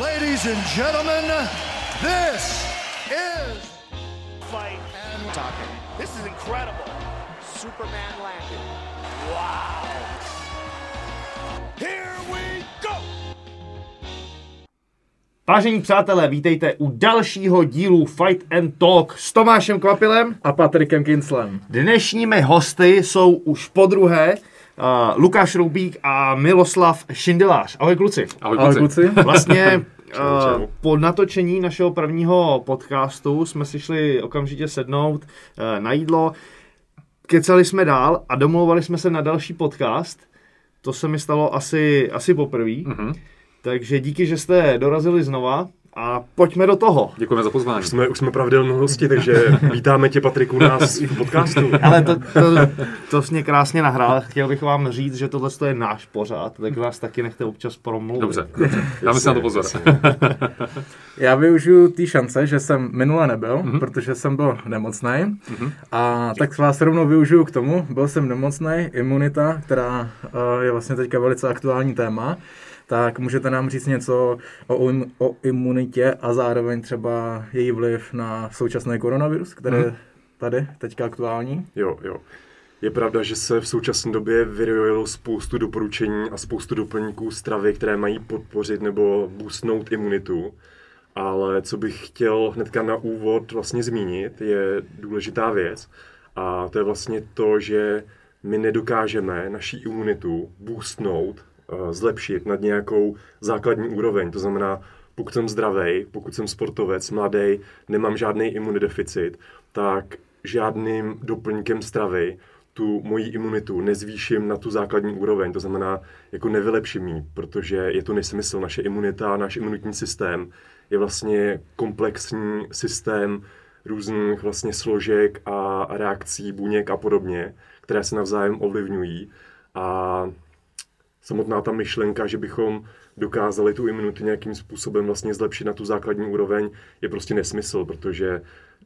Ladies and gentlemen, this is fight and talking. This is incredible. Superman landed. Wow. Here we go. Vážení přátelé, vítejte u dalšího dílu Fight and Talk s Tomášem Kvapilem. a Patrikem Kinslem. Dnešními hosty jsou už po druhé uh, Lukáš Roubík a Miloslav Šindelář. Ahoj kluci. Ahoj, Ahoj kluci. kluci. Vlastně uh, po natočení našeho prvního podcastu jsme si šli okamžitě sednout uh, na jídlo, kecali jsme dál a domlouvali jsme se na další podcast. To se mi stalo asi, asi poprvé. Mm-hmm. Takže díky, že jste dorazili znova a pojďme do toho. Děkujeme za pozvání. Už jsme, už jsme pravidelní hosti, takže vítáme tě, Patriku, u nás v podcastu. Ale to, to, to jsi mě krásně nahrál. Chtěl bych vám říct, že tohle je náš pořád, tak vás taky nechte občas promluvit. Dobře, dobře. Dáme si na to pozor. Já využiju té šance, že jsem minule nebyl, mm-hmm. protože jsem byl nemocný. Mm-hmm. A tak vás rovnou využiju k tomu. Byl jsem nemocný, imunita, která uh, je vlastně teďka velice aktuální téma. Tak můžete nám říct něco o, im, o imunitě a zároveň třeba její vliv na současný koronavirus, který je tady teďka aktuální? Jo, jo. Je pravda, že se v současné době vyrojilo spoustu doporučení a spoustu doplňků stravy, které mají podpořit nebo boostnout imunitu. Ale co bych chtěl hnedka na úvod vlastně zmínit, je důležitá věc. A to je vlastně to, že my nedokážeme naší imunitu boostnout, zlepšit nad nějakou základní úroveň. To znamená, pokud jsem zdravý, pokud jsem sportovec, mladý, nemám žádný imunodeficit, tak žádným doplňkem stravy tu moji imunitu nezvýším na tu základní úroveň, to znamená, jako nevylepším ji, protože je to nesmysl. Naše imunita, náš imunitní systém je vlastně komplexní systém různých vlastně složek a reakcí, buněk a podobně, které se navzájem ovlivňují. A samotná ta myšlenka, že bychom dokázali tu imunitu nějakým způsobem vlastně zlepšit na tu základní úroveň, je prostě nesmysl, protože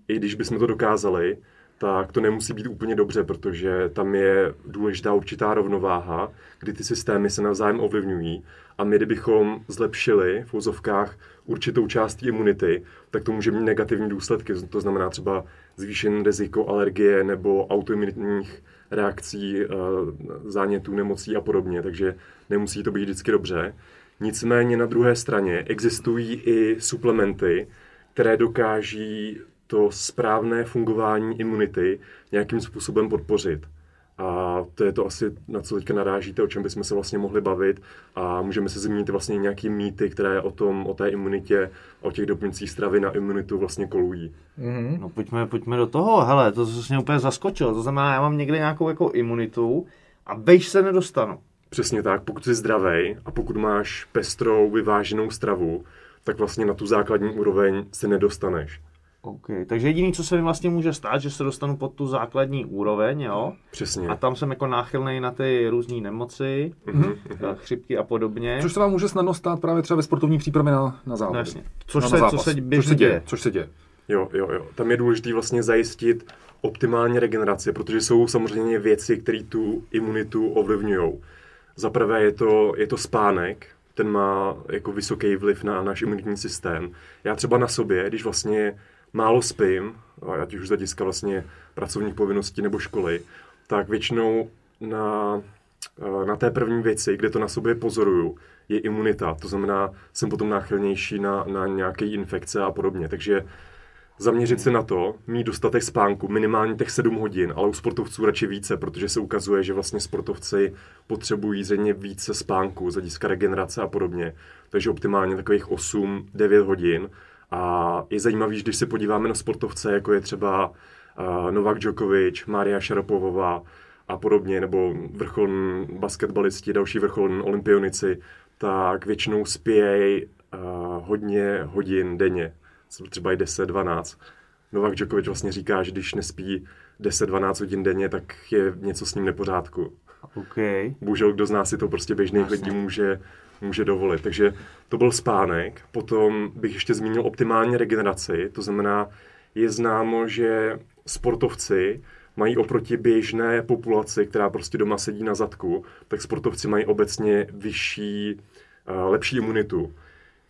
i když bychom to dokázali, tak to nemusí být úplně dobře, protože tam je důležitá určitá rovnováha, kdy ty systémy se navzájem ovlivňují a my, kdybychom zlepšili v úzovkách určitou část imunity, tak to může mít negativní důsledky. To znamená třeba zvýšené riziko alergie nebo autoimunitních reakcí, eh, zánětů, nemocí a podobně, takže nemusí to být vždycky dobře. Nicméně na druhé straně existují i suplementy, které dokáží to správné fungování imunity nějakým způsobem podpořit. A to je to asi, na co teďka narážíte, o čem bychom se vlastně mohli bavit a můžeme se zmínit vlastně nějaký mýty, které o tom, o té imunitě, o těch doplňcích stravy na imunitu vlastně kolují. No pojďme, pojďme do toho. Hele, to se mě úplně zaskočilo. To znamená, já mám někde nějakou jako imunitu a vejš se nedostanu. Přesně tak, pokud jsi zdravý a pokud máš pestrou, vyváženou stravu, tak vlastně na tu základní úroveň se nedostaneš. OK, takže jediný, co se mi vlastně může stát, že se dostanu pod tu základní úroveň, jo? Přesně. A tam jsem jako náchylný na ty různé nemoci, Mhm, eh, chřipky a podobně. Což se vám může snadno stát právě třeba ve sportovní přípravě na, na závody. No jasně. Což No, se- na co zápas. se což se děje. děje. Což se děje. Jo, jo, jo. Tam je důležité vlastně zajistit optimální regeneraci, protože jsou samozřejmě věci, které tu imunitu ovlivňují. Za prvé je to, je to spánek, ten má jako vysoký vliv na náš imunitní systém. Já třeba na sobě, když vlastně málo spím, ať už z hlediska vlastně pracovních povinností nebo školy, tak většinou na, na té první věci, kde to na sobě pozoruju, je imunita. To znamená, jsem potom náchylnější na, na nějaké infekce a podobně. Takže zaměřit se na to, mít dostatek spánku, minimálně těch 7 hodin, ale u sportovců radši více, protože se ukazuje, že vlastně sportovci potřebují zřejmě více spánku z hlediska regenerace a podobně. Takže optimálně takových 8-9 hodin. A je zajímavý, když se podíváme na sportovce, jako je třeba uh, Novak Djokovic, Maria Šarapovová a podobně, nebo vrcholní basketbalisti, další vrcholní olympionici, tak většinou spějí uh, hodně hodin denně, třeba i 10-12. Novak Djokovic vlastně říká, že když nespí 10-12 hodin denně, tak je něco s ním nepořádku. OK. Bohužel, kdo z nás si to prostě běžných lidí může, může dovolit. Takže to byl spánek. Potom bych ještě zmínil optimální regeneraci. To znamená, je známo, že sportovci mají oproti běžné populaci, která prostě doma sedí na zadku, tak sportovci mají obecně vyšší, eh, lepší imunitu.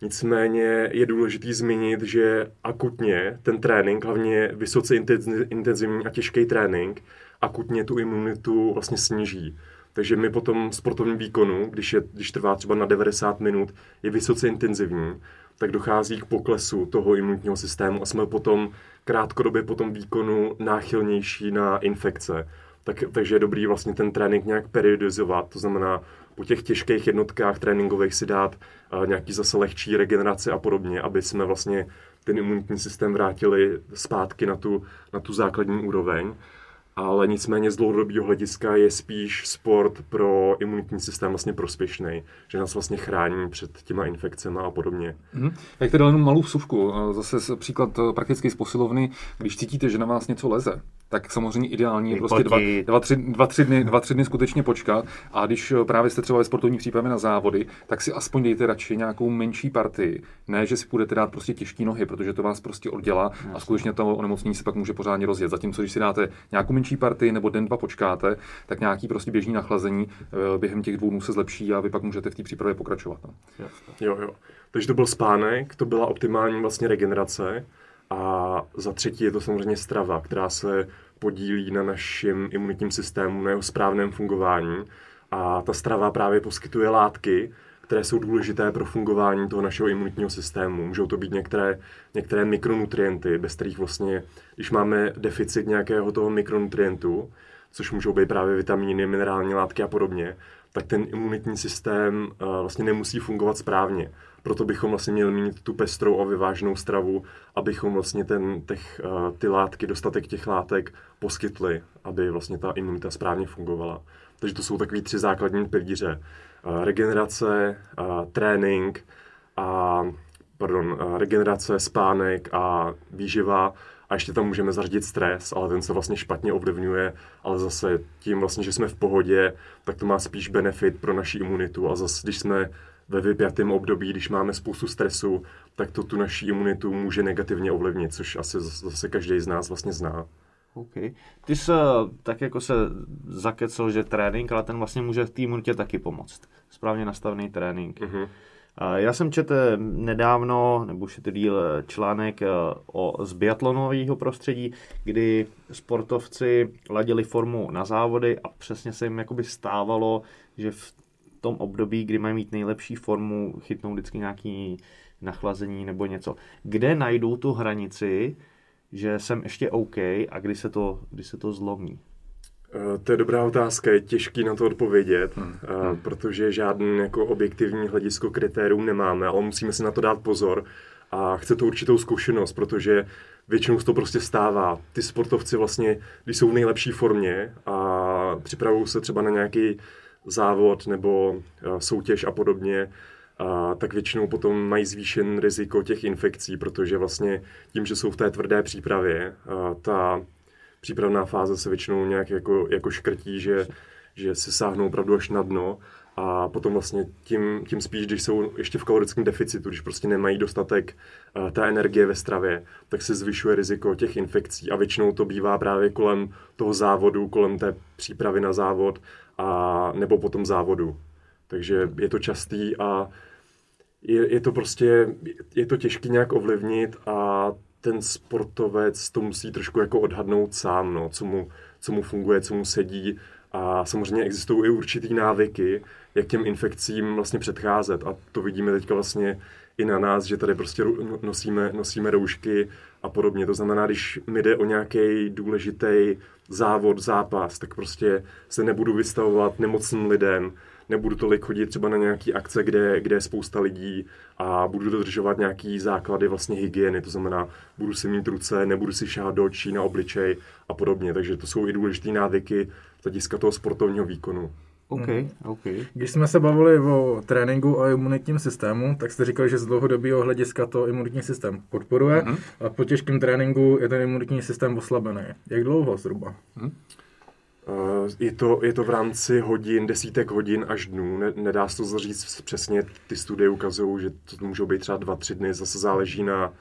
Nicméně je důležitý zmínit, že akutně ten trénink, hlavně vysoce intenzi- intenzivní a těžký trénink, akutně tu imunitu vlastně sníží. Takže my po tom sportovním výkonu, když, je, když trvá třeba na 90 minut, je vysoce intenzivní, tak dochází k poklesu toho imunitního systému a jsme potom krátkodobě po tom výkonu náchylnější na infekce. Tak, takže je dobrý vlastně ten trénink nějak periodizovat, to znamená po těch těžkých jednotkách tréninkových si dát uh, nějaký zase lehčí regeneraci a podobně, aby jsme vlastně ten imunitní systém vrátili zpátky na tu, na tu základní úroveň ale nicméně z dlouhodobého hlediska je spíš sport pro imunitní systém vlastně prospěšný, že nás vlastně chrání před těma infekcemi a podobně. Hmm. Jak teda jenom malou vsuvku, zase příklad eh, prakticky z posilovny, když cítíte, že na vás něco leze, tak samozřejmě ideální je prostě dva, dva, tři, dva, tři dny, dva, tři dny skutečně počkat a když eh, právě jste třeba ve sportovní přípravě na závody, tak si aspoň dejte radši nějakou menší partii, ne, že si budete dát prostě těžké nohy, protože to vás prostě oddělá a skutečně to onemocnění se pak může pořádně rozjet. Zatímco když si dáte nějakou menší partii nebo den, dva počkáte, tak nějaký prostě běžný nachlazení eh, během těch dvou dnů se zlepší a vy pak můžete v té přípravě pokračovat. No. Jo, jo. Takže to byl spánek, to byla optimální vlastně regenerace a za třetí je to samozřejmě strava, která se podílí na našem imunitním systému, na jeho správném fungování. A ta strava právě poskytuje látky, které jsou důležité pro fungování toho našeho imunitního systému. Můžou to být některé, některé mikronutrienty, bez kterých vlastně, když máme deficit nějakého toho mikronutrientu, což můžou být právě vitamíny, minerální látky a podobně, tak ten imunitní systém uh, vlastně nemusí fungovat správně. Proto bychom vlastně měli mít tu pestrou a vyváženou stravu, abychom vlastně ten, těch, uh, ty látky, dostatek těch látek poskytli, aby vlastně ta imunita správně fungovala. Takže to jsou takový tři základní pilíře. Uh, regenerace, trénink a pardon, regenerace, spánek a výživa a ještě tam můžeme zařadit stres, ale ten se vlastně špatně ovlivňuje, ale zase tím vlastně, že jsme v pohodě, tak to má spíš benefit pro naši imunitu a zase, když jsme ve vypjatém období, když máme spoustu stresu, tak to tu naši imunitu může negativně ovlivnit, což asi zase každý z nás vlastně zná. OK. Ty jsi tak jako se zakecel, že trénink, ale ten vlastně může v té imunitě taky pomoct. Správně nastavený trénink. Uh-huh. Já jsem četl nedávno, nebo je to díl, článek eh, o z biatlonového prostředí, kdy sportovci ladili formu na závody a přesně se jim jakoby stávalo, že v tom období, kdy mají mít nejlepší formu, chytnou vždycky nějaký nachlazení nebo něco. Kde najdou tu hranici, že jsem ještě OK a kdy se to, kdy se to zlomí? Eh, to je dobrá otázka, je těžký na to odpovědět, hmm. hmm. protože žádný jako objektivní hledisko kritérium nemáme, ale musíme si na to dát pozor a chce to určitou zkušenost, protože většinou se to prostě stává. Ty sportovci vlastně, když jsou v nejlepší formě a připravují se třeba na nějaký závod nebo eh, soutěž a podobně, a tak většinou potom mají zvýšen riziko těch infekcí, protože vlastně tím, že jsou v té tvrdé přípravě, ta přípravná fáze se většinou nějak jako, jako škrtí, že, že se sáhnou opravdu až na dno a potom vlastně tím, tím spíš, když jsou ještě v kalorickém deficitu, když prostě nemají dostatek uh, té energie ve stravě, tak se zvyšuje riziko těch infekcí a většinou to bývá právě kolem toho závodu, kolem té přípravy na závod a nebo potom závodu. Takže je to častý a je, je to prostě, je to těžké nějak ovlivnit a ten sportovec to musí trošku jako odhadnout sám, no, co, mu, co mu funguje, co mu sedí a samozřejmě existují i určitý návyky, jak těm infekcím vlastně předcházet a to vidíme teďka vlastně i na nás, že tady prostě nosíme, nosíme roušky a podobně. To znamená, když mi jde o nějaký důležitý závod, zápas, tak prostě se nebudu vystavovat nemocným lidem, nebudu tolik chodit třeba na nějaké akce, kde, kde je spousta lidí a budu dodržovat nějaký základy vlastně hygieny, to znamená, budu si mít ruce, nebudu si šát do očí na obličej a podobně, takže to jsou i důležité návyky z hlediska toho sportovního výkonu. OK, OK. Když jsme se bavili o tréninku a imunitním systému, tak jste říkali, že z dlouhodobého hlediska to imunitní systém podporuje uh-huh. a po těžkém tréninku je ten imunitní systém oslabený. Jak dlouho zhruba? Uh-huh. Je to, je to v rámci hodin, desítek hodin až dnů. Ne, nedá se to zaříct přesně. Ty studie ukazují, že to můžou být třeba dva, tři dny. Zase záleží na,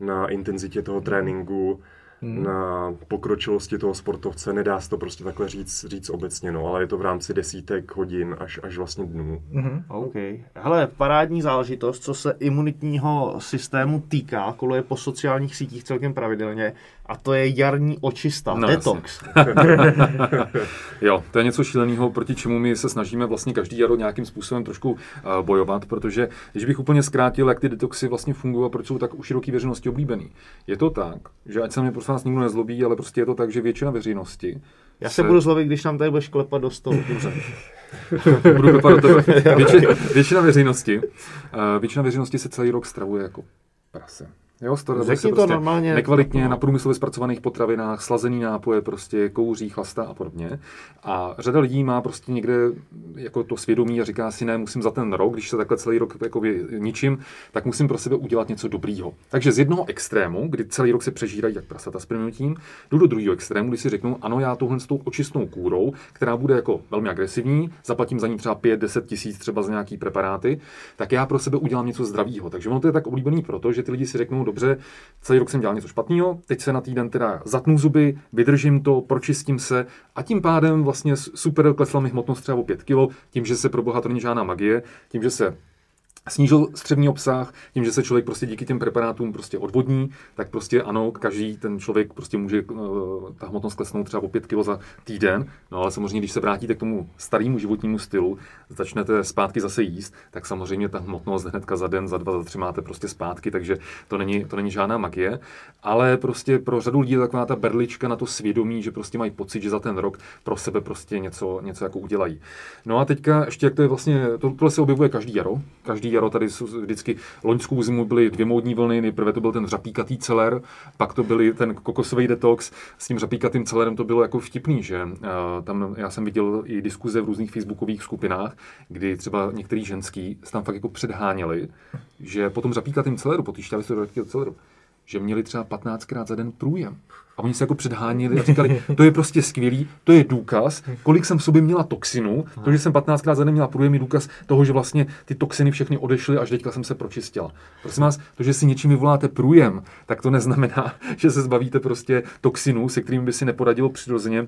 na intenzitě toho tréninku hmm. na pokročilosti toho sportovce. Nedá se to prostě takhle říct, říct obecně, no, ale je to v rámci desítek hodin až, až vlastně dnů. Mm-hmm. OK. Hele, parádní záležitost, co se imunitního systému týká, koluje po sociálních sítích celkem pravidelně, a to je jarní očista, no, detox. jo, to je něco šíleného, proti čemu my se snažíme vlastně každý jaro nějakým způsobem trošku uh, bojovat, protože když bych úplně zkrátil, jak ty detoxy vlastně fungují a proč jsou tak u široké veřejnosti oblíbený. Je to tak, že ať se mě prosím vás nikdo nezlobí, ale prostě je to tak, že většina veřejnosti já se, budu zlobit, když nám tady budeš klepat do stolu. budu klepat do tebe. Většina, většina veřejnosti, uh, většina veřejnosti se celý rok stravuje jako prase. Jo, to Řekni to prostě normálně. Nekvalitně no. na průmyslově zpracovaných potravinách, slazený nápoje, prostě kouří, chlasta a podobně. A řada lidí má prostě někde jako to svědomí a říká si, ne, musím za ten rok, když se takhle celý rok jako ničím, tak musím pro sebe udělat něco dobrýho. Takže z jednoho extrému, kdy celý rok se přežírají jak prasata s priminutím, jdu do druhého extrému, kdy si řeknu, ano, já tohle s tou očistnou kůrou, která bude jako velmi agresivní, zaplatím za ní třeba 5-10 tisíc třeba za nějaký preparáty, tak já pro sebe udělám něco zdravého. Takže ono to je tak oblíbený proto, že ty lidi si řeknou, dobře, celý rok jsem dělal něco špatného, teď se na týden teda zatnu zuby, vydržím to, pročistím se a tím pádem vlastně super klesla mi hmotnost třeba o 5 kg, tím, že se pro boha to není žádná magie, tím, že se snížil střevní obsah, tím, že se člověk prostě díky těm preparátům prostě odvodní, tak prostě ano, každý ten člověk prostě může uh, ta hmotnost klesnout třeba o 5 kg za týden, no ale samozřejmě, když se vrátíte k tomu starému životnímu stylu, začnete zpátky zase jíst, tak samozřejmě ta hmotnost hnedka za den, za dva, za tři máte prostě zpátky, takže to není, to není žádná magie, ale prostě pro řadu lidí je taková ta berlička na to svědomí, že prostě mají pocit, že za ten rok pro sebe prostě něco, něco jako udělají. No a teďka ještě jak to je vlastně, tohle se objevuje každý jaro, každý jaro tady jsou vždycky loňskou zimu byly dvě módní vlny, nejprve to byl ten řapíkatý celer, pak to byl ten kokosový detox, s tím řapíkatým celerem to bylo jako vtipný, že tam já jsem viděl i diskuze v různých facebookových skupinách, kdy třeba některý ženský se tam fakt jako předháněli, že po tom řapíkatým celeru, po té celeru, že měli třeba 15krát za den průjem. A oni se jako předháněli a říkali, to je prostě skvělý, to je důkaz, kolik jsem v sobě měla toxinu, to, že jsem 15krát za den měla průjem, je důkaz toho, že vlastně ty toxiny všechny odešly, až teďka jsem se pročistila. Prosím vás, to, že si něčím vyvoláte průjem, tak to neznamená, že se zbavíte prostě toxinů, se kterými by si neporadilo přirozeně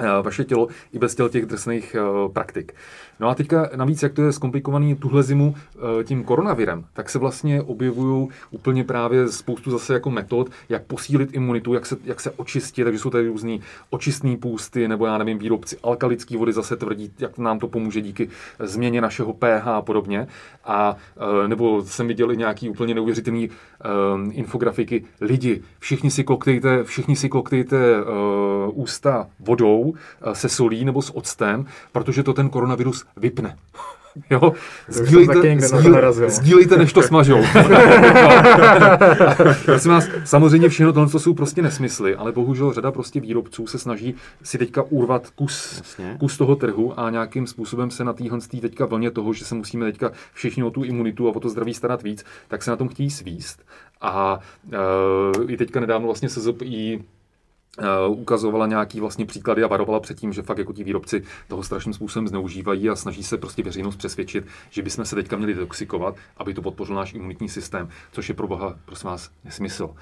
Eh, vaše tělo i bez těch drsných uh, praktik. No a teďka navíc, jak to je zkomplikovaný tuhle zimu uh, tím koronavirem, tak se vlastně objevují úplně právě spoustu zase jako metod, jak posílit imunitu, jak se, jak se očistit, takže jsou tady různý očistní půsty, nebo já nevím, výrobci alkalické vody zase tvrdí, jak nám to pomůže díky změně našeho pH a podobně. A uh, nebo jsem viděl i nějaký úplně neuvěřitelný uh, infografiky. Lidi, všichni si kloktejte, všichni si kloktejte uh, ústa vodou, Eh, se solí nebo s octem, protože to ten koronavirus vypne. Jo? Sdílejte, sdíl, sdílejte, než to smažou. Prosím vás, samozřejmě všechno tohle to jsou prostě nesmysly, ale bohužel řada prostě výrobců se snaží si teďka urvat kus, kus toho trhu a nějakým způsobem se na téhle teďka vlně toho, že se musíme teďka všichni o tu imunitu a o to zdraví starat víc, tak se na tom chtějí svíst. A uh, i teďka nedávno vlastně se i Uh, ukazovala nějaký vlastně příklady a varovala před tím, že fakt jako ti výrobci toho strašným způsobem zneužívají a snaží se prostě veřejnost přesvědčit, že bychom se teďka měli detoxikovat, aby to podpořil náš imunitní systém, což je pro boha, prosím vás, nesmysl.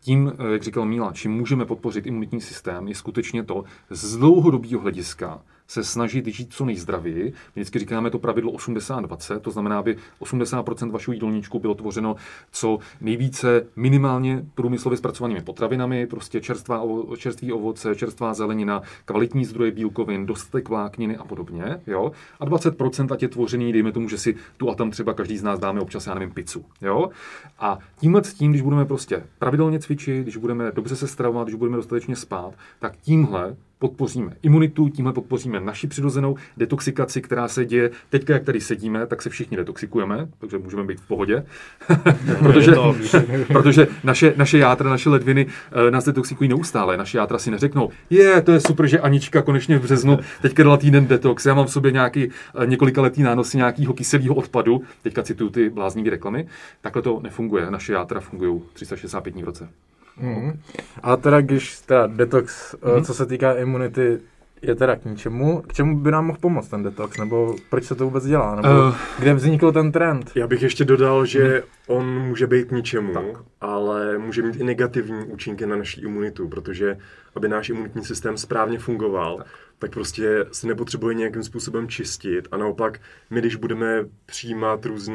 Tím, eh, jak říkal Míla, čím můžeme podpořit imunitní systém, je skutečně to z dlouhodobého hlediska se snažit žít co nejzdravěji. My vždycky říkáme to pravidlo 80-20, to znamená, aby 80% vašeho jídelníčku bylo tvořeno co nejvíce minimálně průmyslově zpracovanými potravinami, prostě čerstvá, čerstvý ovoce, čerstvá zelenina, kvalitní zdroje bílkovin, dostatek vlákniny a podobně. Jo? A 20% ať je tvořený, dejme tomu, že si tu a tam třeba každý z nás dáme občas, já nevím, pizzu. Jo? A tímhle s tím, když budeme prostě pravidelně cvičit, když budeme dobře se stravovat, když budeme dostatečně spát, tak tímhle podpoříme imunitu, tímhle podpoříme naši přirozenou detoxikaci, která se děje. Teďka, jak tady sedíme, tak se všichni detoxikujeme, takže můžeme být v pohodě. protože, protože naše, naše játra, naše ledviny uh, nás detoxikují neustále. Naše játra si neřeknou, je, to je super, že Anička konečně v březnu teďka dala týden detox, já mám v sobě nějaký uh, několika letý nánosy nějakého kyselého odpadu, teďka cituju ty bláznivé reklamy. Takhle to nefunguje. Naše játra fungují 365 dní v roce. Mm. A teda když teda detox, mm. co se týká imunity, je teda k ničemu. K čemu by nám mohl pomoct ten detox? Nebo proč se to vůbec dělá? Nebo uh, kde vznikl ten trend? Já bych ještě dodal, že hmm. on může být k ničemu, tak. ale může mít i negativní účinky na naši imunitu, protože aby náš imunitní systém správně fungoval, tak, tak prostě se nepotřebuje nějakým způsobem čistit a naopak my, když budeme přijímat různé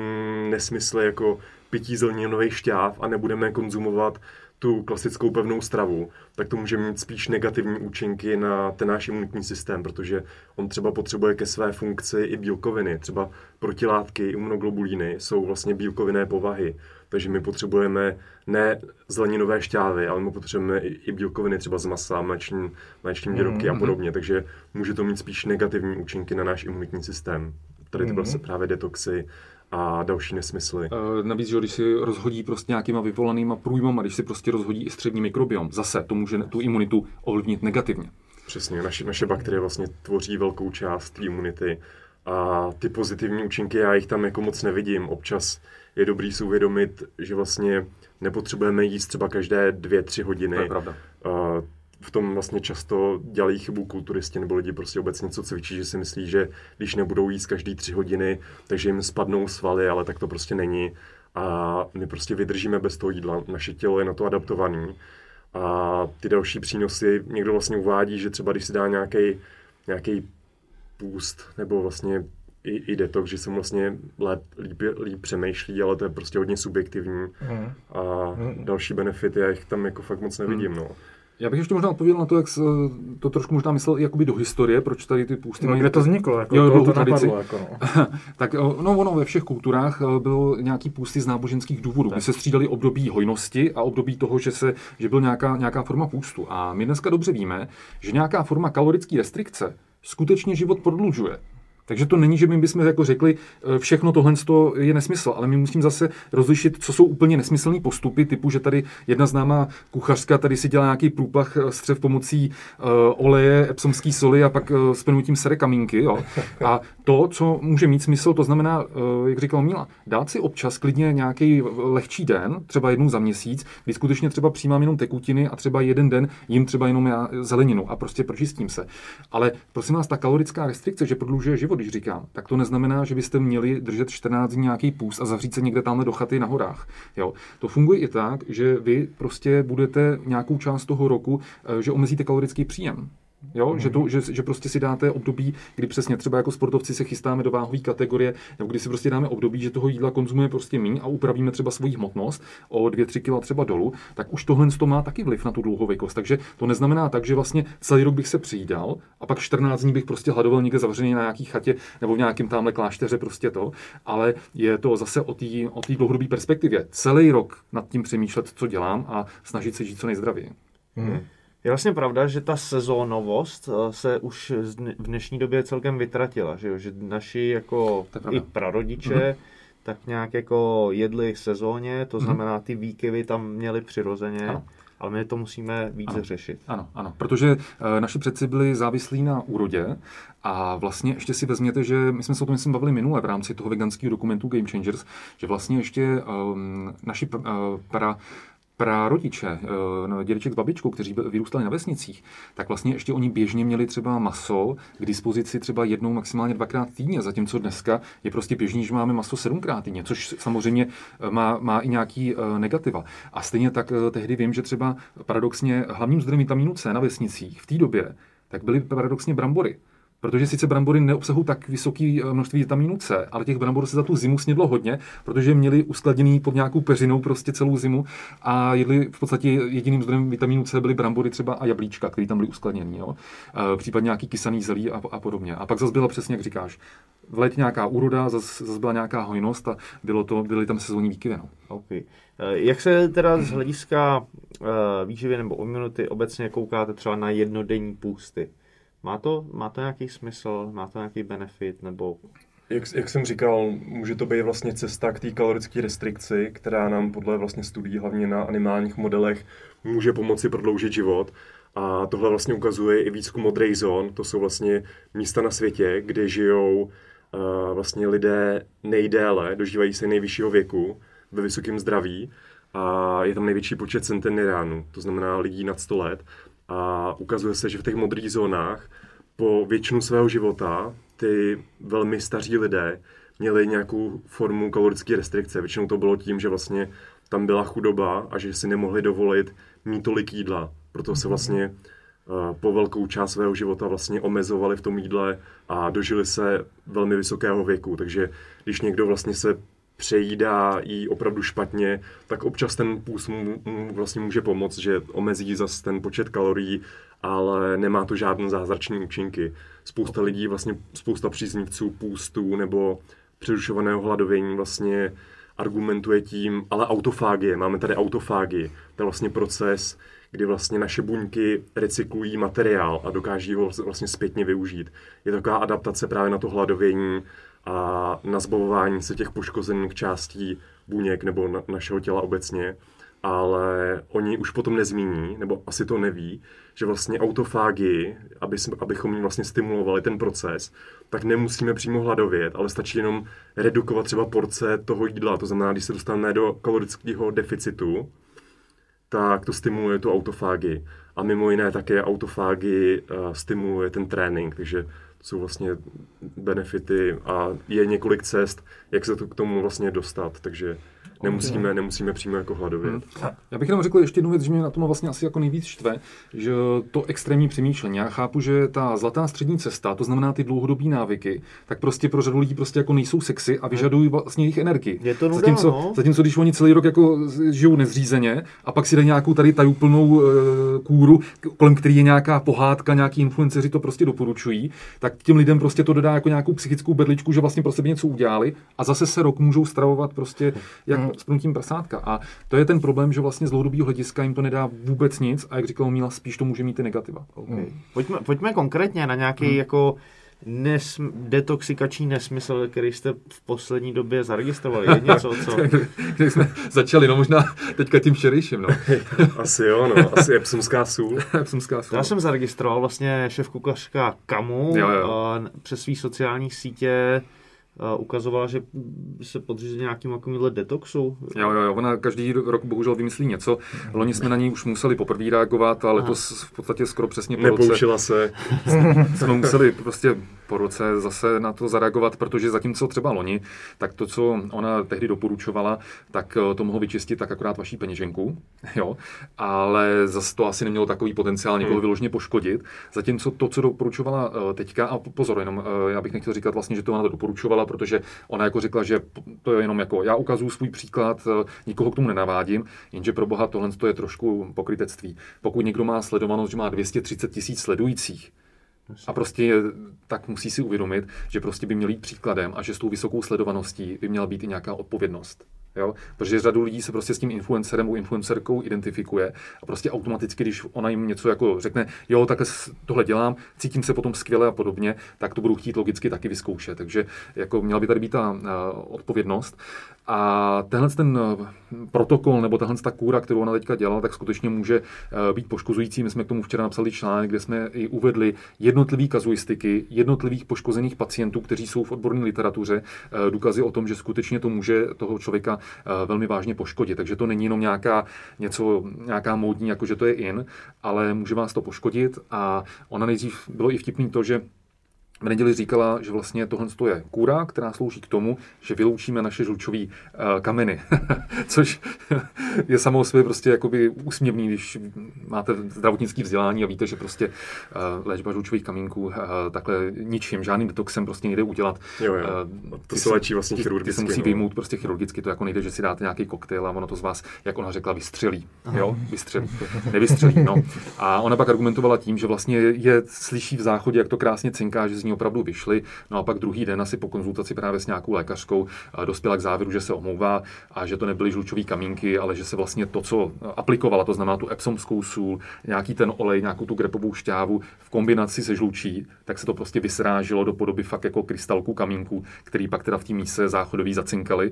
nesmysly jako pití zeleninových šťáv a nebudeme konzumovat tu klasickou pevnou stravu, tak to může mít spíš negativní účinky na ten náš imunitní systém, protože on třeba potřebuje ke své funkci i bílkoviny. Třeba protilátky, imunoglobulíny jsou vlastně bílkovinné povahy. Takže my potřebujeme ne zeleninové šťávy, ale my potřebujeme i bílkoviny třeba z masa, mléční, mléční výrobky mm-hmm. a podobně. Takže může to mít spíš negativní účinky na náš imunitní systém. Tady ty mm-hmm. právě detoxy, a další nesmysly. Uh, navíc, že když si rozhodí prostě nějakýma vyvolanýma průjmama, když si prostě rozhodí i střední mikrobiom, zase to může tu imunitu ovlivnit negativně. Přesně, naše, naše bakterie vlastně tvoří velkou část imunity a ty pozitivní účinky já jich tam jako moc nevidím. Občas je dobrý si uvědomit, že vlastně nepotřebujeme jíst třeba každé dvě, tři hodiny. To je pravda. Uh, v tom vlastně často dělají chybu kulturisti nebo lidi prostě obecně co cvičí, že si myslí, že když nebudou jíst každý tři hodiny, takže jim spadnou svaly, ale tak to prostě není. A my prostě vydržíme bez toho jídla. Naše tělo je na to adaptované. A ty další přínosy, někdo vlastně uvádí, že třeba když si dá nějaký nějaký půst nebo vlastně i, i detox, že se vlastně lép, líp, líp přemýšlí, ale to je prostě hodně subjektivní. Mm. A mm. další benefity, já jich tam jako fakt moc nevidím. Mm. No. Já bych ještě možná odpověděl na to, jak to trošku možná myslel jakoby do historie, proč tady ty půsty no, mají... kde to vzniklo, jako jo, to, to tradici. Napadlo, jako no. tak no, ono ve všech kulturách eh, bylo nějaký půsty z náboženských důvodů, kdy se střídali období hojnosti a období toho, že, se, že byl nějaká, nějaká forma půstu. A my dneska dobře víme, že nějaká forma kalorické restrikce skutečně život prodlužuje. Takže to není, že my bychom jako řekli, e, všechno tohle je nesmysl, ale my musíme zase rozlišit, co jsou úplně nesmyslné postupy, typu, že tady jedna známá kuchařka tady si dělá nějaký průplach e, střev pomocí uh, oleje, epsomský soli a pak uh, spenutím sere kamínky. Jo. A to, co může mít smysl, to znamená, uh, jak říkal Míla, dát si občas klidně nějaký lehčí den, třeba jednou za měsíc, kdy skutečně třeba přijímám jenom tekutiny a třeba jeden den jim třeba jenom já zeleninu a prostě pročistím se. Ale prosím vás, ta kalorická restrikce, že prodlužuje život, když říkám, tak to neznamená, že byste měli držet 14 dní nějaký půst a zavřít se někde tamhle do chaty na horách. Jo. To funguje i tak, že vy prostě budete nějakou část toho roku, eh, že omezíte kalorický příjem. Jo? Mm-hmm. Že, to, že, že, prostě si dáte období, kdy přesně třeba jako sportovci se chystáme do váhové kategorie, nebo kdy si prostě dáme období, že toho jídla konzumuje prostě méně a upravíme třeba svoji hmotnost o 2-3 kg třeba dolů, tak už tohle to má taky vliv na tu dlouhověkost. Takže to neznamená tak, že vlastně celý rok bych se přijídal a pak 14 dní bych prostě hladoval někde zavřený na nějaký chatě nebo v nějakém tamhle klášteře prostě to, ale je to zase o té o dlouhodobé perspektivě. Celý rok nad tím přemýšlet, co dělám a snažit se žít co nejzdravěji. Hmm. Je vlastně pravda, že ta sezónovost eh, se už v dnešní době celkem vytratila, že, jo? že naši jako i prarodiče mm-hmm. tak nějak jako jedli sezóně, to mhm. znamená ty výkyvy tam měli přirozeně. Ano. Ale my to musíme více ano. řešit. Ano, ano, protože e, naši předci byli závislí na úrodě a vlastně ještě si vezměte, že my jsme se o tom myslím bavili minule v rámci toho veganského dokumentu Game Changers, že vlastně ještě um, naši uh, pra, prarodiče, eh, no, dědeček s babičkou, kteří vyrůstali na vesnicích, tak vlastně ještě oni běžně měli třeba maso k dispozici třeba jednou, maximálně dvakrát týdně, zatímco dneska je prostě běžný, že máme maso sedmkrát týdně, což samozřejmě eh, má, má i nějaký uh, negativa. A stejně tak tehdy vím, že třeba paradoxně hlavním zdrojem vitamínu C na vesnicích v té době tak byly paradoxně brambory. Protože sice brambory neobsahují tak vysoké eh, množství vitamínu C, ale těch brambor se za tu zimu snědlo hodně, protože měli uskladněný pod nějakou peřinou prostě celou zimu a jedli v podstatě jediným zdrojem vitamínu C byly brambory třeba a jablíčka, které tam byly uskladněný. Jo? E, případně nějaký kysaný zelí a, a podobně. A pak zase byla přesně, jak říkáš, v létě nějaká úroda, zase, zase byla nějaká hojnost a bylo to, byly tam sezónní výkyvy. No. Okay. Eh, jak se teda z hlediska výživy nebo imunity obecně koukáte třeba na jednodenní půsty? Má to, má to nějaký smysl, má to nějaký benefit, nebo... Jak, jak jsem říkal, může to být vlastně cesta k té kalorické restrikci, která nám podle vlastně studií, hlavně na animálních modelech, může pomoci prodloužit život. A tohle vlastně ukazuje i výzkum Modrej zón. To jsou vlastně místa na světě, kde žijou uh, vlastně lidé nejdéle, dožívají se nejvyššího věku, ve vysokém zdraví a je tam největší počet centeniránů, to znamená lidí nad 100 let. A ukazuje se, že v těch modrých zónách po většinu svého života ty velmi staří lidé měli nějakou formu kalorické restrikce. Většinou to bylo tím, že vlastně tam byla chudoba a že si nemohli dovolit mít tolik jídla. Proto se vlastně eh, po velkou část svého života vlastně omezovali v tom jídle a dožili se velmi vysokého věku. Takže když někdo vlastně se přejídá jí opravdu špatně, tak občas ten půst mu, mu vlastně může pomoct, že omezí zase ten počet kalorií, ale nemá to žádné zázrační účinky. Spousta lidí, vlastně spousta příznivců půstů nebo přerušovaného hladovění vlastně argumentuje tím, ale autofágie, máme tady autofágii, to je vlastně proces, kdy vlastně naše buňky recyklují materiál a dokáží ho vlastně zpětně využít. Je to taková adaptace právě na to hladovění a na zbavování se těch poškozených částí buněk nebo na, našeho těla obecně, ale oni už potom nezmíní, nebo asi to neví, že vlastně autofágii, aby, abychom jim vlastně stimulovali ten proces, tak nemusíme přímo hladovět, ale stačí jenom redukovat třeba porce toho jídla. To znamená, když se dostaneme do kalorického deficitu, tak to stimuluje tu autofágii. A mimo jiné také autofágii uh, stimuluje ten trénink, takže jsou vlastně benefity a je několik cest, jak se to k tomu vlastně dostat, takže nemusíme, nemusíme přímo jako hladovět. Hmm. Já bych jenom řekl ještě jednu věc, že mě na tom vlastně asi jako nejvíc štve, že to extrémní přemýšlení. Já chápu, že ta zlatá střední cesta, to znamená ty dlouhodobé návyky, tak prostě pro řadu lidí prostě jako nejsou sexy a vyžadují vlastně jejich energii. Je to nuda, zatímco, no? zatímco, když oni celý rok jako žijou nezřízeně a pak si dají nějakou tady tajuplnou e, kůru, kolem který je nějaká pohádka, nějaký influenceři to prostě doporučují, tak těm lidem prostě to dodá jako nějakou psychickou bedličku, že vlastně pro sebe něco udělali a zase se rok můžou stravovat prostě jak hmm. Sprnutím prasátka. A to je ten problém, že vlastně z dlouhodobého hlediska jim to nedá vůbec nic a jak říkal Míla, spíš to může mít ty negativa. Okay. Hmm. Pojďme, pojďme konkrétně na nějaký hmm. jako nesm, detoxikační nesmysl, který jste v poslední době zaregistrovali. Je něco, co... Když jsme začali, no možná teďka tím včerejším, no. asi jo, no. Asi epsomská sůl. epsomská sůl. Já jsem zaregistroval vlastně šéf kuchařka Kamu jo, jo. přes svý sociální sítě ukazovala, že se podřízí nějakým takovýmhle detoxu. Jo, jo, jo, ona každý rok bohužel vymyslí něco. Loni jsme na ní už museli poprvé reagovat a letos v podstatě skoro přesně po Nepoučila roce. se. jsme museli prostě po roce zase na to zareagovat, protože zatímco třeba loni, tak to, co ona tehdy doporučovala, tak eh, to mohlo vyčistit tak akorát vaší peněženku, jo, ale zase to asi nemělo takový potenciál někoho hmm. vyloženě poškodit. Zatímco to, co doporučovala eh, teďka, a pozor, jenom eh, já bych nechtěl říkat vlastně, že to ona to doporučovala, protože ona jako řekla, že to je jenom jako já ukazuju svůj příklad, nikoho k tomu nenavádím, jenže pro boha tohle to je trošku pokrytectví. Pokud někdo má sledovanost, že má 230 tisíc sledujících, a prostě tak musí si uvědomit, že prostě by měl jít příkladem a že s tou vysokou sledovaností by měla být i nějaká odpovědnost. Jo? Protože řadu lidí se prostě s tím influencerem nebo influencerkou identifikuje a prostě automaticky, když ona jim něco jako řekne, jo, takhle tohle dělám, cítím se potom skvěle a podobně, tak to budu chtít logicky taky vyzkoušet. Takže jako měla by tady být ta uh, odpovědnost. A tenhle ten eh, protokol nebo tahle ta kůra, kterou ona teďka dělala, tak skutečně může eh, být poškozující. My jsme k tomu včera napsali článek, kde jsme i uvedli jednotlivé kazuistiky jednotlivých poškozených pacientů, kteří jsou v odborné literatuře, eh, důkazy o tom, že skutečně to může toho člověka velmi vážně poškodit. Takže to není jenom nějaká, něco, nějaká módní, jako že to je in, ale může vás to poškodit. A ona nejdřív bylo i vtipný to, že v neděli říkala, že vlastně tohle je kůra, která slouží k tomu, že vyloučíme naše žlučové uh, kameny. Což je samo o sobě prostě jakoby úsměvný, když máte zdravotnické vzdělání a víte, že prostě uh, léčba žlučových kamínků uh, takhle ničím, žádným detoxem prostě nejde udělat. Jo, jo. Uh, to se léčí vlastně chirurgicky. Ty se musí no. vyjmout prostě chirurgicky, to jako nejde, že si dáte nějaký koktejl a ono to z vás, jak ona řekla, vystřelí. Jo, vystřelí. Nevystřelí, no. A ona pak argumentovala tím, že vlastně je, slyší v záchodě, jak to krásně cinká, že z ní opravdu vyšly. No a pak druhý den asi po konzultaci právě s nějakou lékařskou dospěla k závěru, že se omlouvá a že to nebyly žlučové kamínky, ale že se vlastně to, co aplikovala, to znamená tu epsomskou sůl, nějaký ten olej, nějakou tu grepovou šťávu v kombinaci se žlučí, tak se to prostě vysrážilo do podoby fakt jako krystalků kamínků, který pak teda v té míse záchodový zacinkali.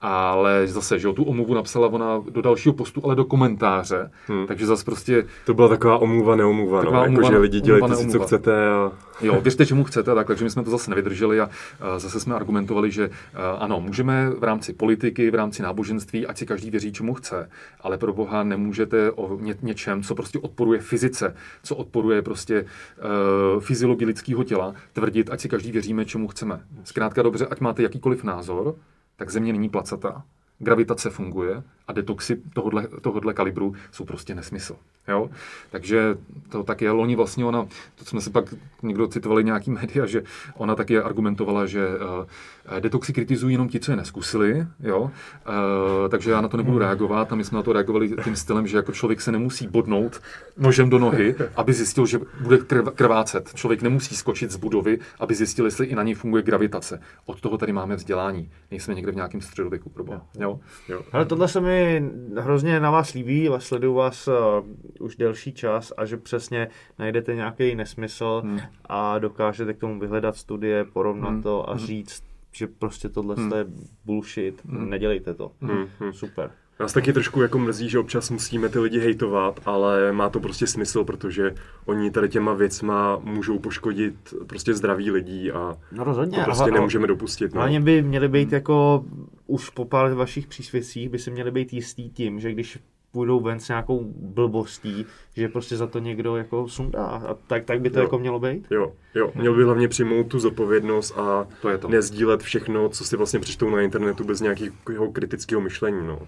Ale zase, že jo, tu omluvu napsala ona do dalšího postu, ale do komentáře. Hmm. Takže zase prostě. To byla taková omluva, neomluva, no, jako, že lidi dělejte si, co chcete. A... Jo, věřte, čemu chcete, tak, takže my jsme to zase nevydrželi a zase jsme argumentovali, že ano, můžeme v rámci politiky, v rámci náboženství, ať si každý věří, čemu chce, ale pro Boha nemůžete o ně, něčem, co prostě odporuje fyzice, co odporuje prostě uh, fyziologii lidského těla, tvrdit, ať si každý věříme, čemu chceme. Zkrátka dobře, ať máte jakýkoliv názor, tak země není placatá gravitace funguje a detoxy tohohle, tohohle kalibru jsou prostě nesmysl. Jo? Takže to tak je. Loni vlastně ona, to jsme si pak někdo citovali nějaký média, že ona taky argumentovala, že uh, detoxy kritizují jenom ti, co je neskusili, jo? Uh, takže já na to nebudu reagovat a my jsme na to reagovali tím stylem, že jako člověk se nemusí bodnout nožem do nohy, aby zjistil, že bude krv, krvácet. Člověk nemusí skočit z budovy, aby zjistil, jestli i na něj funguje gravitace. Od toho tady máme vzdělání. Nejsme někde v nějakém středověku, proboha. Jo? Jo. Ale tohle se mi hrozně na vás líbí, sleduju vás uh, už delší čas a že přesně najdete nějaký nesmysl hmm. a dokážete k tomu vyhledat studie, porovnat hmm. to a hmm. říct, že prostě tohle hmm. je bullshit, hmm. nedělejte to. Hmm. Super. Nás taky trošku jako mrzí, že občas musíme ty lidi hejtovat, ale má to prostě smysl, protože oni tady těma věcma můžou poškodit prostě zdraví lidí a no rozhodně, to prostě nemůžeme dopustit. No. Hlavně by měli být jako už po pár vašich přísvědcích by se měli být jistý tím, že když půjdou ven s nějakou blbostí, že prostě za to někdo jako sundá. A tak, tak by to jo. jako mělo být? Jo, jo. Měl by hlavně přijmout tu zodpovědnost a to je to. nezdílet všechno, co si vlastně přečtou na internetu bez nějakého kritického myšlení. No.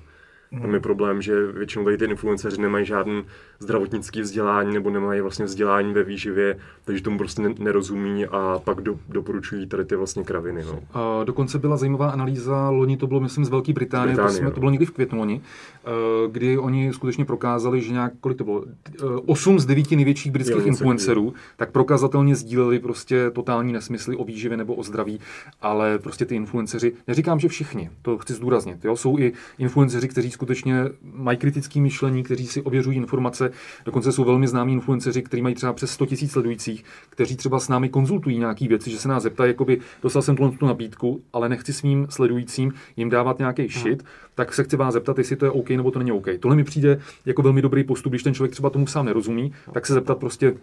Mm. Tam je problém, že většinou tady ty influenceři nemají žádný zdravotnický vzdělání nebo nemají vlastně vzdělání ve výživě, takže tomu prostě nerozumí a pak do, doporučují tady ty vlastně kraviny. No. A dokonce byla zajímavá analýza, loni to bylo myslím z Velké Británie, Británie to, jsme, to bylo někdy v květnu loni, eh, kdy oni skutečně prokázali, že nějak, kolik to bylo, 8 eh, z 9 největších britských jo, influencerů, tak prokazatelně sdíleli prostě totální nesmysly o výživě nebo o zdraví, ale prostě ty influenceři, neříkám, že všichni, to chci zdůraznit, jo, jsou i influenceři, kteří skutečně mají kritické myšlení, kteří si ověřují informace. Dokonce jsou velmi známí influenceři, kteří mají třeba přes 100 000 sledujících, kteří třeba s námi konzultují nějaké věci, že se nás zeptají, jakoby dostal jsem tu nabídku, ale nechci svým sledujícím jim dávat nějaký shit, tak se chci vás zeptat, jestli to je OK nebo to není OK. Tohle mi přijde jako velmi dobrý postup, když ten člověk třeba tomu sám nerozumí, tak se zeptat prostě,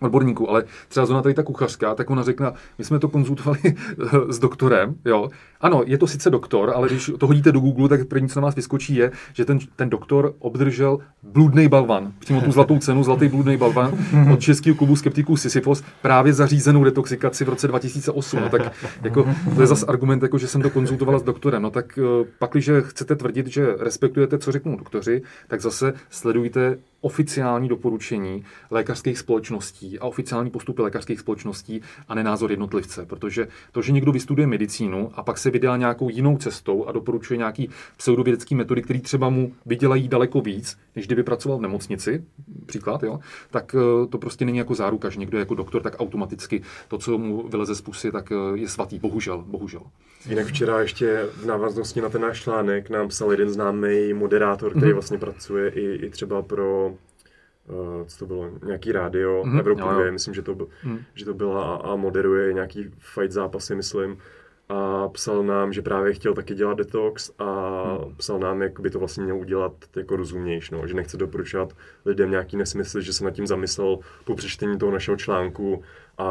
odborníků, ale třeba zóna tady ta kuchařka, tak ona řekla, my jsme to konzultovali s doktorem, jo. Ano, je to sice doktor, ale když to hodíte do Google, tak první, co na vás vyskočí, je, že ten, ten doktor obdržel bludný balvan, přímo tu zlatou cenu, zlatý bludný balvan od českého klubu skeptiků Sisyphos, právě zařízenou detoxikaci v roce 2008. No, tak jako, to je zase argument, jako, že jsem to konzultovala s doktorem. No tak eh, pak, když chcete tvrdit, že respektujete, co řeknou doktoři, tak zase sledujte oficiální doporučení lékařských společností a oficiální postupy lékařských společností a ne názor jednotlivce. Protože to, že někdo vystuduje medicínu a pak se vydá nějakou jinou cestou a doporučuje nějaký pseudovědecký metody, které třeba mu vydělají daleko víc, než kdyby pracoval v nemocnici, příklad, jo, tak eh, to prostě není jako záruka, že někdo je jako doktor, tak automaticky to, co mu vyleze z pusy, tak eh, je svatý. Bohužel, bohužel. Jinak včera ještě v návaznosti na ten náš článek nám psal jeden známý moderátor, který mm-hmm. vlastně pracuje i, i třeba pro co to bylo, nějaký rádio mm-hmm. Evropově, myslím, že to, byl, mm. že to byla a, a moderuje nějaký fight zápasy, myslím. A psal nám, že právě chtěl taky dělat detox a mm. psal nám, jak by to vlastně měl udělat jako rozumnějš, no, že nechce doporučovat lidem nějaký nesmysl, že se nad tím zamyslel po přečtení toho našeho článku a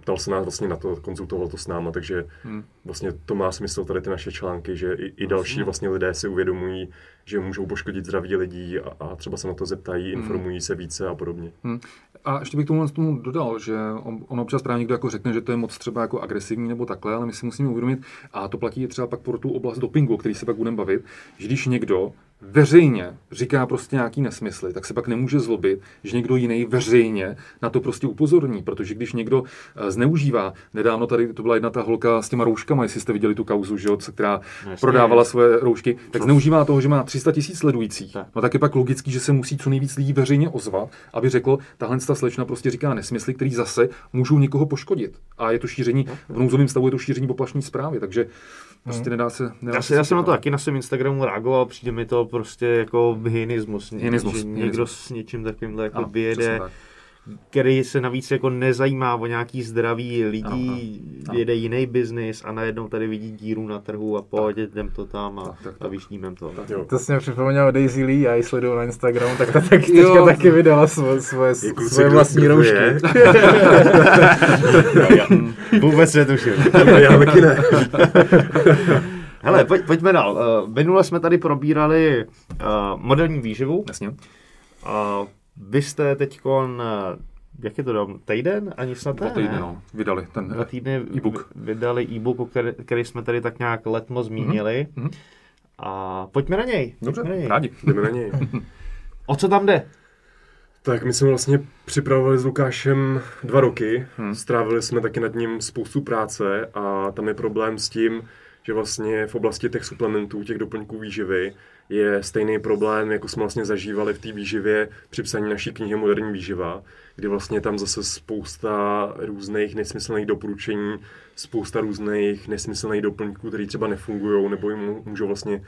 ptal se nás vlastně na to, konzultoval to s náma, takže hmm. vlastně to má smysl tady ty naše články, že i, i další vlastně lidé si uvědomují, že můžou poškodit zdraví lidí a, a třeba se na to zeptají, hmm. informují se více a podobně. Hmm. A ještě bych tomu, tomu dodal, že on, on občas právě někdo jako řekne, že to je moc třeba jako agresivní nebo takhle, ale my si musíme uvědomit, a to platí třeba pak pro tu oblast dopingu, o který se pak budeme bavit, že když někdo veřejně říká prostě nějaký nesmysly, tak se pak nemůže zlobit, že někdo jiný veřejně na to prostě upozorní, protože když někdo eh, zneužívá, nedávno tady to byla jedna ta holka s těma rouškama, jestli jste viděli tu kauzu, že, která Jasně, prodávala svoje roušky, tak zneužívá toho, že má 300 tisíc sledujících. No tak je pak logický, že se musí co nejvíc lidí veřejně ozvat, aby řekl, tahle ta slečna prostě říká nesmysly, který zase můžou někoho poškodit. A je to šíření, v nouzovém stavu je to šíření poplašní zprávy, takže Prostě hmm. nedá se... Nedá já, se, já jsem na to taky na svém Instagramu reagoval, přijde mi to prostě jako hyenismus. Hyenismus. Že někdo s něčím takovýmhle jako vyjede který se navíc jako nezajímá o nějaký zdraví lidí, ano, jede jiný biznis a najednou tady vidí díru na trhu a pohodě, jdem to tam a, tak, tak, tak. a vyšnímem to. Tak, jo. To jsi mě připomněl Daisy Lee, já ji sleduju na Instagramu, tak ta tak, teďka taky vydala svoje, svoje, svoje vlastní roušky. Vůbec netuším. já taky ne. Hele, pojď, pojďme dál. Uh, minule jsme tady probírali uh, moderní výživu. Jasně. Uh, vy jste teď jak je to dom, týden? Ani snad Dva týdny, no, vydali ten Dva týdny e-book. Vydali e-book, který, který jsme tady tak nějak letmo zmínili. Mm-hmm. A pojďme na něj. Dobře, na něj. rádi. Jdeme na něj. o co tam jde? Tak my jsme vlastně připravovali s Lukášem dva roky. Hmm. Strávili jsme taky nad ním spoustu práce a tam je problém s tím, že vlastně v oblasti těch suplementů, těch doplňků výživy, je stejný problém, jako jsme vlastně zažívali v té výživě při psaní naší knihy Moderní výživa, kdy vlastně tam zase spousta různých nesmyslných doporučení, spousta různých nesmyslných doplňků, které třeba nefungují nebo jim můžou vlastně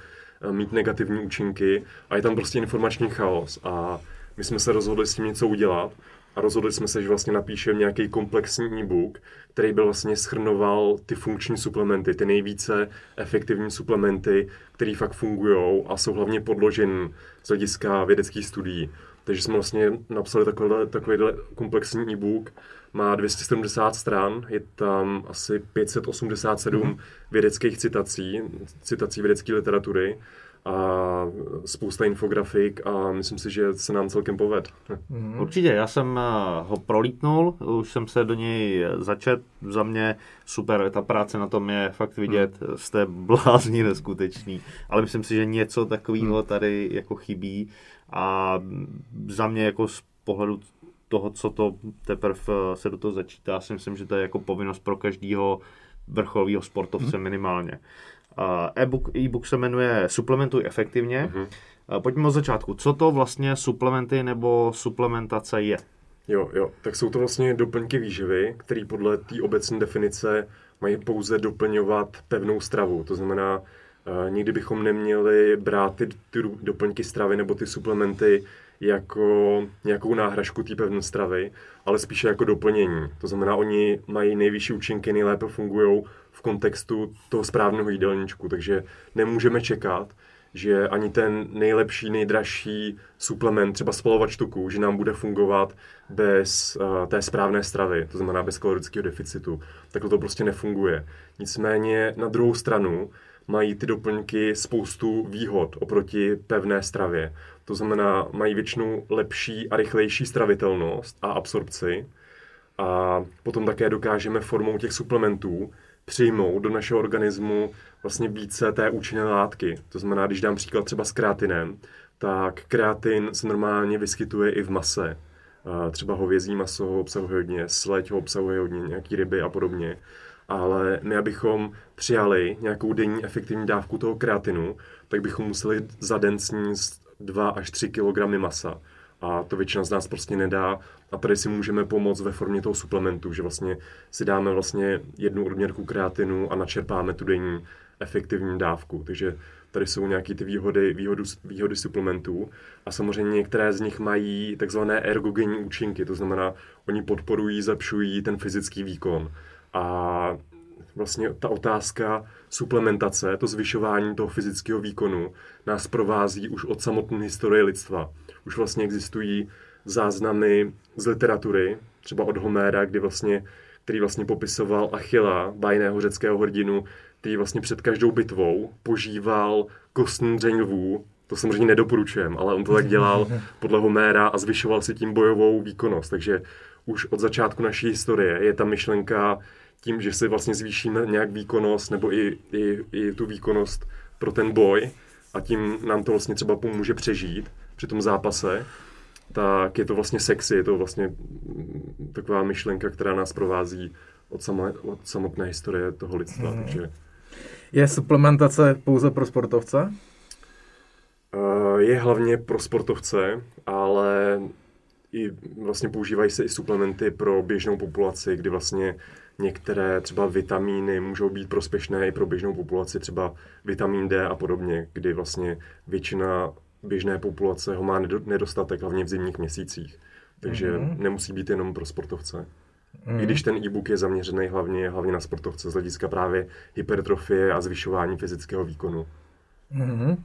eh, mít negativní účinky. A je tam prostě informační chaos a my jsme se rozhodli s tím něco udělat a rozhodli jsme se, že vlastně napíšeme nějaký komplexní e-book, který byl vlastně schrnoval ty funkční suplementy, ty nejvíce efektivní suplementy, které fakt fungují a jsou hlavně podložen z hlediska vědeckých studií. Takže jsme vlastně napsali takovýhle, takovýhle komplexní e-book, má 270 stran, je tam asi 587 mm-hmm. vědeckých citací, citací vědecké literatury a spousta infografik a myslím si, že se nám celkem poved. Mm. Určitě, já jsem eh, ho prolítnul, už jsem se do něj začet, za mě super, ta práce na tom je fakt vidět, mm. jste blázní neskutečný, ale myslím si, že něco takového mm. tady jako chybí a za mě jako z pohledu toho, co to teprve eh, se do toho začítá, si myslím, že to je jako povinnost pro každého vrcholového sportovce mm. minimálně. E-book, e-book se jmenuje Suplementuj efektivně. Mm-hmm. Pojďme od začátku. Co to vlastně suplementy nebo suplementace je? Jo, jo, tak jsou to vlastně doplňky výživy, které podle té obecné definice mají pouze doplňovat pevnou stravu. To znamená, uh, nikdy bychom neměli brát ty, ty doplňky stravy nebo ty suplementy jako nějakou náhražku té pevné stravy, ale spíše jako doplnění. To znamená, oni mají nejvyšší účinky, nejlépe fungují v kontextu toho správného jídelníčku, takže nemůžeme čekat, že ani ten nejlepší, nejdražší suplement, třeba spalovač tuku, že nám bude fungovat bez uh, té správné stravy, to znamená bez kalorického deficitu. Takhle to prostě nefunguje. Nicméně na druhou stranu mají ty doplňky spoustu výhod oproti pevné stravě. To znamená, mají většinou lepší a rychlejší stravitelnost a absorpci. A potom také dokážeme formou těch suplementů přijmout do našeho organismu vlastně více té účinné látky. To znamená, když dám příklad třeba s kreatinem, tak kreatin se normálně vyskytuje i v mase. Třeba hovězí maso ho obsahuje hodně, sleď ho obsahuje hodně, nějaký ryby a podobně. Ale my, abychom přijali nějakou denní efektivní dávku toho kreatinu, tak bychom museli za den sníst 2 až 3 kg masa. A to většina z nás prostě nedá. A tady si můžeme pomoct ve formě toho suplementu, že vlastně si dáme vlastně jednu odměrku kreatinu a načerpáme tu denní efektivní dávku. Takže tady jsou nějaké ty výhody, výhody, výhody suplementů a samozřejmě některé z nich mají takzvané ergogenní účinky, to znamená, oni podporují, zlepšují ten fyzický výkon. A vlastně ta otázka suplementace, to zvyšování toho fyzického výkonu nás provází už od samotné historie lidstva. Už vlastně existují záznamy z literatury, třeba od Homéra, kdy vlastně, který vlastně popisoval Achila, bajného řeckého hrdinu, který vlastně před každou bitvou požíval kostní dřeň lvů, to samozřejmě nedoporučujem, ale on to tak dělal podle Homéra a zvyšoval si tím bojovou výkonnost. Takže už od začátku naší historie je ta myšlenka tím, že si vlastně zvýšíme nějak výkonnost nebo i, i, i tu výkonnost pro ten boj a tím nám to vlastně třeba pomůže přežít při tom zápase, tak je to vlastně sexy, je to vlastně taková myšlenka, která nás provází od, samé, od samotné historie toho lidstva. Mm. Takže... Je suplementace pouze pro sportovce? Eh, je hlavně pro sportovce, ale i vlastně používají se i suplementy pro běžnou populaci, kdy vlastně některé třeba vitamíny můžou být prospěšné i pro běžnou populaci, třeba vitamin D a podobně, kdy vlastně většina běžné populace ho má nedostatek, hlavně v zimních měsících. Takže mm-hmm. nemusí být jenom pro sportovce. Mm. I když ten e-book je zaměřený hlavně, hlavně na sportovce z hlediska právě hypertrofie a zvyšování fyzického výkonu. Mm-hmm.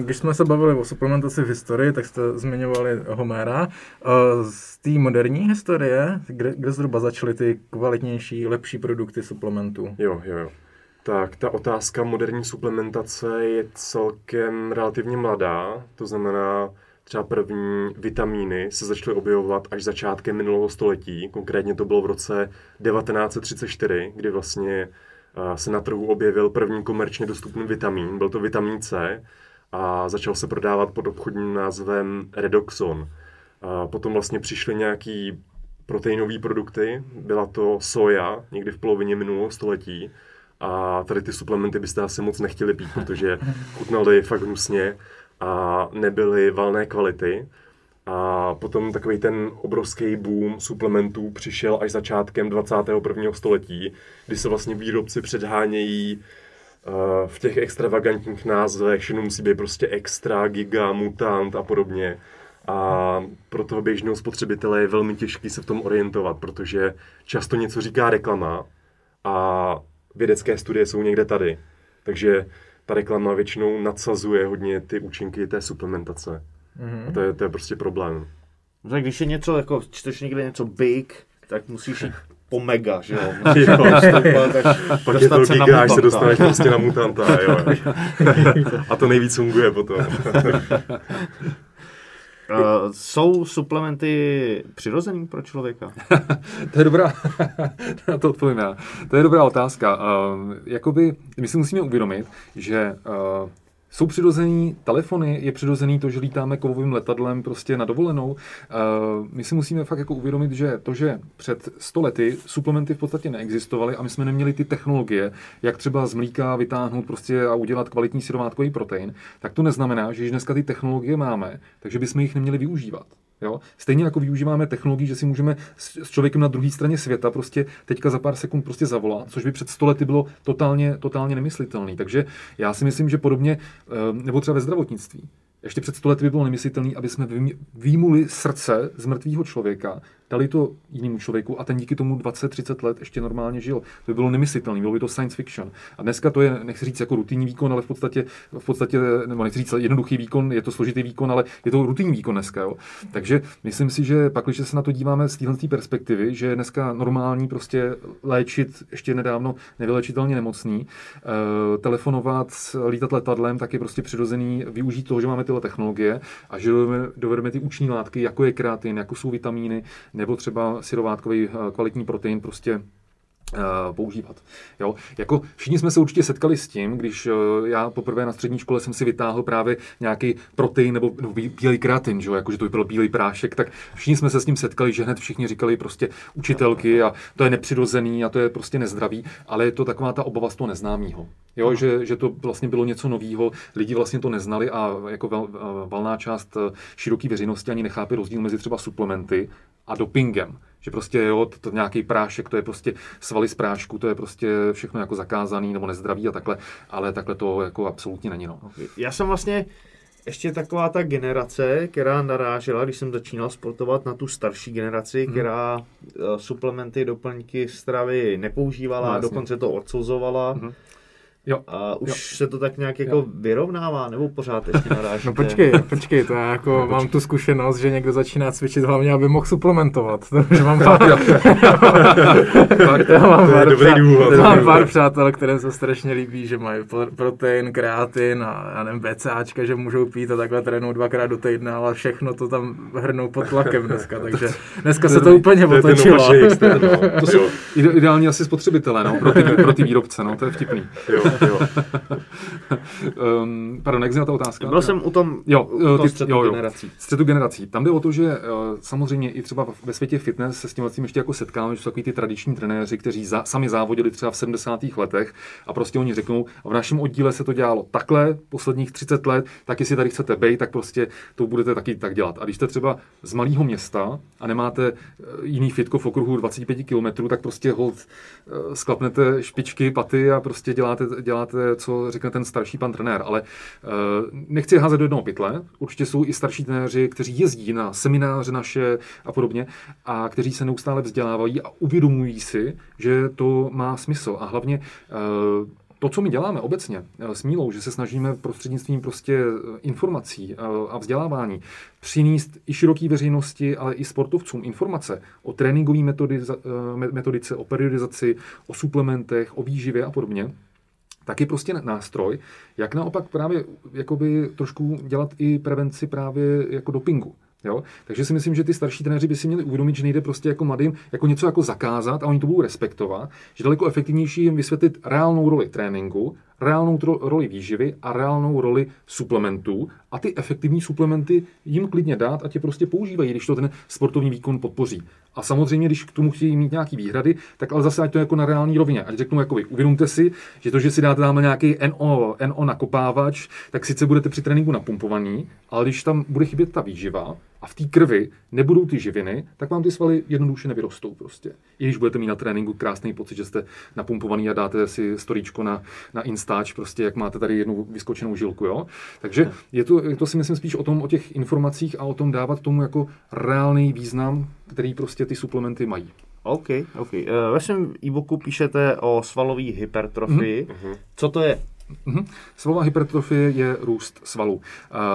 Když jsme se bavili o suplementaci v historii, tak jste zmiňovali Homéra. Z té moderní historie, kde, kde zhruba začaly ty kvalitnější, lepší produkty suplementů? Jo, jo, jo. Tak ta otázka moderní suplementace je celkem relativně mladá, to znamená, třeba první vitamíny se začaly objevovat až začátkem minulého století. Konkrétně to bylo v roce 1934, kdy vlastně se na trhu objevil první komerčně dostupný vitamin. Byl to vitamin C a začal se prodávat pod obchodním názvem Redoxon. A potom vlastně přišly nějaký proteinové produkty, byla to soja někdy v polovině minulého století a tady ty suplementy byste asi moc nechtěli pít, protože chutnaly fakt hnusně a nebyly valné kvality. A potom takový ten obrovský boom suplementů přišel až začátkem 21. století, kdy se vlastně výrobci předhánějí v těch extravagantních názvech, že musí být prostě extra, giga, mutant a podobně. A pro toho běžného spotřebitele je velmi těžký se v tom orientovat, protože často něco říká reklama a vědecké studie jsou někde tady. Takže ta reklama většinou nadsazuje hodně ty účinky té suplementace. Mm-hmm. A to je, to je prostě problém. No tak když je něco, jako čteš někde něco big, tak musíš jít po mega, že jo? Jo. Stoupat, Pak je to giga, až se dostaneš prostě na mutanta, jo. A to nejvíc funguje potom. Uh, jsou suplementy přirozený pro člověka? to je dobrá, na to odpovím já. To je dobrá otázka. Uh, jakoby, my si musíme uvědomit, že uh, jsou přirozený telefony, je přirozený to, že lítáme kovovým letadlem prostě na dovolenou. My si musíme fakt jako uvědomit, že to, že před 100 lety suplementy v podstatě neexistovaly a my jsme neměli ty technologie, jak třeba z mlíka vytáhnout prostě a udělat kvalitní syrovátkový protein, tak to neznamená, že když dneska ty technologie máme, takže bychom jich neměli využívat. Jo? Stejně jako využíváme technologii, že si můžeme s člověkem na druhé straně světa prostě teďka za pár sekund prostě zavolat, což by před stolety bylo totálně, totálně nemyslitelné. Takže já si myslím, že podobně, eh, nebo třeba ve zdravotnictví, ještě před stolety by bylo nemyslitelné, aby jsme výmuli srdce z mrtvého člověka dali to jinému člověku a ten díky tomu 20-30 let ještě normálně žil. To by bylo nemyslitelné, bylo by to science fiction. A dneska to je, nechci říct jako rutinní výkon, ale v podstatě, v podstatě nebo nechci říct jednoduchý výkon, je to složitý výkon, ale je to rutinní výkon dneska. Jo. Takže myslím si, že pak, když se na to díváme z téhle perspektivy, že je dneska normální prostě léčit ještě nedávno nevylečitelně nemocný, e, telefonovat, lítat letadlem, tak je prostě přirozený využít toho, že máme tyhle technologie a že dovedeme, dovedeme ty účinné látky, jako je kreatin, jako jsou vitamíny, nebo třeba syrovátkový eh, kvalitní protein prostě Uh, používat. Jo? Jako všichni jsme se určitě setkali s tím, když uh, já poprvé na střední škole jsem si vytáhl právě nějaký protein nebo, nebo bílý kreatin, že? Jako, že to byl bílý prášek, tak všichni jsme se s tím setkali, že hned všichni říkali prostě učitelky a to je nepřirozený a to je prostě nezdravý, ale je to taková ta obava z toho neznámého. Jo, že, že, to vlastně bylo něco nového, lidi vlastně to neznali a jako val, valná část široké veřejnosti ani nechápe rozdíl mezi třeba suplementy a dopingem. Že prostě jo, to, to nějaký prášek, to je prostě svaly z prášku, to je prostě všechno jako zakázaný nebo nezdravý a takhle, ale takhle to jako absolutně není. No. Já jsem vlastně ještě taková ta generace, která narážela, když jsem začínal sportovat na tu starší generaci, hmm. která uh, suplementy, doplňky stravy nepoužívala, no, dokonce to odsuzovala. Hmm. Jo. A už jo. se to tak nějak jako jo. vyrovnává, nebo pořád ještě narážíte? No počkej, počkej, to já jako no, mám tu zkušenost, že někdo začíná cvičit hlavně, aby mohl suplementovat. Takže mám pár, já mám pár, přátel, mám pár přátel, které se strašně líbí, že mají protein, kreatin a já nevím, BCAčka, že můžou pít a takhle trénují dvakrát do týdne, ale všechno to tam hrnou pod tlakem dneska, takže dneska se to úplně otočilo. To jsou ideální asi spotřebitelé, no, pro ty, pro ty výrobce, no, to je vtipný. Jo jo. um, pardon, jak ta otázka? Byl jsem u tom, jo, u tom ty, střetu jo, jo. generací. Střetu generací. Tam jde o to, že uh, samozřejmě i třeba ve světě fitness se s tím ještě jako setkáme, že jsou takový ty tradiční trenéři, kteří za, sami závodili třeba v 70. letech a prostě oni řeknou, v našem oddíle se to dělalo takhle posledních 30 let, tak jestli tady chcete být, tak prostě to budete taky tak dělat. A když jste třeba z malého města a nemáte eh, jiný fitko v okruhu 25 km, tak prostě hold eh, sklapnete špičky, paty a prostě děláte děláte, co řekne ten starší pan trenér, ale uh, nechci házet do jednoho pytle. Určitě jsou i starší trenéři, kteří jezdí na semináře naše a podobně a kteří se neustále vzdělávají a uvědomují si, že to má smysl. A hlavně uh, to, co my děláme obecně eh, s Mílou, že se snažíme prostřednictvím prostě eh, informací eh, a vzdělávání přinést i široký veřejnosti, ale i sportovcům informace o tréninkové metodice, o periodizaci, o suplementech, o výživě a podobně, tak je prostě nástroj, jak naopak právě jakoby trošku dělat i prevenci právě jako dopingu. Jo? Takže si myslím, že ty starší trenéři by si měli uvědomit, že nejde prostě jako mladým jako něco jako zakázat a oni to budou respektovat, že daleko efektivnější jim vysvětlit reálnou roli tréninku, reálnou roli výživy a reálnou roli suplementů a ty efektivní suplementy jim klidně dát a tě prostě používají, když to ten sportovní výkon podpoří. A samozřejmě, když k tomu chtějí mít nějaký výhrady, tak ale zase ať to jako na reální rovině. Ať řeknu, jako vy, uvědomte si, že to, že si dáte tam nějaký NO, NO nakopávač, tak sice budete při tréninku napumpovaný, ale když tam bude chybět ta výživa a v té krvi nebudou ty živiny, tak vám ty svaly jednoduše nevyrostou prostě. I když budete mít na tréninku krásný pocit, že jste napumpovaný a dáte si storíčko na, na Instač, prostě jak máte tady jednu vyskočenou žilku, jo. Takže je to, je to si myslím spíš o tom, o těch informacích a o tom dávat tomu jako reálný význam, který prostě ty suplementy mají. OK, OK. Eh, ve svém e-booku píšete o svalové hypertrofii. Mm-hmm. Co to je? Mm-hmm. Svalová hypertrofie je růst svalů.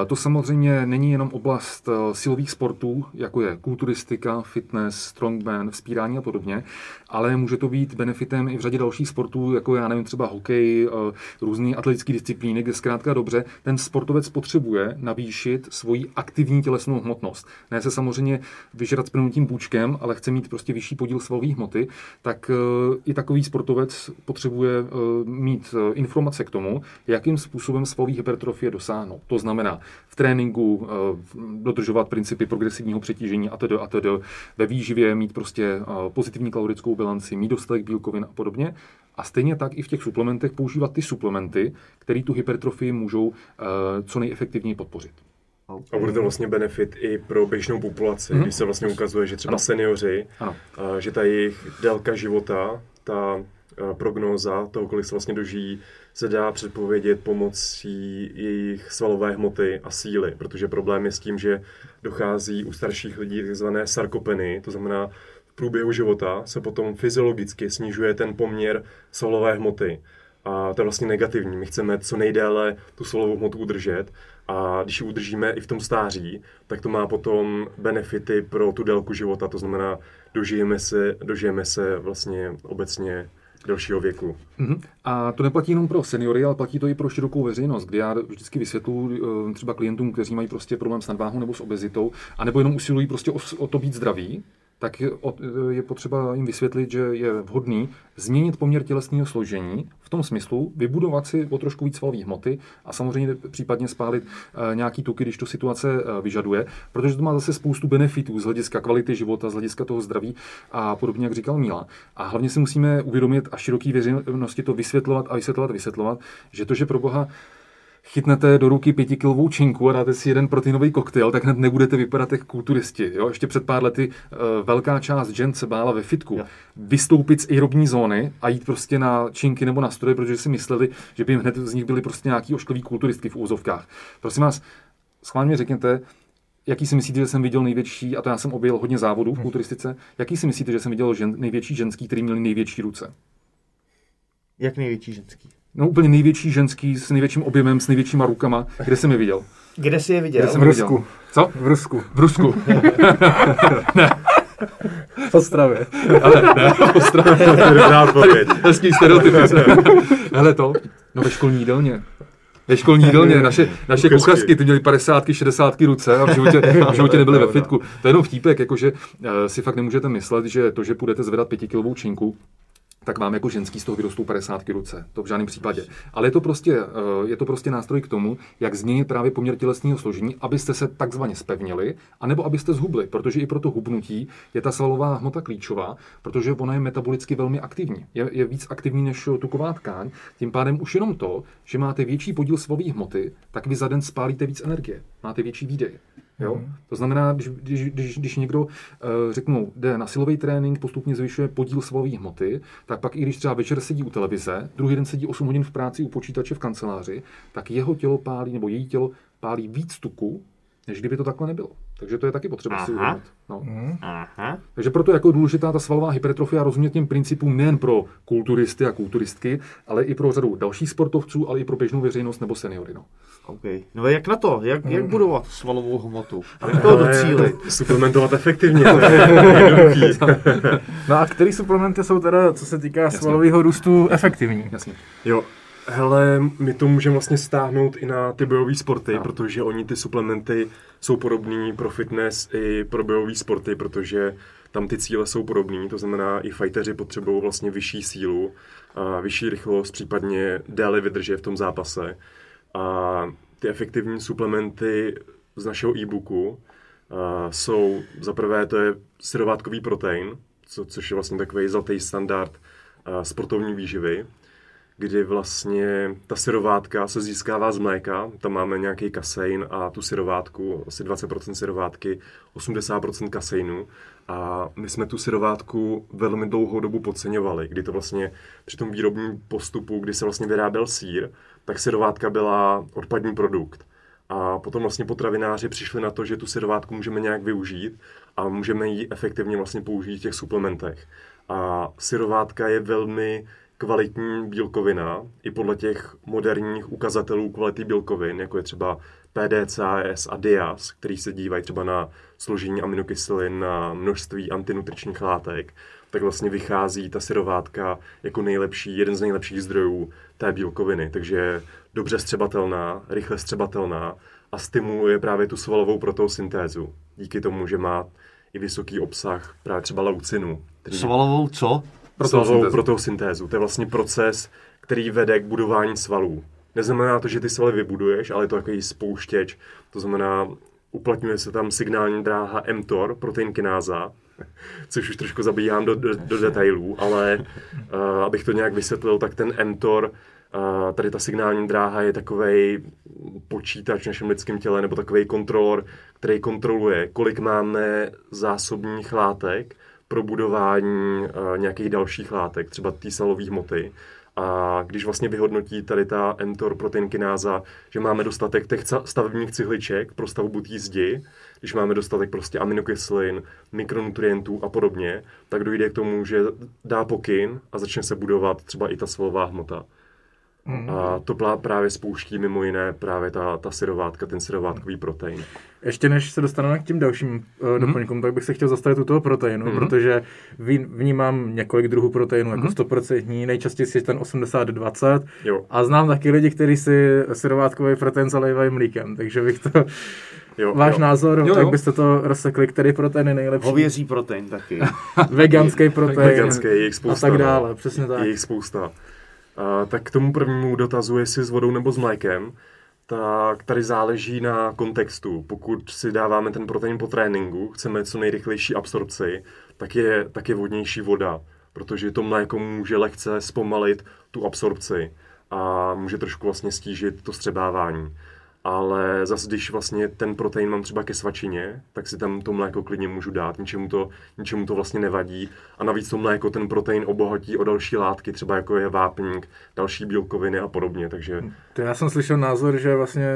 To samozřejmě není jenom oblast eh, silových sportů, jako je kulturistika, fitness, strongman, vzpírání a podobně, ale může to být benefitem i v řadě dalších sportů, jako já nevím, třeba hokej, eh, různé atletické disciplíny, kde zkrátka dobře ten sportovec potřebuje navýšit svoji aktivní tělesnou hmotnost. Ne se samozřejmě vyžrat plnutím bůčkem, ale chce mít prostě vyšší podíl svalové hmoty, tak eh, i takový sportovec potřebuje mít informace k tomu, tomu, jakým způsobem svalové hypertrofie dosáhnout. To znamená v tréninku eh, dodržovat principy progresivního přetížení a tedy a tedy, ve výživě mít prostě eh, pozitivní kalorickou bilanci, mít dostatek bílkovin a podobně. A stejně tak i v těch suplementech používat ty suplementy, které tu hypertrofii můžou eh, co nejefektivněji podpořit. A bude to vlastně benefit i pro běžnou populaci, mm-hmm. když se vlastně ukazuje, že třeba ano. seniori, ano. že ta jejich délka života, ta prognóza toho, kolik se vlastně dožijí, se dá předpovědět pomocí jejich svalové hmoty a síly, protože problém je s tím, že dochází u starších lidí takzvané sarkopeny, to znamená v průběhu života se potom fyziologicky snižuje ten poměr svalové hmoty. A to je vlastně negativní. My chceme co nejdéle tu svalovou hmotu udržet a když ji udržíme i v tom stáří, tak to má potom benefity pro tu délku života. To znamená, dožijeme se, dožijeme se vlastně obecně delšího věku. Mm-hmm. A to neplatí jenom pro seniory, ale platí to i pro širokou veřejnost, kdy já vždycky vysvětluji eh, třeba klientům, kteří mají prostě problém s nadváhou nebo s obezitou, anebo jenom usilují prostě o, o to být zdraví, tak je potřeba jim vysvětlit, že je vhodný změnit poměr tělesného složení v tom smyslu vybudovat si o trošku víc svalové hmoty a samozřejmě případně spálit eh, nějaký tuky, když to situace eh, vyžaduje, protože to má zase spoustu benefitů z hlediska kvality života, z hlediska toho zdraví a podobně, jak říkal Míla. A hlavně si musíme uvědomit a široký veřejnosti to vysvětlovat a vysvětlovat, vysvětlovat, že to, že pro Boha chytnete do ruky pětikilovou činku a dáte si jeden proteinový koktejl, tak hned nebudete vypadat jako kulturisti. Jo? Ještě před pár lety uh, velká část žen se bála ve fitku jo. vystoupit z aerobní zóny a jít prostě na činky nebo na stroje, protože si mysleli, že by jim hned z nich byly prostě nějaký ošklivý kulturistky v úzovkách. Prosím vás, schválně řekněte, Jaký si myslíte, že jsem viděl největší, a to já jsem objel hodně závodů v hm. kulturistice, jaký si myslíte, že jsem viděl žen, největší ženský, který měli největší ruce? Jak největší ženský? No úplně největší ženský s největším objemem, s největšíma rukama. Kde jsem je viděl? Kde jsi je viděl? Kde jsem v Rusku. Viděl? Co? V Rusku. V Rusku. ne. V Ostravě. Ale ne, v Ostravě. Hezký stereotyp. Hele to, no ve školní jídelně. Ve školní jídelně, naše, naše kuchařky, ty měly 50, 60 ruce a v životě, v životě nebyly ve fitku. To je jenom vtípek, jakože uh, si fakt nemůžete myslet, že to, že půjdete zvedat pětikilovou činku, tak vám jako ženský z toho vyrostou 50 ruce. To v žádném případě. Ale je to, prostě, eh, je to prostě nástroj k tomu, jak změnit právě poměr tělesného složení, abyste se takzvaně spevnili, anebo abyste zhubli, protože i pro to hubnutí je ta svalová hmota klíčová, protože ona je metabolicky velmi aktivní. Je, je víc aktivní než tuková tkáň. Tím pádem už jenom to, že máte větší podíl svalové hmoty, tak vy za den spálíte víc energie, máte větší výdej. Jo? Mm. To znamená, když, když, když, když někdo, uh, řeknu, jde na silový trénink, postupně zvyšuje podíl svalové hmoty, tak pak i když třeba večer sedí u televize, druhý den sedí 8 hodin v práci u počítače v kanceláři, tak jeho tělo pálí, nebo její tělo pálí víc tuku, než kdyby to takhle nebylo. Takže to je taky potřeba Aha. si uvědomit. No. Mm. Aha. Takže proto jako důležitá ta svalová hypertrofie a rozumět těm principům nejen pro kulturisty a kulturistky, ale i pro řadu dalších sportovců, ale i pro běžnou veřejnost nebo seniory. No. Okay. No jak na to? Jak, jak budovat svalovou hmotu? Jak to docílit? Suplementovat efektivně, to je No a který suplementy jsou teda, co se týká Jasně. svalového růstu, efektivní? Jasně. Jo, Hele, my to můžeme vlastně stáhnout i na ty bojové sporty, no. protože oni ty suplementy jsou podobný pro fitness i pro bojové sporty, protože tam ty cíle jsou podobné, to znamená i fighteři potřebují vlastně vyšší sílu, a vyšší rychlost, případně déle vydrže v tom zápase. A ty efektivní suplementy z našeho e-booku jsou, za prvé to je syrovátkový protein, co, což je vlastně takový zlatý standard sportovní výživy kdy vlastně ta syrovátka se získává z mléka, tam máme nějaký kasein a tu syrovátku, asi 20% syrovátky, 80% kaseinu a my jsme tu syrovátku velmi dlouhou dobu podceňovali, kdy to vlastně při tom výrobním postupu, kdy se vlastně vyráběl sír, tak syrovátka byla odpadní produkt. A potom vlastně potravináři přišli na to, že tu syrovátku můžeme nějak využít a můžeme ji efektivně vlastně použít v těch suplementech. A syrovátka je velmi kvalitní bílkovina i podle těch moderních ukazatelů kvality bílkovin, jako je třeba PDCAS a DIAS, který se dívají třeba na složení aminokyselin, na množství antinutričních látek, tak vlastně vychází ta syrovátka jako nejlepší, jeden z nejlepších zdrojů té bílkoviny. Takže dobře střebatelná, rychle střebatelná a stimuluje právě tu svalovou protosyntézu. Díky tomu, že má i vysoký obsah právě třeba laucinu. Který... Svalovou co? Svalovou protosyntézu. To je vlastně proces, který vede k budování svalů. Neznamená to, že ty svaly vybuduješ, ale je to takový spouštěč. To znamená, uplatňuje se tam signální dráha mTOR, protein kináza, což už trošku zabíhám do, do, do detailů, ale uh, abych to nějak vysvětlil, tak ten mTOR, uh, tady ta signální dráha je takový počítač v našem lidském těle, nebo takový kontrolor, který kontroluje, kolik máme zásobních látek pro budování uh, nějakých dalších látek, třeba té salové hmoty. A když vlastně vyhodnotí tady ta mTOR proteinkináza, že máme dostatek těch stavebních cihliček pro stavbu té zdi, když máme dostatek prostě aminokyselin, mikronutrientů a podobně, tak dojde k tomu, že dá pokyn a začne se budovat třeba i ta svalová hmota. Mm. A to právě spouští mimo jiné právě ta, ta syrovátka, ten syrovátkový protein. Ještě než se dostaneme k tím dalším uh, doplňkům, tak bych se chtěl zastavit u toho proteinu, mm. protože vnímám několik druhů proteinů jako mm. 100%, nejčastěji je ten 80-20 a znám taky lidi, kteří si syrovátkový protein zalévají mlíkem, takže bych to... Jo, Váš jo. názor, jo, jo. tak byste to rozsekli, který protein je nejlepší? Hovězí protein taky. Veganský protein. Veganský, je jich spousta. A tak dále, přesně tak. Je jich spousta. Tak k tomu prvnímu dotazu, jestli s vodou nebo s mlékem, tak tady záleží na kontextu. Pokud si dáváme ten protein po tréninku, chceme co nejrychlejší absorpci, tak je, tak je vodnější voda, protože to mléko může lehce zpomalit tu absorpci a může trošku vlastně stížit to střebávání ale zase, když vlastně ten protein mám třeba ke svačině, tak si tam to mléko klidně můžu dát, ničemu to, ničemu to vlastně nevadí. A navíc to mléko ten protein obohatí o další látky, třeba jako je vápník, další bílkoviny a podobně, takže... To já jsem slyšel názor, že vlastně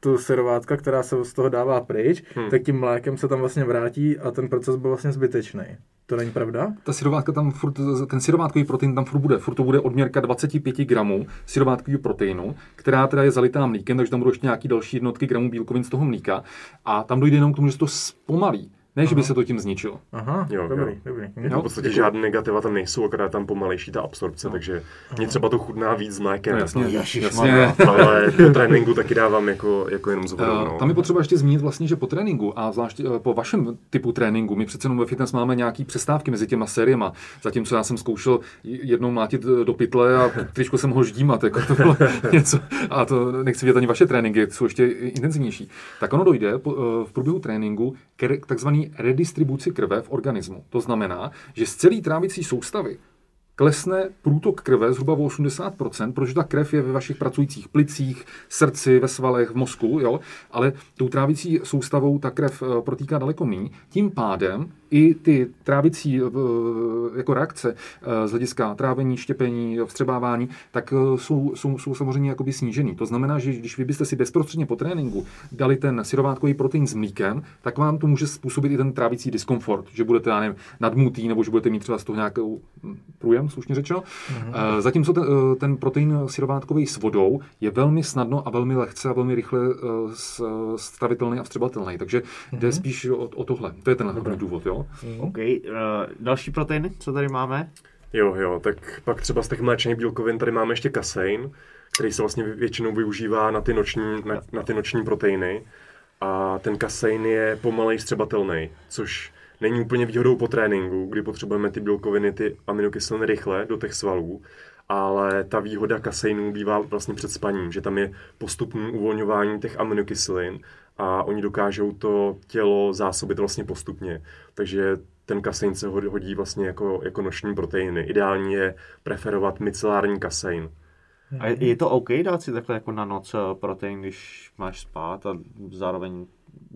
tu syrovátka, která se z toho dává pryč, hmm. tak tím mlékem se tam vlastně vrátí a ten proces byl vlastně zbytečný. To není pravda? Ta syrovátka tam furt, ten syrovátkový protein tam furt bude. Furt to bude odměrka 25 gramů syrovátkového proteinu, která teda je zalitá mlíkem, takže tam budou ještě nějaký další jednotky gramů bílkovin z toho mlíka. A tam dojde jenom k tomu, že se to zpomalí. Ne, že by se to tím zničilo. Aha, jo, dobrý, jo. dobrý. v podstatě děkuji. žádné negativa tam nejsou, akorát tam pomalejší ta absorpce, no. takže mě třeba to chutná víc s mlékem. No, jasně, jasně, jasně. ale po tréninku taky dávám jako, jako jenom s vodou. Uh, no. Tam je potřeba ještě zmínit vlastně, že po tréninku a zvlášť uh, po vašem typu tréninku, my přece jenom ve fitness máme nějaký přestávky mezi těma sériema. Zatímco já jsem zkoušel jednou mlátit eh, do pytle a tričku jsem ho ždímat, jako to bylo něco. A to nechci vědět ani vaše tréninky, jsou ještě intenzivnější. Tak ono dojde po, uh, v průběhu tréninku k takzvaný redistribuci krve v organismu. To znamená, že z celé trávicí soustavy klesne průtok krve zhruba o 80%, protože ta krev je ve vašich pracujících plicích, srdci, ve svalech, v mozku, jo? ale tou trávicí soustavou ta krev eh, protýká daleko méně. Tím pádem i ty trávicí eh, jako reakce eh, z hlediska trávení, štěpení, vstřebávání, tak jsou, jsou, jsou samozřejmě jakoby snížený. To znamená, že když vy byste si bezprostředně po tréninku dali ten syrovátkový protein s mlíkem, tak vám to může způsobit i ten trávicí diskomfort, že budete, já nevím, nadmutý, nebo že budete mít třeba z toho nějakou hm, průjem, slušně řečeno. Mm-hmm. Zatímco ten, ten protein syrovátkový s vodou je velmi snadno a velmi lehce a velmi rychle stravitelný a vstřebatelný. Takže mm-hmm. jde spíš o, o tohle. To je ten hlavní důvod. Jo? Mm-hmm. OK. Uh, další proteiny, co tady máme? Jo, jo, tak pak třeba z těch mléčných bílkovin tady máme ještě kasein, který se vlastně většinou využívá na ty noční, na, na ty noční proteiny. A ten kasein je pomalej střebatelný, což není úplně výhodou po tréninku, kdy potřebujeme ty bílkoviny, ty aminokyseliny rychle do těch svalů, ale ta výhoda kaseinu bývá vlastně před spaním, že tam je postupné uvolňování těch aminokyselin a oni dokážou to tělo zásobit vlastně postupně. Takže ten kasein se hodí vlastně jako, jako noční proteiny. Ideální je preferovat micelární kasein. A je to OK dát si takhle jako na noc eh, protein, když máš spát a zároveň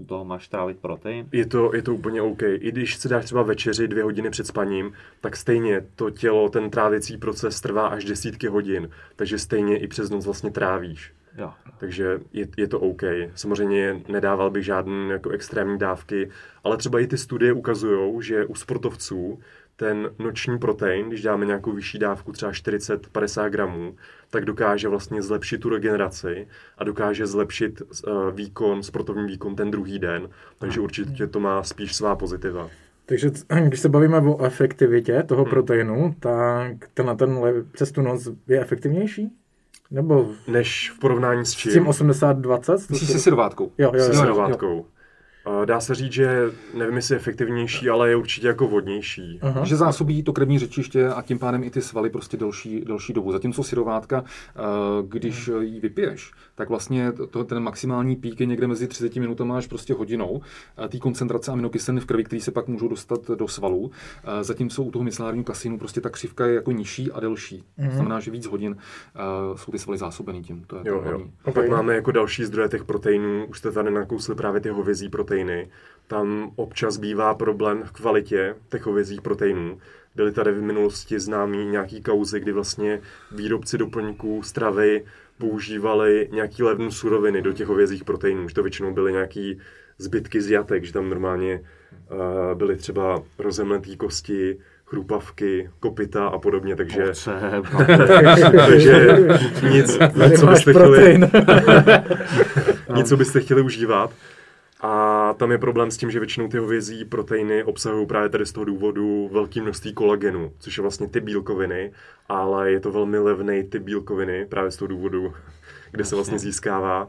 toho máš trávit protein? Je to, je to úplně OK. I když si dáš třeba večeři dvě hodiny před spaním, tak stejně to tělo, ten trávicí proces trvá až desítky hodin. Takže stejně i přes noc vlastně trávíš. Jo. Takže je, je to OK. Samozřejmě nedával bych žádné jako extrémní dávky, ale třeba i ty studie ukazují, že u sportovců ten noční protein, když dáme nějakou vyšší dávku, třeba 40-50 gramů, tak dokáže vlastně zlepšit tu regeneraci a dokáže zlepšit uh, výkon, sportovní výkon ten druhý den. Takže určitě to má spíš svá pozitiva. Takže když se bavíme o efektivitě toho hmm. proteinu, tak ten na ten přes tu noc je efektivnější? Nebo... Než v porovnání s čím? S tím 80-20? Myslíš se syrovátkou? Jo, jo, jo. Se syrovátkou. Dá se říct, že nevím, jestli je efektivnější, ale je určitě jako vodnější. Aha. Že zásobí to krevní řečiště a tím pádem i ty svaly prostě delší, delší dobu. Zatímco syrovátka, eh, když ji vypiješ, tak vlastně to, ten maximální pík je někde mezi 30 minutami až prostě hodinou. Té koncentrace aminokyselin v krvi, které se pak můžou dostat do svalů. Eh, zatímco u toho micelárního kasinu prostě ta křivka je jako nižší a delší. Mm-hmm. To znamená, že víc hodin uh, jsou ty svaly zásobený tím. To je jo, to jo. A pak máme jako další zdroje těch proteinů. Už jste tady nakousli právě ty hovězí proteiny proteiny. Tam občas bývá problém v kvalitě těch hovězích proteinů. Byly tady v minulosti známý nějaký kauzy, kdy vlastně výrobci doplňků stravy používali nějaký levné suroviny do těch hovězích proteinů. Že to většinou byly nějaký zbytky z jatek, že tam normálně uh, byly třeba rozemletý kosti, chrupavky, kopita a podobně, takže... takže nic, nic, co byste chtěli, nic, co byste chtěli užívat. A tam je problém s tím, že většinou ty hovězí proteiny obsahují právě tady z toho důvodu velké množství kolagenu, což je vlastně ty bílkoviny, ale je to velmi levný ty bílkoviny právě z toho důvodu, kde se vlastně získává.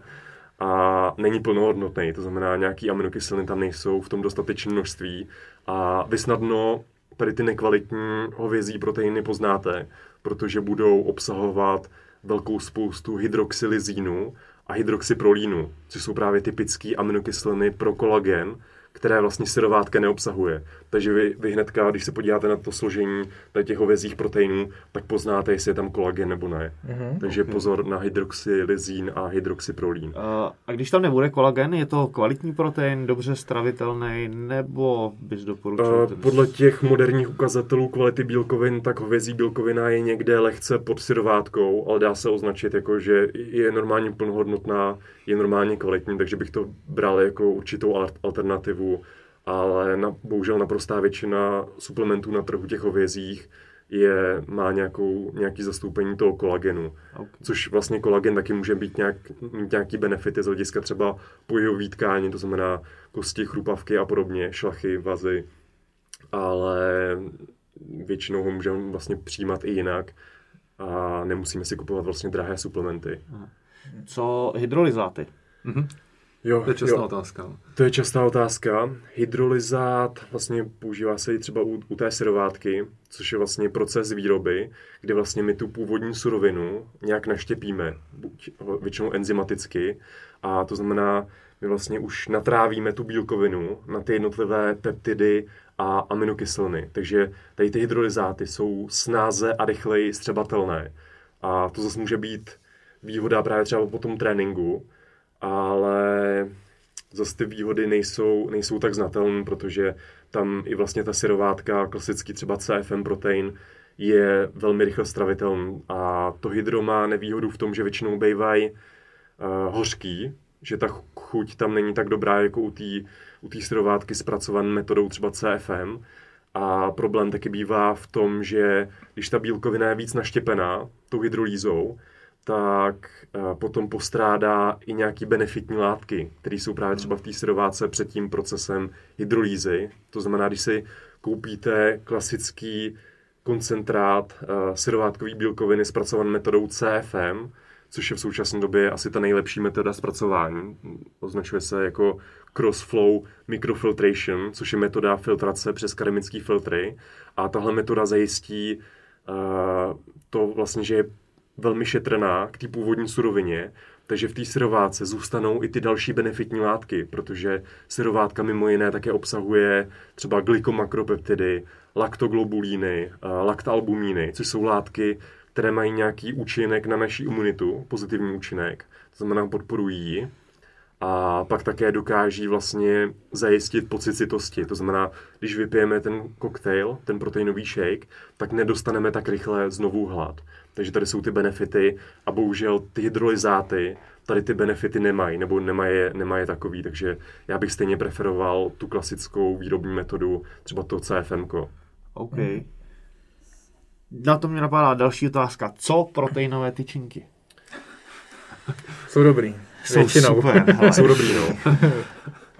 A není plnohodnotný, to znamená nějaký aminokyseliny tam nejsou v tom dostatečné množství. A vy snadno tady ty nekvalitní hovězí proteiny poznáte, protože budou obsahovat velkou spoustu hydroxylizínu a hydroxyprolínu, což jsou právě typické aminokyseliny pro kolagen, které vlastně syrovátka neobsahuje. Takže vy, vy hnedka, když se podíváte na to složení těch hovězích proteinů, tak poznáte, jestli je tam kolagen nebo ne. Uh-huh, Takže okay. pozor na hydroxylizín a hydroxyprolín. Uh, a když tam nebude kolagen, je to kvalitní protein, dobře stravitelný, nebo bys doporučil? Uh, podle těch moderních ukazatelů kvality bílkovin, tak hovězí bílkovina je někde lehce pod syrovátkou, ale dá se označit jako, že je normálně plnohodnotná, je normálně kvalitní, takže bych to bral jako určitou alternativu ale na, bohužel naprostá většina suplementů na trhu těch hovězích je, má nějakou, nějaký zastoupení toho kolagenu. Okay. Což vlastně kolagen taky může být nějak, mít nějaký benefity z hlediska třeba pohybový tkání, to znamená kosti, chrupavky a podobně, šlachy, vazy. Ale většinou ho můžeme vlastně přijímat i jinak a nemusíme si kupovat vlastně drahé suplementy. Co hydrolyzáty? Mm-hmm. Jo, to je častá jo. otázka. To je častá otázka. Hydrolyzát vlastně používá se i třeba u, u té syrovátky, což je vlastně proces výroby, kde vlastně my tu původní surovinu nějak naštěpíme, buď většinou enzymaticky, a to znamená, my vlastně už natrávíme tu bílkovinu na ty jednotlivé peptidy a aminokyseliny. Takže tady ty hydrolyzáty jsou snáze a rychleji střebatelné. A to zase může být výhoda právě třeba po tom tréninku, ale zase ty výhody nejsou, nejsou tak znatelné, protože tam i vlastně ta syrovátka, klasický třeba CFM protein, je velmi rychle stravitelný. A to hydro má nevýhodu v tom, že většinou bývají uh, hořký, že ta chuť tam není tak dobrá jako u té u tý syrovátky zpracované metodou třeba CFM. A problém taky bývá v tom, že když ta bílkovina je víc naštěpená tou hydrolízou, tak eh, potom postrádá i nějaký benefitní látky, které jsou právě třeba v té syrováce před tím procesem hydrolízy. To znamená, když si koupíte klasický koncentrát uh, syrovátkový bílkoviny zpracovaný metodou CFM, což je v současné době asi ta nejlepší metoda zpracování. Označuje se jako cross-flow microfiltration, což je metoda filtrace přes keramické filtry. A tahle metoda zajistí uh, to vlastně, že je velmi šetrná k té původní surovině, takže v té syrováce zůstanou i ty další benefitní látky, protože syrovátka mimo jiné také obsahuje třeba glykomakropeptidy, laktoglobulíny, laktalbumíny, což jsou látky, které mají nějaký účinek na naši imunitu, pozitivní účinek, to znamená podporují ji. A pak také dokáží vlastně zajistit pocit citosti. To znamená, když vypijeme ten koktejl, ten proteinový shake, tak nedostaneme tak rychle znovu hlad. Takže tady jsou ty benefity a bohužel ty hydrolyzáty tady ty benefity nemají, nebo nemají, nemají takový, takže já bych stejně preferoval tu klasickou výrobní metodu, třeba to CFM. OK. Na to mě napadá další otázka. Co proteinové tyčinky? Jsou dobrý. Jsou Většinou. super. Jsou dobrý, no.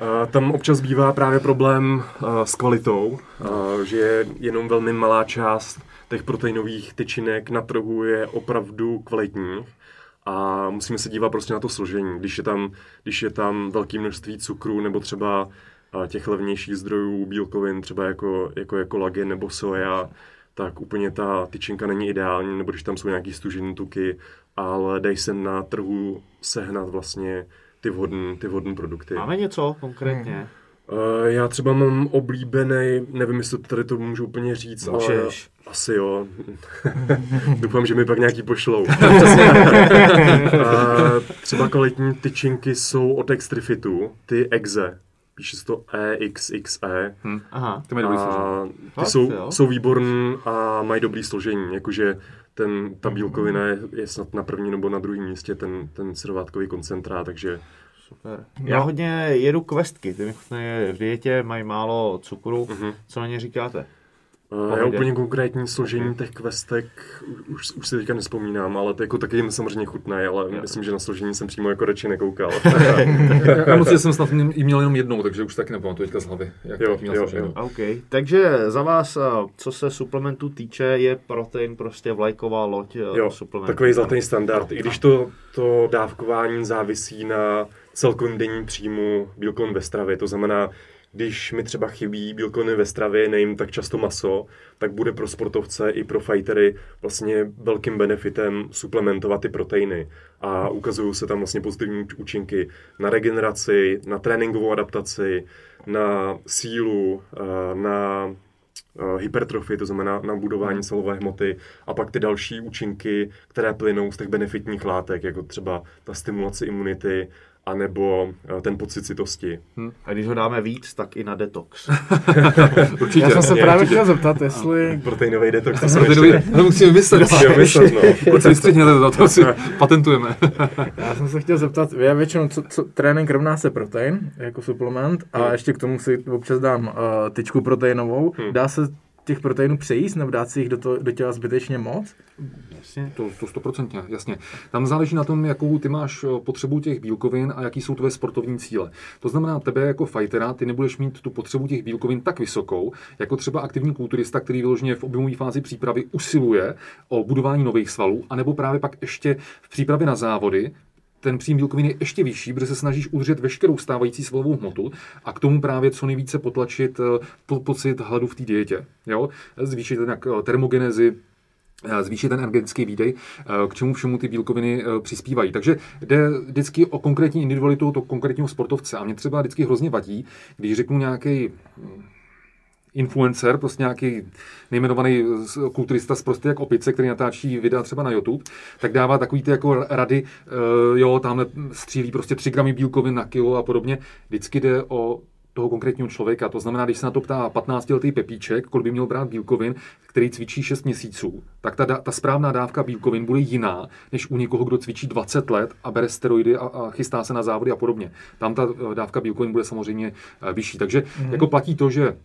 Uh, tam občas bývá právě problém uh, s kvalitou, uh, že jenom velmi malá část těch proteinových tyčinek na trhu je opravdu kvalitní a musíme se dívat prostě na to složení. Když je tam, když je tam velké množství cukru nebo třeba těch levnějších zdrojů bílkovin, třeba jako, jako je kolagen nebo soja, tak úplně ta tyčinka není ideální, nebo když tam jsou nějaký stužené tuky, ale dají se na trhu sehnat vlastně ty vhodné ty vhodné produkty. Máme něco konkrétně? Hmm. Uh, já třeba mám oblíbený, nevím, jestli tady to můžu úplně říct, Můžeš. ale asi jo. Doufám, že mi pak nějaký pošlou. uh, třeba kvalitní tyčinky jsou od Extrifitu, ty Exe. Píše se to EXXE. Hmm. Aha, to mají dobrý složení. Ty jsou, jsou výborný a mají dobrý složení. Jakože ten, ta bílkovina je, je snad na první nebo na druhém místě, ten, ten syrovátkový koncentrát, takže Super. No. Já hodně jedu questky, ty mi v dietě, mají málo cukru. Uh-huh. Co na ně říkáte? Uh, já úplně konkrétní složení těch questek už, už si teďka nespomínám, ale to jako taky jim samozřejmě chutné, ale jo. myslím, že na složení jsem přímo jako radši nekoukal. já moc jsem snad jí měl jenom jednou, takže už taky nepamatuji teďka z hlavy, jak jo, měl jo, jo. Okay. Takže za vás, co se suplementů týče, je protein prostě vlajková loď jo, suplementů. takový zlatý standard, i když to, to dávkování závisí na celkovém denním příjmu bílkovin ve stravě, to znamená, když mi třeba chybí bílkoviny ve stravě, nejím tak často maso, tak bude pro sportovce i pro fightery vlastně velkým benefitem suplementovat ty proteiny. A ukazují se tam vlastně pozitivní účinky na regeneraci, na tréninkovou adaptaci, na sílu, eh, na eh, hypertrofii, to znamená na budování silové hmoty a pak ty další účinky, které plynou z těch benefitních látek, jako třeba ta stimulace imunity anebo eh, ten pocit citosti. Hmm. A když ho dáme víc, tak i na detox. určitě. Já jsem se právě chtěl zeptat, jestli... Proteinový detox, to Proteinový, ještě... to musíme vyslet. Musíme vyslet, no. Proč vystřihněte to, to si patentujeme. Já jsem se chtěl zeptat, já většinou, co, co, trénink rovná se protein, jako suplement, a hmm. ještě k tomu si občas dám uh, tyčku proteinovou. Hmm. Dá se těch proteinů přejíst, nebo dát si jich do, to, do těla zbytečně moc? Jasně, to, to stoprocentně, jasně. Tam záleží na tom, jakou ty máš eh, potřebu těch bílkovin a jaký jsou tvoje sportovní cíle. To znamená, tebe jako fightera, ty nebudeš mít tu potřebu těch bílkovin tak vysokou, jako třeba aktivní kulturista, který vyloženě v objemové fázi přípravy usiluje o budování nových svalů, anebo právě pak ještě v přípravě na závody ten příjem bílkovin je ještě vyšší, protože se snažíš udržet veškerou stávající svalovou hmotu a k tomu právě co nejvíce potlačit eh, po, pocit hladu v té dietě. Jo? Zvýšit jednak eh, termogenezi, zvýšit ten energetický výdej, k čemu všemu ty bílkoviny přispívají. Takže jde vždycky o konkrétní individualitu toho konkrétního sportovce. A mě třeba vždycky hrozně vadí, když řeknu nějaký influencer, prostě nějaký nejmenovaný kulturista z prostě jak opice, který natáčí videa třeba na YouTube, tak dává takový ty jako rady, uh, jo, tamhle střílí prostě 3 gramy bílkovin na kilo a podobně. Vždycky jde o toho konkrétního člověka. To znamená, když se na to ptá 15-letý Pepíček, kolik by měl brát bílkovin, který cvičí 6 měsíců, tak ta, ta správná dávka bílkovin bude jiná, než u někoho, kdo cvičí 20 let a bere steroidy a, a chystá se na závody a podobně. Tam ta eh, dávka bílkovin bude samozřejmě eh, vyšší. Takže mm-hmm. jako platí to, že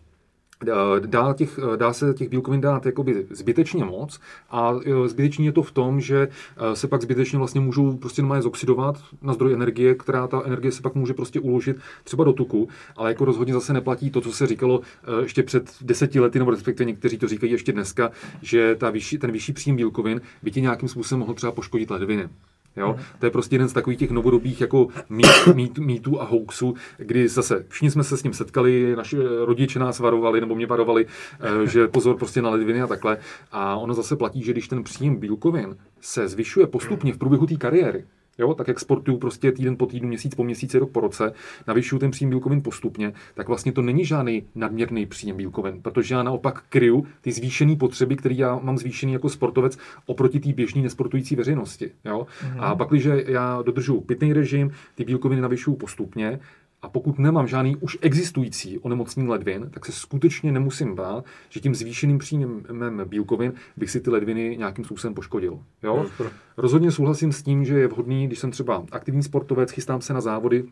Dá, těch, dá se těch bílkovin dát jakoby zbytečně moc a e, zbytečně je to v tom, že se pak zbytečně vlastně můžou prostě normálně zoxidovat na zdroj energie, která ta energie se pak může prostě uložit třeba do tuku, ale jako rozhodně zase neplatí to, co se říkalo ještě před deseti lety, nebo respektive někteří to říkají ještě dneska, že ta vyšší, ten vyšší příjem bílkovin by ti nějakým způsobem mohl třeba poškodit ledviny. Jo? To je prostě jeden z takových těch novodobých jako mít, mít, mýtů a hoaxů, kdy zase všichni jsme se s tím setkali, naši rodiče nás varovali, nebo mě varovali, eh, že pozor prostě na ledviny a takhle. A ono zase platí, že když ten příjem bílkovin se zvyšuje postupně v průběhu té kariéry, jo, tak jak sportuju prostě týden po týdnu, měsíc po měsíci, rok po roce, navyšuju ten příjem bílkovin postupně, tak vlastně to není žádný nadměrný příjem bílkovin, protože já naopak kryju ty zvýšené potřeby, které já mám zvýšený jako sportovec oproti té běžné nesportující veřejnosti. Jo? Mm-hmm. A pak, když já dodržu pitný režim, ty bílkoviny navyšuju postupně, a pokud nemám žádný už existující onemocnění ledvin, tak se skutečně nemusím bát, že tím zvýšeným příjmem bílkovin bych si ty ledviny nějakým způsobem poškodil. Jo? Rozhodně souhlasím s tím, že je vhodný, když jsem třeba aktivní sportovec, chystám se na závody,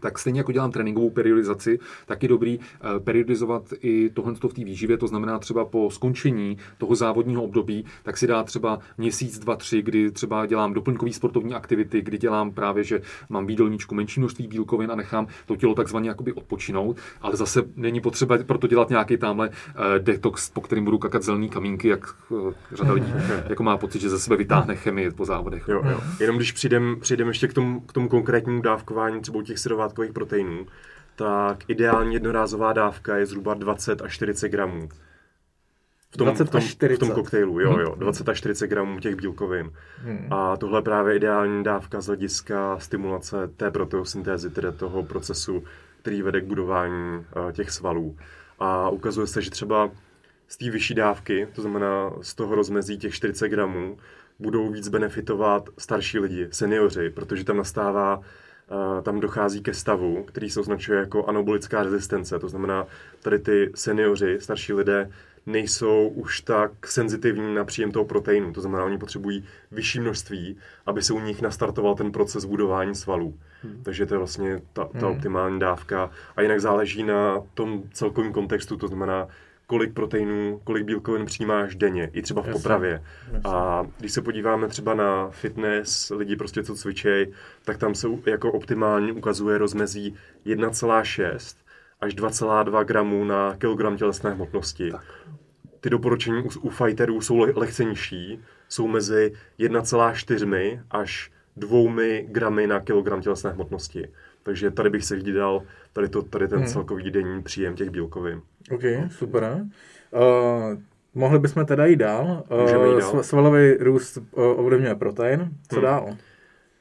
tak stejně jako dělám tréninkovou periodizaci, tak je dobrý eh, periodizovat i tohle v té výživě, to znamená třeba po skončení toho závodního období, tak si dá třeba měsíc, dva, tři, kdy třeba dělám doplňkové sportovní aktivity, kdy dělám právě, že mám výdelníčku menší množství bílkovin a nechám to tělo takzvaně jakoby odpočinout, ale zase není potřeba proto dělat nějaký tamhle uh, detox, po kterým budu kakat zelený kamínky, jak uh, řada lidí jako má pocit, že ze sebe vytáhne chemie po závodech. Jo, jo. Jenom když přijdem, přijdem ještě k tomu, k tomu konkrétnímu dávkování třeba těch syrovátkových proteinů, tak ideální jednorázová dávka je zhruba 20 až 40 gramů. V tom, 20 v tom, 40. v tom koktejlu, jo, jo, 20 až 40 gramů těch bílkovin. Hmm. A tohle je právě ideální dávka z hlediska stimulace té proteosyntézy, tedy toho procesu, který vede k budování uh, těch svalů. A ukazuje se, že třeba z té vyšší dávky, to znamená z toho rozmezí těch 40 gramů, budou víc benefitovat starší lidi, seniori, protože tam nastává tam dochází ke stavu, který se označuje jako anabolická rezistence. To znamená, tady ty seniori, starší lidé, nejsou už tak senzitivní na příjem toho proteinu. To znamená, oni potřebují vyšší množství, aby se u nich nastartoval ten proces budování svalů. Hmm. Takže to je vlastně ta, ta hmm. optimální dávka. A jinak záleží na tom celkovém kontextu, to znamená, kolik proteinů, kolik bílkovin přijímáš denně, i třeba v jasně, potravě. Jasně. A když se podíváme třeba na fitness, lidi prostě co cvičej, tak tam se jako optimálně ukazuje rozmezí 1,6 až 2,2 gramů na kilogram tělesné hmotnosti. Tak. Ty doporučení u, u fighterů jsou lehce nižší, jsou mezi 1,4 až 2 gramy na kilogram tělesné hmotnosti. Takže tady bych se dal tady, to, tady ten hmm. celkový denní příjem těch bílkovin. OK, super. Uh, mohli bychom teda jít dál. Uh, jít dál. Svalový růst uh, ovlivňuje protein. Co hmm. dál?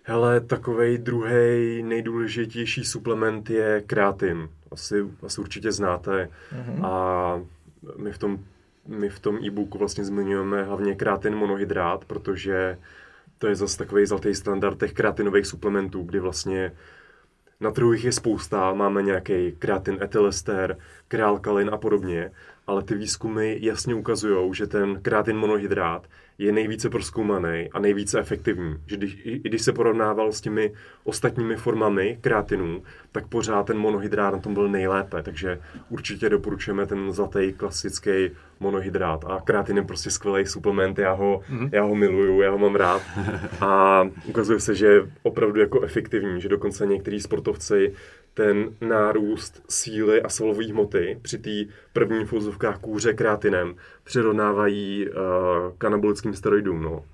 Hele, takový druhý nejdůležitější suplement je kreatin. Asi, asi určitě znáte. Uh-huh. A my v tom my v tom e-booku vlastně zmiňujeme hlavně kreatin monohydrát, protože to je zase takový zlatý standard těch kreatinových suplementů, kdy vlastně na trhu jich je spousta, máme nějaký kreatin etylester, krealkalin a podobně, ale ty výzkumy jasně ukazují, že ten kreatin monohydrát je nejvíce proskoumaný a nejvíce efektivní. Že když, i když se porovnával s těmi ostatními formami kreatinů, tak pořád ten monohydrát na tom byl nejlépe, takže určitě doporučujeme ten zlatý klasický monohydrát. A kreatin je prostě skvělý suplement, já ho, mm-hmm. já ho miluju, já ho mám rád. A ukazuje se, že je opravdu jako efektivní, že dokonce někteří sportovci ten nárůst síly a svalové hmoty při té první fuzovkách kůře kreatinem přirovnávají uh, kanabolickým steroidům. No.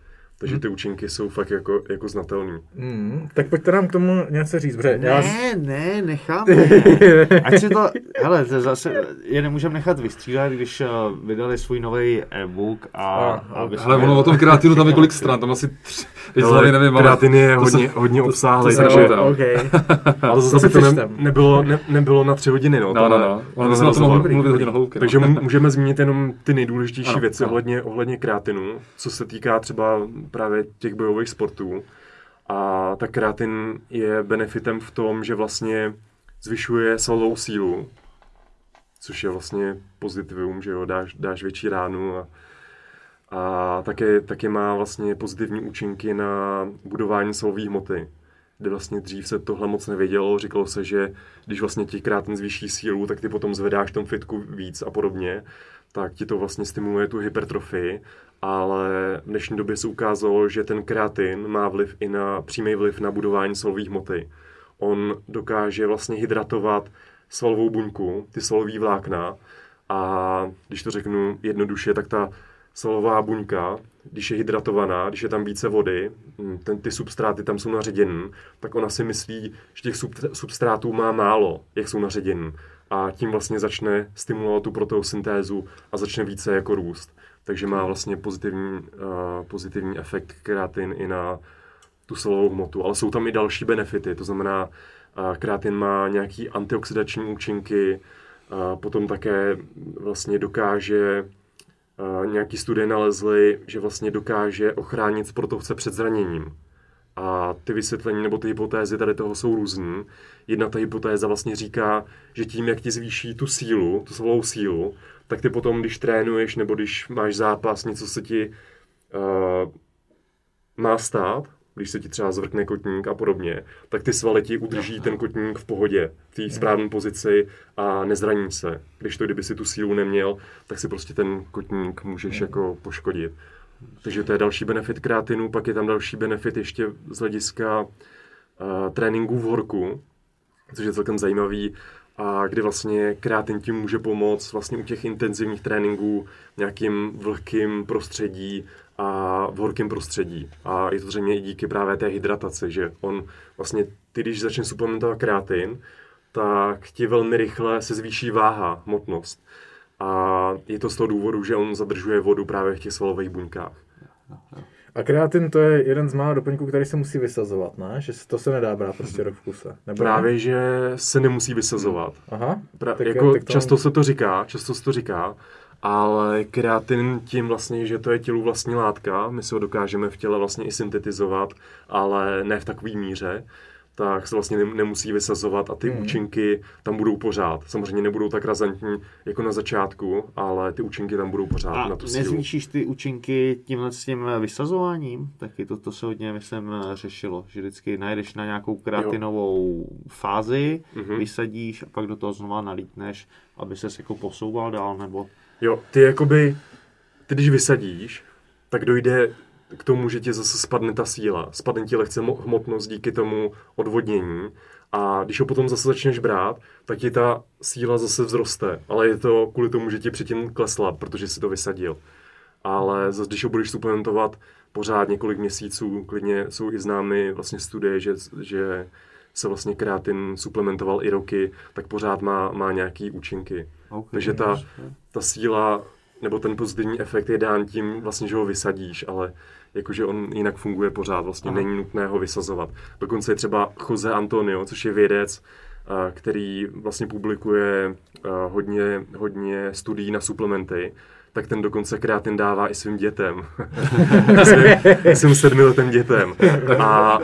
Takže ty účinky jsou fakt jako, jako znatelný. Mm, tak pojďte nám k tomu něco říct, protože já... Ne, ne, necháme. Ať si to, hele, to zase je nemůžeme nechat vystřídat, když uh, vydali svůj nový e-book a... A- a Ale ono o tom kreatinu tam je kolik stran, tam asi tři, z hlavy nevím, ale kreatin je to hodně, se- hodně obsáhlý, se takže... okay. Ale zase To to ne, nebylo, ne, nebylo na tři hodiny, no. No, no, no. Na to mluvit hodně na hloubky. no. Takže můžeme zmínit jenom ty nejdůležitější věci ohledně kreatinu, co se týká třeba právě těch bojových sportů. A ta kreatin je benefitem v tom, že vlastně zvyšuje svalovou sílu, což je vlastně pozitivum, že jo, dáš, dáš větší ránu a, a také, také má vlastně pozitivní účinky na budování svalové hmoty, kde vlastně dřív se tohle moc nevědělo, říkalo se, že když vlastně ti kreatin zvýší sílu, tak ty potom zvedáš tom fitku víc a podobně, tak ti to vlastně stimuluje tu hypertrofii, ale v dnešní době se ukázalo, že ten kreatin má vliv i na, přímý vliv na budování svalové hmoty. On dokáže vlastně hydratovat svalovou buňku, ty svalové vlákna a když to řeknu jednoduše, tak ta svalová buňka, když je hydratovaná, když je tam více vody, hm, ten, ty substráty tam jsou naředěny, tak ona si myslí, že těch sub, substrátů má málo, jak jsou naředěny. A tím vlastně začne stimulovat tu proteosyntézu a začne více jako růst. Takže má vlastně pozitivní, uh, pozitivní efekt kreatin i na tu svalovou hmotu. Ale jsou tam i další benefity, to znamená, uh, kreatin má nějaký antioxidační účinky, uh, potom také vlastně dokáže Uh, nějaký studie nalezly, že vlastně dokáže ochránit sportovce před zraněním. A ty vysvětlení nebo ty hypotézy tady toho jsou různý. Jedna ta hypotéza vlastně říká, že tím, jak ti zvýší tu sílu, tu svalovou sílu, tak ty potom, když trénuješ nebo když máš zápas, něco se ti uh, má stát, když se ti třeba zvrkne kotník a podobně, tak ty svaly ti udrží ten kotník v pohodě, v té správné pozici a nezraní se. Když to, kdyby si tu sílu neměl, tak si prostě ten kotník můžeš jako poškodit. Takže to je další benefit kreatinu, pak je tam další benefit ještě z hlediska uh, tréninku v horku, což je celkem zajímavý, a kdy vlastně kreatin tím může pomoct vlastně u těch intenzivních tréninků v nějakým vlhkým prostředí a v horkém prostředí. A je to zřejmě i díky právě té hydrataci, že on vlastně, ty když začneš suplementovat kreatin, tak ti velmi rychle se zvýší váha, hmotnost. A je to z toho důvodu, že on zadržuje vodu právě v těch svalových buňkách. A kreatin to je jeden z mála doplňků, který se musí vysazovat, ne? Že to se nedá brát prostě rok v kuse. Nebo ne? Právě, že se nemusí vysazovat. Aha. Pra, Tak- jako tak to- často se to říká, často se to říká, ale kreatin tím vlastně, že to je tělu vlastní látka, my si ho dokážeme v těle vlastně i syntetizovat, ale ne v takové míře, tak se vlastně nem- nemusí vysazovat a ty Mhm. účinky tam budou pořád. Samozřejmě nebudou tak razantní jako na začátku, ale ty účinky tam budou pořád A na tu sílu. nezvýšíš ty účinky tímhle s tím vysazováním? Taky to, to se hodně, myslím, řešilo, že vždycky najdeš na nějakou kreatinovou fázi, Mhm. vysadíš a pak do toho znova nalítneš, aby ses jako posouval dál, nebo... Jo, ty jakoby, ty když vysadíš, tak dojde k tomu, že ti zase spadne ta síla. Spadne ti lehce mo- hmotnost díky tomu odvodnění. A když ho potom zase začneš brát, tak ti ta síla zase vzroste. Ale je to kvůli tomu, že ti předtím klesla, protože si to vysadil. Ale zase, když ho budeš suplementovat pořád několik měsíců, klidně jsou i známy vlastně studie, že, že se vlastně kreatin suplementoval i roky, tak pořád má, má nějaký účinky. Okay. Takže ta, ta síla nebo ten pozitivní efekt je dán tím, vlastně, že ho vysadíš, ale jakože on jinak funguje pořád, vlastně Aha. není nutné ho vysazovat. Dokonce je třeba Jose Antonio, což je vědec, který vlastně publikuje hodně, hodně studií na suplementy, tak ten dokonce kreatin dává i svým dětem. svým, svým sedmiletým dětem. A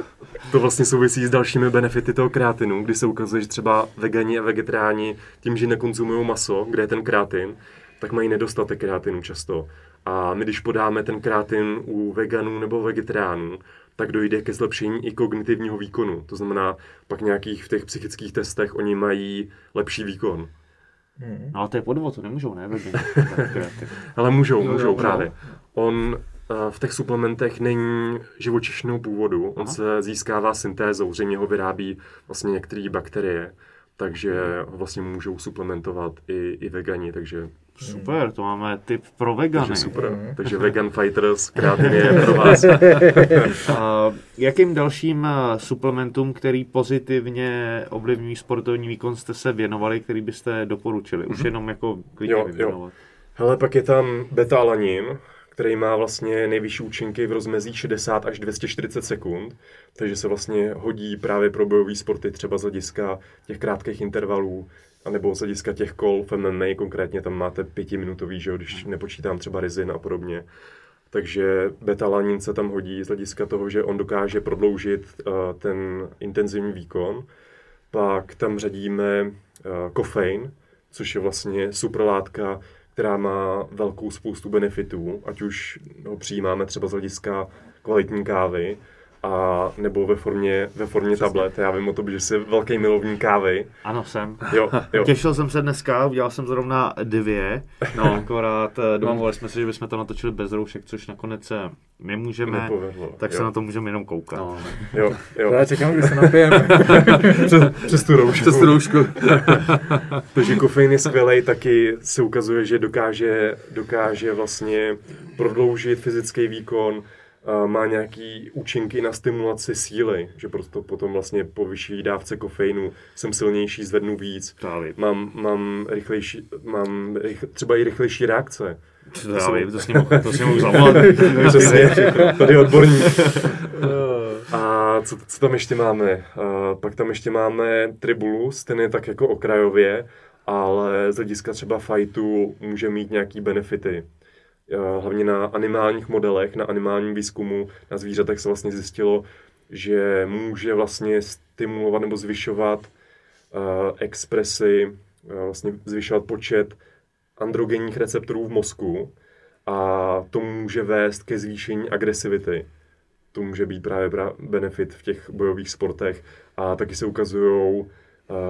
to vlastně souvisí s dalšími benefity toho kreatinu, kdy se ukazuje, že třeba vegani a vegetariáni tím, že nekonzumují maso, kde je ten kreatin, tak mají nedostatek kreatinu často. A my, když podáme ten kreatin u veganů nebo vegetariánů, tak dojde ke zlepšení i kognitivního výkonu. To znamená, pak nějakých v těch psychických testech oni mají lepší výkon. No ale to je podvod, to nemůžou, ne? Vegan. Ale můžou, Jo, můžou jo, právě. jo. On eh, v těch suplementech není živočišného původu, on Aha. se získává syntézou, zřejmě ho vyrábí vlastně některé bakterie. Takže vlastně můžou suplementovat i, i vegani, takže Super, to máme tip pro vegany. takže super. Takže Vegan Fighters, kreatin je pro vás. A jakým dalším eh, suplementům, který pozitivně ovlivňují sportovní výkon, jste se věnovali, který byste doporučili? Už jenom jako klidně Jo, jo. vyjmenovat. Hele, pak je tam beta-alanin, který má vlastně nejvyšší účinky v rozmezí 60 až 240 sekund, takže se vlastně hodí právě pro bojové sporty, třeba z hlediska těch krátkých intervalů, anebo z hlediska těch kol v MMA, konkrétně tam máte pětiminutový, že jo, když nepočítám třeba rizin a podobně. Takže betalanin se tam hodí z hlediska toho, že on dokáže prodloužit uh, ten intenzivní výkon. Pak tam řadíme uh, kofein, což je vlastně superlátka, která má velkou spoustu benefitů, ať už ho přijímáme třeba z hlediska kvalitní kávy, a nebo ve formě, ve formě tablet. Já vím o tom, že jsi velký milovník kávy. Ano, jsem. Jo, jo. Těšil jsem se dneska, udělal jsem zrovna dvě, no akorát eh, domluvili jsme se, že bychom to natočili bez roušek, což nakonec se nemůžeme, Nepovedlo, tak jo. se na to můžeme jenom koukat. No, Jo, jo. Já čekám, kdy se napijeme. Přes tu roušku. přes tu roušku. Takže kofein je skvělý, taky se ukazuje, že dokáže, dokáže vlastně prodloužit fyzický výkon, má nějaký účinky na stimulaci síly, že prostě potom vlastně po vyšší dávce kofeinu jsem silnější, zvednu víc, vím. mám, mám, rychlejší, mám rych, třeba i rychlejší reakce. To já vím, to s ním, to s ním mohu zavolat. Přesně, tady je odborník. A co, co tam ještě máme? A pak tam ještě máme Tribulus, ten je tak jako okrajově, ale z hlediska třeba fightu může mít nějaký benefity. A Hlavně na animálních modelech, na animálním výzkumu, na zvířatech se vlastně zjistilo, že může vlastně stimulovat nebo zvyšovat uh, expresi, uh, vlastně zvyšovat počet androgenních receptorů v mozku a to může vést ke zvýšení agresivity. To může být právě benefit v těch bojových sportech a taky se ukazují uh,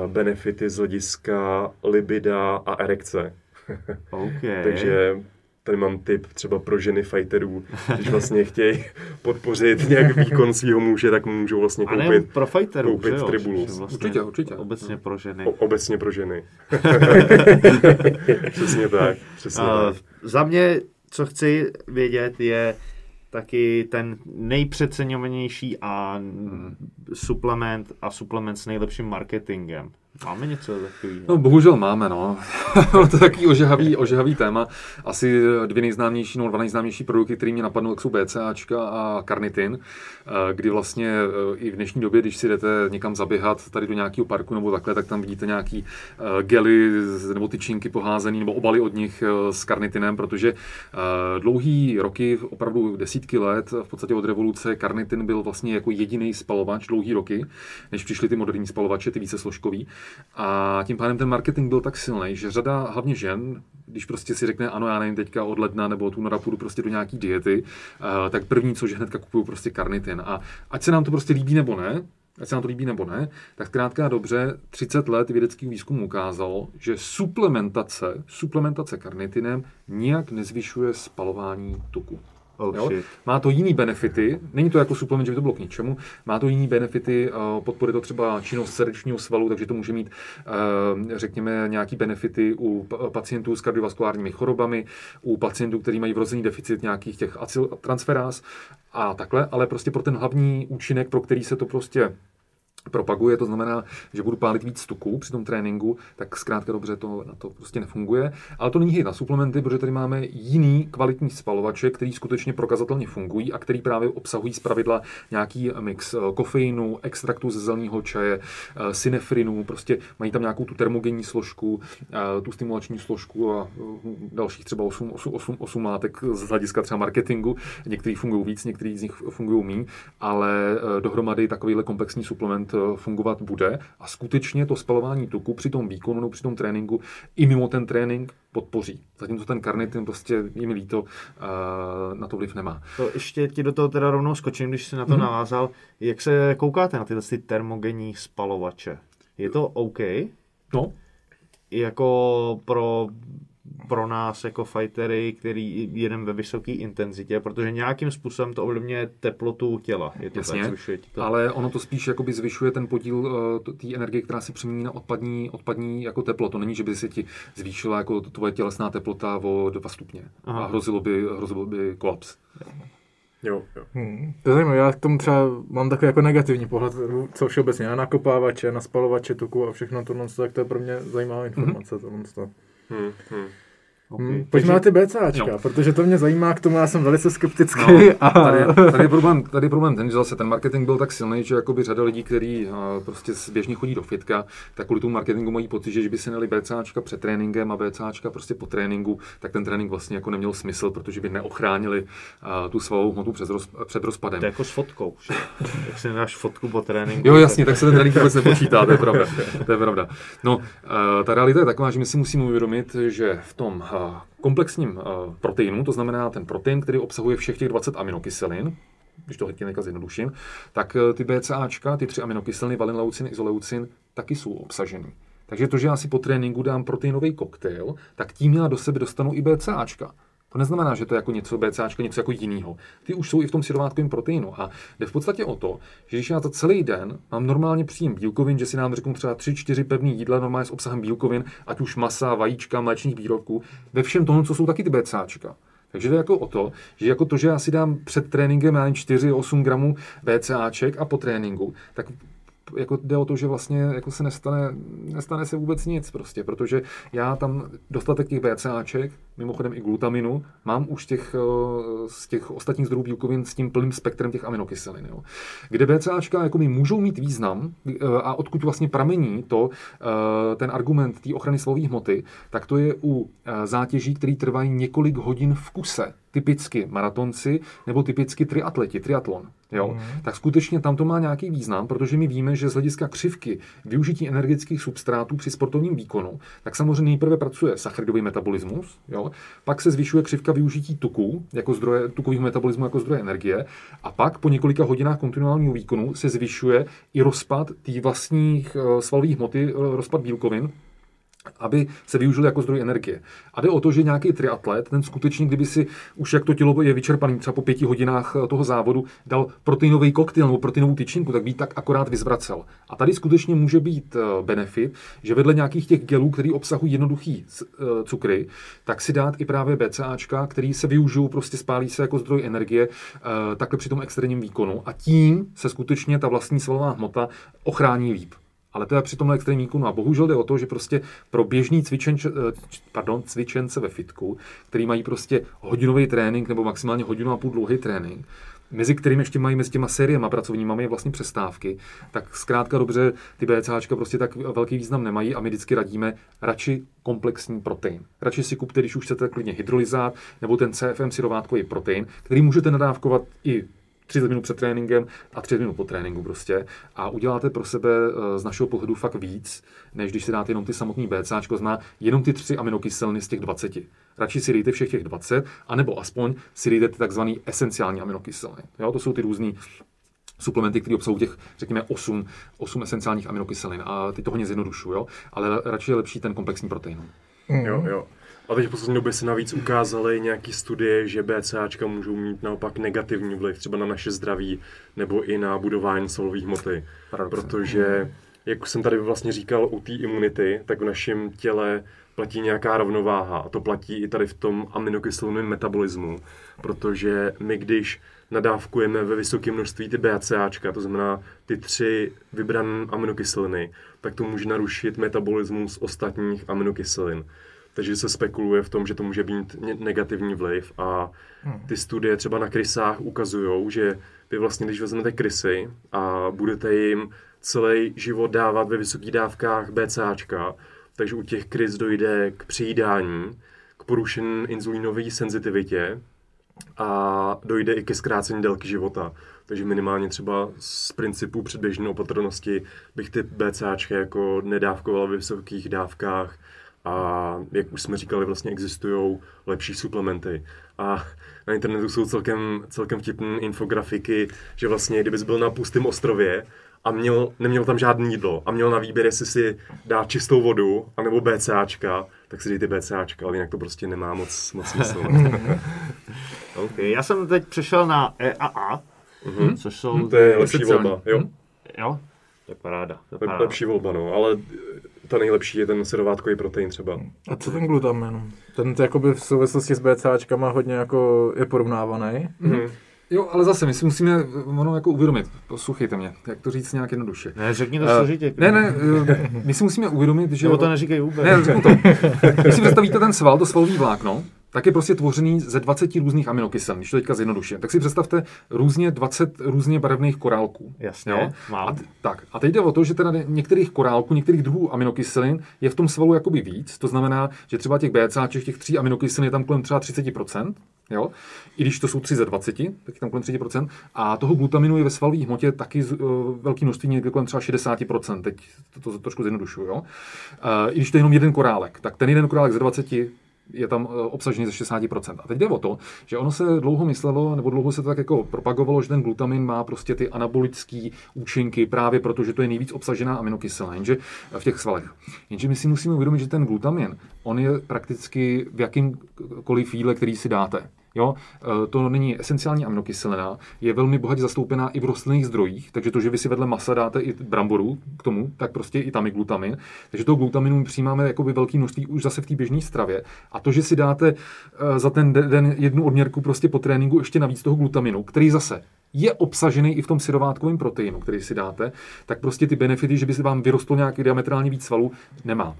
benefity z hlediska libida a erekce. OK. Takže tady mám tip třeba pro ženy fighterů, když vlastně chtějí podpořit nějak výkon svého muže, tak můžou vlastně koupit pro fighterů, koupit že jo? Tribulus. že Vlastně Určitě, určitě. Obecně pro ženy. o- obecně pro ženy. přesně tak, přesně Uh, tak. za mě, co chci vědět, je taky ten nejpřeceňovanější a suplement a suplement s nejlepším marketingem. Máme něco takového? No bohužel máme, no. to je takový ožehavý, ožehavý téma. Asi dvě nejznámější, no dva nejznámější produkty, které mě napadnou, jsou BCAčka a karnitin, eh, kdy vlastně eh, i v dnešní době, když si jdete někam zaběhat tady do nějakého parku nebo takhle, tak tam vidíte nějaký eh, gely nebo tyčinky poházený nebo obaly od nich s karnitinem, protože dlouhý roky, opravdu desítky let, v podstatě od revoluce, karnitin byl vlastně jako jediný spalovač dlouhý roky, než přišly ty moderní spalovače, ty více složkový. A tím pádem ten marketing byl tak silný, že řada hlavně žen, když prostě si řekne, ano, já nevím, teďka od ledna nebo od února půjdu prostě do nějaký diety, eh, tak první, co že hnedka kupuju prostě karnitin. A ať se nám to prostě líbí nebo ne, ať se nám to líbí nebo ne, tak zkrátka dobře 30 let vědeckých výzkumů ukázalo, že suplementace, suplementace karnitinem nijak nezvyšuje spalování tuku. Oh, Jo? shit. Má to jiný benefity, není to jako suplement, že by to bylo k ničemu, má to jiný benefity, eh, podporuje to třeba činnost srdečního svalu, takže to může mít, eh, řekněme, nějaký benefity u pa- pacientů s kardiovaskulárními chorobami, u pacientů, kteří mají vrozený deficit nějakých těch acyltransferáz a takhle, ale prostě pro ten hlavní účinek, pro který se to prostě propaguje, to znamená, že budu pálit víc tuků při tom tréninku, tak zkrátka dobře to na to prostě nefunguje. Ale to není hit na suplementy, protože tady máme jiný kvalitní spalovače, který skutečně prokazatelně fungují a který právě obsahují zpravidla nějaký mix eh, kofeinu, extraktu ze zeleného čaje, eh, synefrinu, prostě mají tam nějakou tu termogenní složku, eh, tu stimulační složku a dalších třeba 8, 8, 8, 8 látek z hlediska třeba marketingu. Některý fungují víc, některý z nich fungují méně, ale dohromady takovýhle komplexní suplement fungovat bude a skutečně to spalování tuku při tom výkonu nebo při tom tréninku i mimo ten trénink podpoří. Zatímco ten karnitin prostě je mi líto, eh, na to vliv nemá. To ještě ti do toho teda rovnou skočím, když jsi na to Mhm. navázal. Jak se koukáte na tyhle ty termogenní spalovače? Je to OK? No, Jako pro pro nás jako fightery, který jedeme ve vysoké intenzitě, protože nějakým způsobem to ovlivňuje teplotu těla. Je to Jasně, tak, zvyšuje to. ale ono to spíš jakoby zvyšuje ten podíl uh, té energie, která se přemění na odpadní, odpadní jako teplo. To není, že by se ti zvýšila jako tvoje tělesná teplota o 2 stupně Aha. a hrozilo by, hrozilo by kolaps. Jo, jo. Hmm. To je zajímavé, já k tomu třeba mám takový jako negativní pohled, co všeobecně, na nakopávače, na spalovače tuku a všechno tohle, tak to je pro mě zajímavá informace. Mm-hmm. Tohle. Hmm, hmm. Okay. Hmm, pojďme na ty BCAčka, no. protože to mě zajímá, k tomu já jsem velice skeptický. No, a... tady, tady, je problém, tady je problém ten, že zase ten marketing byl tak silný, že jakoby řada lidí, kteří prostě běžně chodí do fitka, tak kvůli tomu marketingu mají pocit, že by se měli BCAčka před tréninkem a BCAčka prostě po tréninku, tak ten trénink vlastně jako neměl smysl, protože by neochránili uh, tu svalovou hmotu před, roz, před rozpadem. To je jako s fotkou, že? Jak si nedáš fotku po tréninku. Jo, jasně, tak se ten trénink vůbec nepočítá, to je pravda. To je pravda. No, uh, ta realita je taková, že my si musíme uvědomit, že v tom komplexním proteinu, to znamená ten protein, který obsahuje všech těch 20 aminokyselin, když to hnedka zjednoduším, tak uh, ty BCAčka, ty tři aminokyseliny, valinleucin, izoleucin, taky jsou obsaženy. Takže to, že já si po tréninku dám proteinový koktejl, tak tím já do sebe dostanu i BCAčka. To neznamená, že to je jako něco BCAčka, něco jako jiného. Ty už jsou i v tom syrovátkovém proteinu. A jde v podstatě o to, že když já to celý den mám normálně příjem bílkovin, že si nám řeknu třeba 3-4 pevné jídla normálně s obsahem bílkovin, ať už masa, vajíčka, mléčných výrobků, ve všem tomu, co jsou taky ty BCAčka. Takže je jako o to, že jako to, že já si dám před tréninkem 4-8 gramů BCAček a po tréninku, tak jako jde o to, že vlastně jako se nestane, nestane se vůbec nic prostě, protože já tam dostatek těch BCAček, mimochodem i glutaminu, mám už těch, eh, z těch ostatních zdrojů bílkovin s tím plným spektrem těch aminokyselin. Jo. Kde BCAčka jako mi můžou mít význam eh, a odkud vlastně pramení to, eh, ten argument té ochrany slových hmoty, tak to je u zátěží, které trvají několik hodin v kuse typicky maratonci nebo typicky triatleti, triatlon, jo, mm. tak skutečně tam to má nějaký význam, protože my víme, že z hlediska křivky využití energetických substrátů při sportovním výkonu, tak samozřejmě nejprve pracuje sacharidový metabolismus, jo, pak se zvyšuje křivka využití tuku, jako zdroje, tukového metabolismu jako zdroje energie, a pak po několika hodinách kontinuálního výkonu se zvyšuje i rozpad těch vlastních uh, svalových hmoty, uh, rozpad bílkovin, aby se využil jako zdroj energie. A jde o to, že nějaký triatlet, ten skutečně, kdyby si už jak to tělo je vyčerpaný třeba po pěti hodinách eh, toho závodu, dal proteinový koktejl nebo proteinovou tyčinku, tak by tak akorát vyzvracel. A tady skutečně může být eh, benefit, že vedle nějakých těch gelů, které obsahují jednoduchý eh, cukry, tak si dát i právě BCAčka, který se využijou, prostě spálí se jako zdroj energie takhle při tom extrémním výkonu. A tím se skutečně ta vlastní svalová hmota ochrání líp ale to je při tomhle extrémním výkonu. A bohužel jde o to, že prostě pro běžný cvičence, eh, pardon, cvičence ve fitku, který mají prostě hodinový trénink nebo maximálně hodinu a půl dlouhý trénink, mezi kterými ještě mají mezi těma sériemi pracovními máme vlastně přestávky, tak zkrátka dobře ty BCAčka prostě tak velký význam nemají a my vždycky radíme radši komplexní protein. Radši si kupte, když už chcete klidně hydrolyzát nebo ten CFM syrovátkový protein, který můžete nadávkovat i 30 minut před tréninkem a 30 minut po tréninku prostě. A uděláte pro sebe eh, z našeho pohledu fakt víc, než když si dáte jenom ty samotný BCAčko, zná jenom ty tři aminokyseliny z těch 20. Radši si dejte všech těch 20, anebo aspoň si dejte ty takzvaný esenciální aminokyseliny. Jo, to jsou ty různé suplementy, které obsahují těch, řekněme, 8, 8 esenciálních aminokyselin. A ty to hodně zjednodušují, jo? ale radši je lepší ten komplexní protein. Mm. Jo, jo. A teď v poslední době se navíc ukázaly nějaké studie, že BCAčka můžou mít naopak negativní vliv třeba na naše zdraví nebo i na budování solových hmoty. Protože, jak jsem tady vlastně říkal u té imunity, tak v našem těle platí nějaká rovnováha. A to platí i tady v tom aminokyseliném metabolismu. Protože my, když nadávkujeme ve vysokém množství ty BCAčka, to znamená ty tři vybrané aminokyseliny, tak to může narušit metabolismus ostatních aminokyselin. Takže se spekuluje v tom, že to může být negativní vliv a hmm. ty studie třeba na krysách ukazují, že vy vlastně, když vezmete krysy a budete jim celý život dávat ve vysokých dávkách BCAčka, takže u těch krys dojde k přijídání, k porušení inzulínové senzitivitě a dojde i ke zkrácení délky života. Takže minimálně třeba z principu předběžné opatrnosti bych ty BCAčky jako nedávkoval ve vysokých dávkách, a jak už jsme říkali, vlastně existují lepší suplementy. A na internetu jsou celkem, celkem vtipné infografiky, že vlastně kdybys byl na pustém ostrově a měl, neměl tam žádný jídlo a měl na výběr, jestli si dá čistou vodu anebo BCAčka, tak si dejte BCAčka, ale jinak to prostě nemá moc, moc smysl. okay. Já jsem teď přešel na EAA, mm-hmm. což jsou... To je lepší volba, jo. Jo, to je paráda. To je paráda. Lepší volba, no, ale ta nejlepší je ten sedovátkový protein třeba. A co ten glutamin? Ten jakoby v souvislosti s BCAčkama hodně jako je porovnávaný. Mm-hmm. Jo, ale zase my si musíme ono jako uvědomit, poslouchejte mě, jak to říct nějak jednoduše. Ne, řekni to uh, složitě. Ne, ne, my si musíme uvědomit, že... Nebo to neříkej vůbec. Ne, řeknu to. Když si představíte ten sval, to svalový vlákno, tak je prostě tvořený ze 20 různých aminokyselin, když to teďka zjednoduším. Tak si představte různě 20 různě barevných korálků. Jasně, jo? mám. A, t- tak, a teď jde o to, že teda některých korálků, některých druhů aminokyselin je v tom svalu jakoby víc. To znamená, že třeba těch BCAček, těch tří aminokyselin je tam kolem třeba 30%. Jo? I když to jsou 3 ze 20, tak je tam kolem 30%. A toho glutaminu je ve svalové hmotě taky uh, velký množství, někde kolem třeba 60%. Teď to, to, to trošku zjednodušuju. Jo? Uh, I když to je jenom jeden korálek, tak ten jeden korálek ze 20 je tam eh, obsažený ze 60%. A teď jde o to, že ono se dlouho myslelo, nebo dlouho se to tak jako propagovalo, že ten glutamin má prostě ty anabolické účinky právě proto, že to je nejvíc obsažená aminokyselina, jenže v těch svalech. Jenže my si musíme uvědomit, že ten glutamin, on je prakticky v jakýmkoliv jídle, který si dáte. Jo? E, to není esenciální aminokyselina, je velmi bohatě zastoupená i v rostlinných zdrojích, takže to, že vy si vedle masa dáte i bramboru k tomu, tak prostě i tam je glutamin. Takže toho glutaminu přijímáme jakoby velký množství už zase v té běžné stravě. A to, že si dáte e, za ten den jednu odměrku prostě po tréninku ještě navíc toho glutaminu, který zase je obsažený i v tom syrovátkovém proteinu, který si dáte, tak prostě ty benefity, že by se vám vyrostlo nějaký diametrálně víc svalů, nemá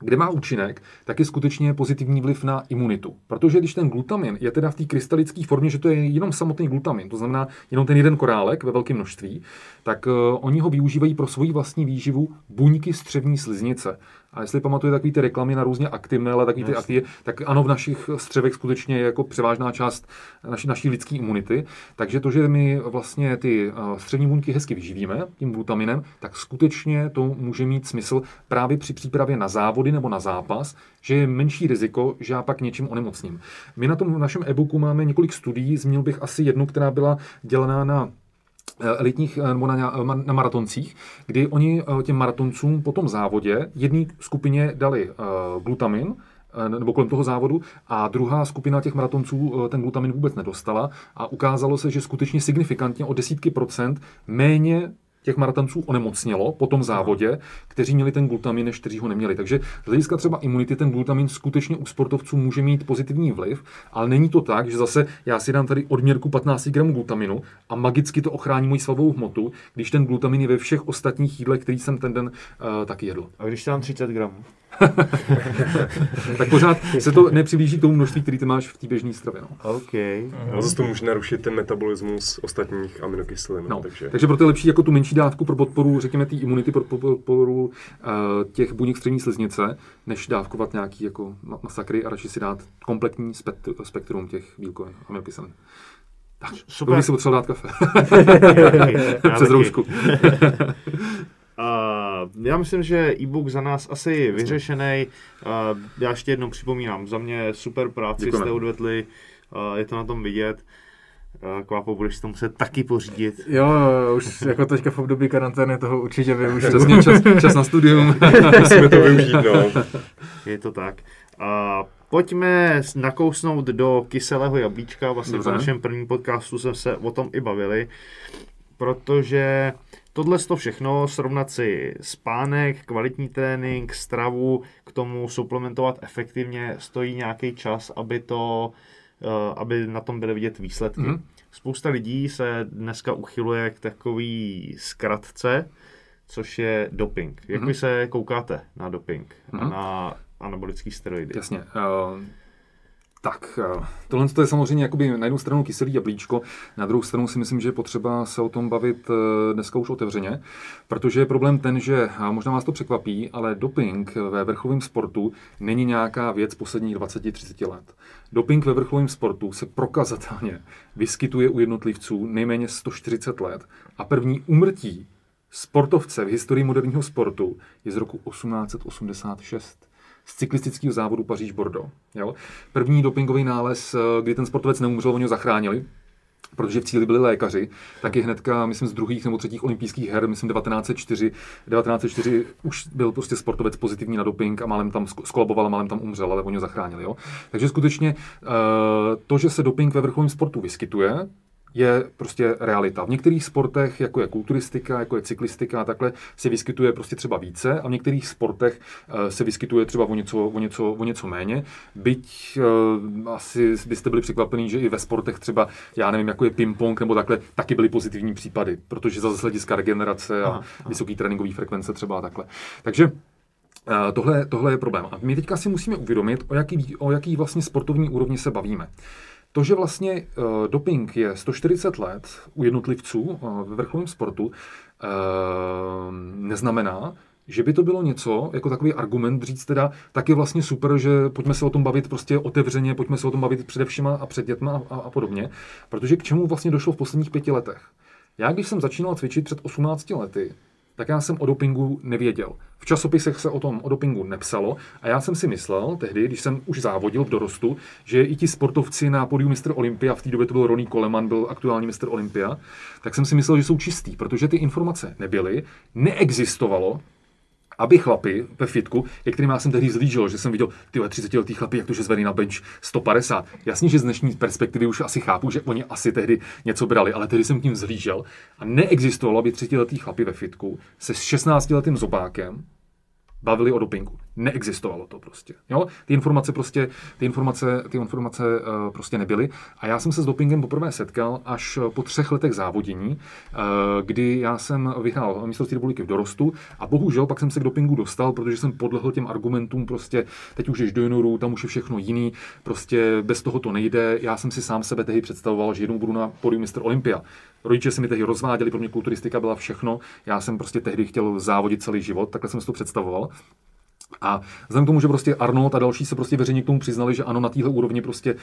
kde má účinek, tak je skutečně pozitivní vliv na imunitu. Protože když ten glutamin je teda v té krystalické formě, že to je jenom samotný glutamin, to znamená jenom ten jeden korálek ve velkém množství, tak uh, oni ho využívají pro svoji vlastní výživu buňky střevní sliznice. A jestli pamatujete takový ty reklamy na různě aktivné, ale takový ty aktivy, tak ano, v našich střevech skutečně je jako převážná část naší, naší lidské imunity. Takže to, že my vlastně ty střední buňky hezky vyživíme tím glutaminem, tak skutečně to může mít smysl právě při přípravě na závody nebo na zápas, že je menší riziko, že já pak něčím onemocním. My na tom v našem e-booku máme několik studií, zmínil bych asi jednu, která byla dělaná na Eh, elitních eh, nebo na, na maratoncích, kdy oni eh, těm maratoncům po tom závodě jedné skupině dali glutamin, nebo kolem toho závodu a druhá skupina těch maratonců ten glutamin vůbec nedostala a ukázalo se, že skutečně signifikantně o desítky procent méně těch maratonců onemocnělo po tom závodě, kteří měli ten glutamin, než kteří ho neměli. Takže z hlediska třeba imunity ten glutamin skutečně u sportovců může mít pozitivní vliv, ale není to tak, že zase já si dám tady odměrku 15 gramů glutaminu a magicky to ochrání moji svalovou hmotu, když ten glutamin je ve všech ostatních jídlech, který jsem ten den uh, taky jedl. A když dám 30 gramů? tak pořád se to nepřiblíží k tomu množství, který ty máš v té běžné stravě. No. OK. A zase to může narušit ten metabolismus ostatních aminokyselin. No. Takže... takže proto je lepší jako tu menší dávku pro podporu, řekněme, té imunity, pro podporu uh, těch buněk střední sliznice, než dávkovat nějaký jako masakry a radši si dát kompletní spektrum těch bílkovin aminokyselin. Tak, Super. to bych si potřeboval dát kafe. Přes roušku. Uh, já myslím, že e-book za nás asi vyřešený. Uh, já ještě jednou připomínám, za mě super práci Děkujeme. jste odvedli, uh, je to na tom vidět. Uh, Kvápo, budeš to muset taky pořídit. Jo, už jako teďka v období karantény toho určitě využiju. Přesně čas, čas na studium. Musíme to využít, no. Je to tak. Uh, pojďme nakousnout do kyselého jablíčka. Vlastně Dobře. v našem prvním podcastu jsme se o tom i bavili, protože Tohle to všechno, srovnat si spánek, kvalitní trénink, stravu, k tomu suplementovat efektivně, stojí nějaký čas, aby, to, eh, aby na tom byly vidět výsledky. Mm-hmm. Spousta lidí se dneska uchyluje k takový zkratce, což je doping. Jak mm-hmm. vy se koukáte na doping mm-hmm. a mhm. na anabolický steroidy? Jasně. Uh tak, eh, tohle je samozřejmě jakoby na jednu stranu kyselý jablíčko, na druhou stranu si myslím, že je potřeba se o tom bavit eh, dneska už otevřeně, protože je problém ten, že možná vás to překvapí, ale doping ve vrcholovém sportu není nějaká věc posledních 20-30 let. Doping ve vrcholovém sportu se prokazatelně vyskytuje u jednotlivců nejméně 140 let a první umrtí sportovce v historii moderního sportu je z roku 1886 z cyklistického závodu Paříž-Bordeaux. První dopingový nález, eh, kdy ten sportovec neumřel, oni ho zachránili, protože v cíli byli lékaři, tak je hnedka, myslím, z druhých nebo třetích olympijských her, myslím 1904, 1904 už byl prostě sportovec pozitivní na doping a málem tam skolaboval málem tam umřel, ale oni ho zachránili. Jo? Takže skutečně eh, to, že se doping ve vrcholovém sportu vyskytuje, je prostě realita. V některých sportech, jako je kulturistika, jako je cyklistika a takhle, se vyskytuje prostě třeba více a v některých sportech uh, se vyskytuje třeba o něco, o něco, o něco méně. Byť uh, asi byste byli překvapení, že i ve sportech třeba, já nevím, jako je ping-pong nebo takhle, taky byly pozitivní případy, protože zase hlediska regenerace a vysoký tréninkový frekvence třeba a takhle. Takže eh, Tohle, tohle je problém. A my teďka si musíme uvědomit, o jaký, o jaký vlastně sportovní úrovni se bavíme. To, že vlastně uh, doping je 140 let u jednotlivců uh, ve vrcholovém sportu, uh, neznamená, že by to bylo něco, jako takový argument říct teda, tak je vlastně super, že pojďme se o tom bavit prostě otevřeně, pojďme se o tom bavit především a před dětma a, a podobně. Protože k čemu vlastně došlo v posledních pěti letech? Já, když jsem začínal cvičit před 18 lety, tak já jsem o dopingu nevěděl. V časopisech se o tom o dopingu nepsalo a já jsem si myslel tehdy, když jsem už závodil v dorostu, že i ti sportovci na podiu mistr Olympia, v té době to byl Ronnie Coleman, byl aktuální mistr Olympia, tak jsem si myslel, že jsou čistý, protože ty informace nebyly, neexistovalo aby chlapi ve fitku, ke kterým já jsem tehdy zlížil, že jsem viděl ty 30 letý chlapy, jak to, že zvedli na bench 150. Jasně, že z dnešní perspektivy už asi chápu, že oni asi tehdy něco brali, ale tehdy jsem tím zlížel a neexistovalo, aby 30 letý chlapy ve fitku se s 16 letým zobákem bavili o dopingu. Neexistovalo to prostě. Jo? Ty informace prostě, ty informace, ty informace uh, prostě nebyly. A já jsem se s dopingem poprvé setkal až po třech letech závodění, uh, kdy já jsem vyhrál mistrovství republiky v dorostu a bohužel pak jsem se k dopingu dostal, protože jsem podlehl těm argumentům prostě, teď už ješ do junioru, tam už je všechno jiný, prostě bez toho to nejde. Já jsem si sám sebe tehdy představoval, že jednou budu na podium mistr Olympia. Rodiče se mi tehdy rozváděli, pro mě kulturistika byla všechno. Já jsem prostě tehdy chtěl závodit celý život, takhle jsem si to představoval. A vzhledem k tomu, že prostě Arnold a další se prostě veřejně k tomu přiznali, že ano, na téhle úrovni prostě uh,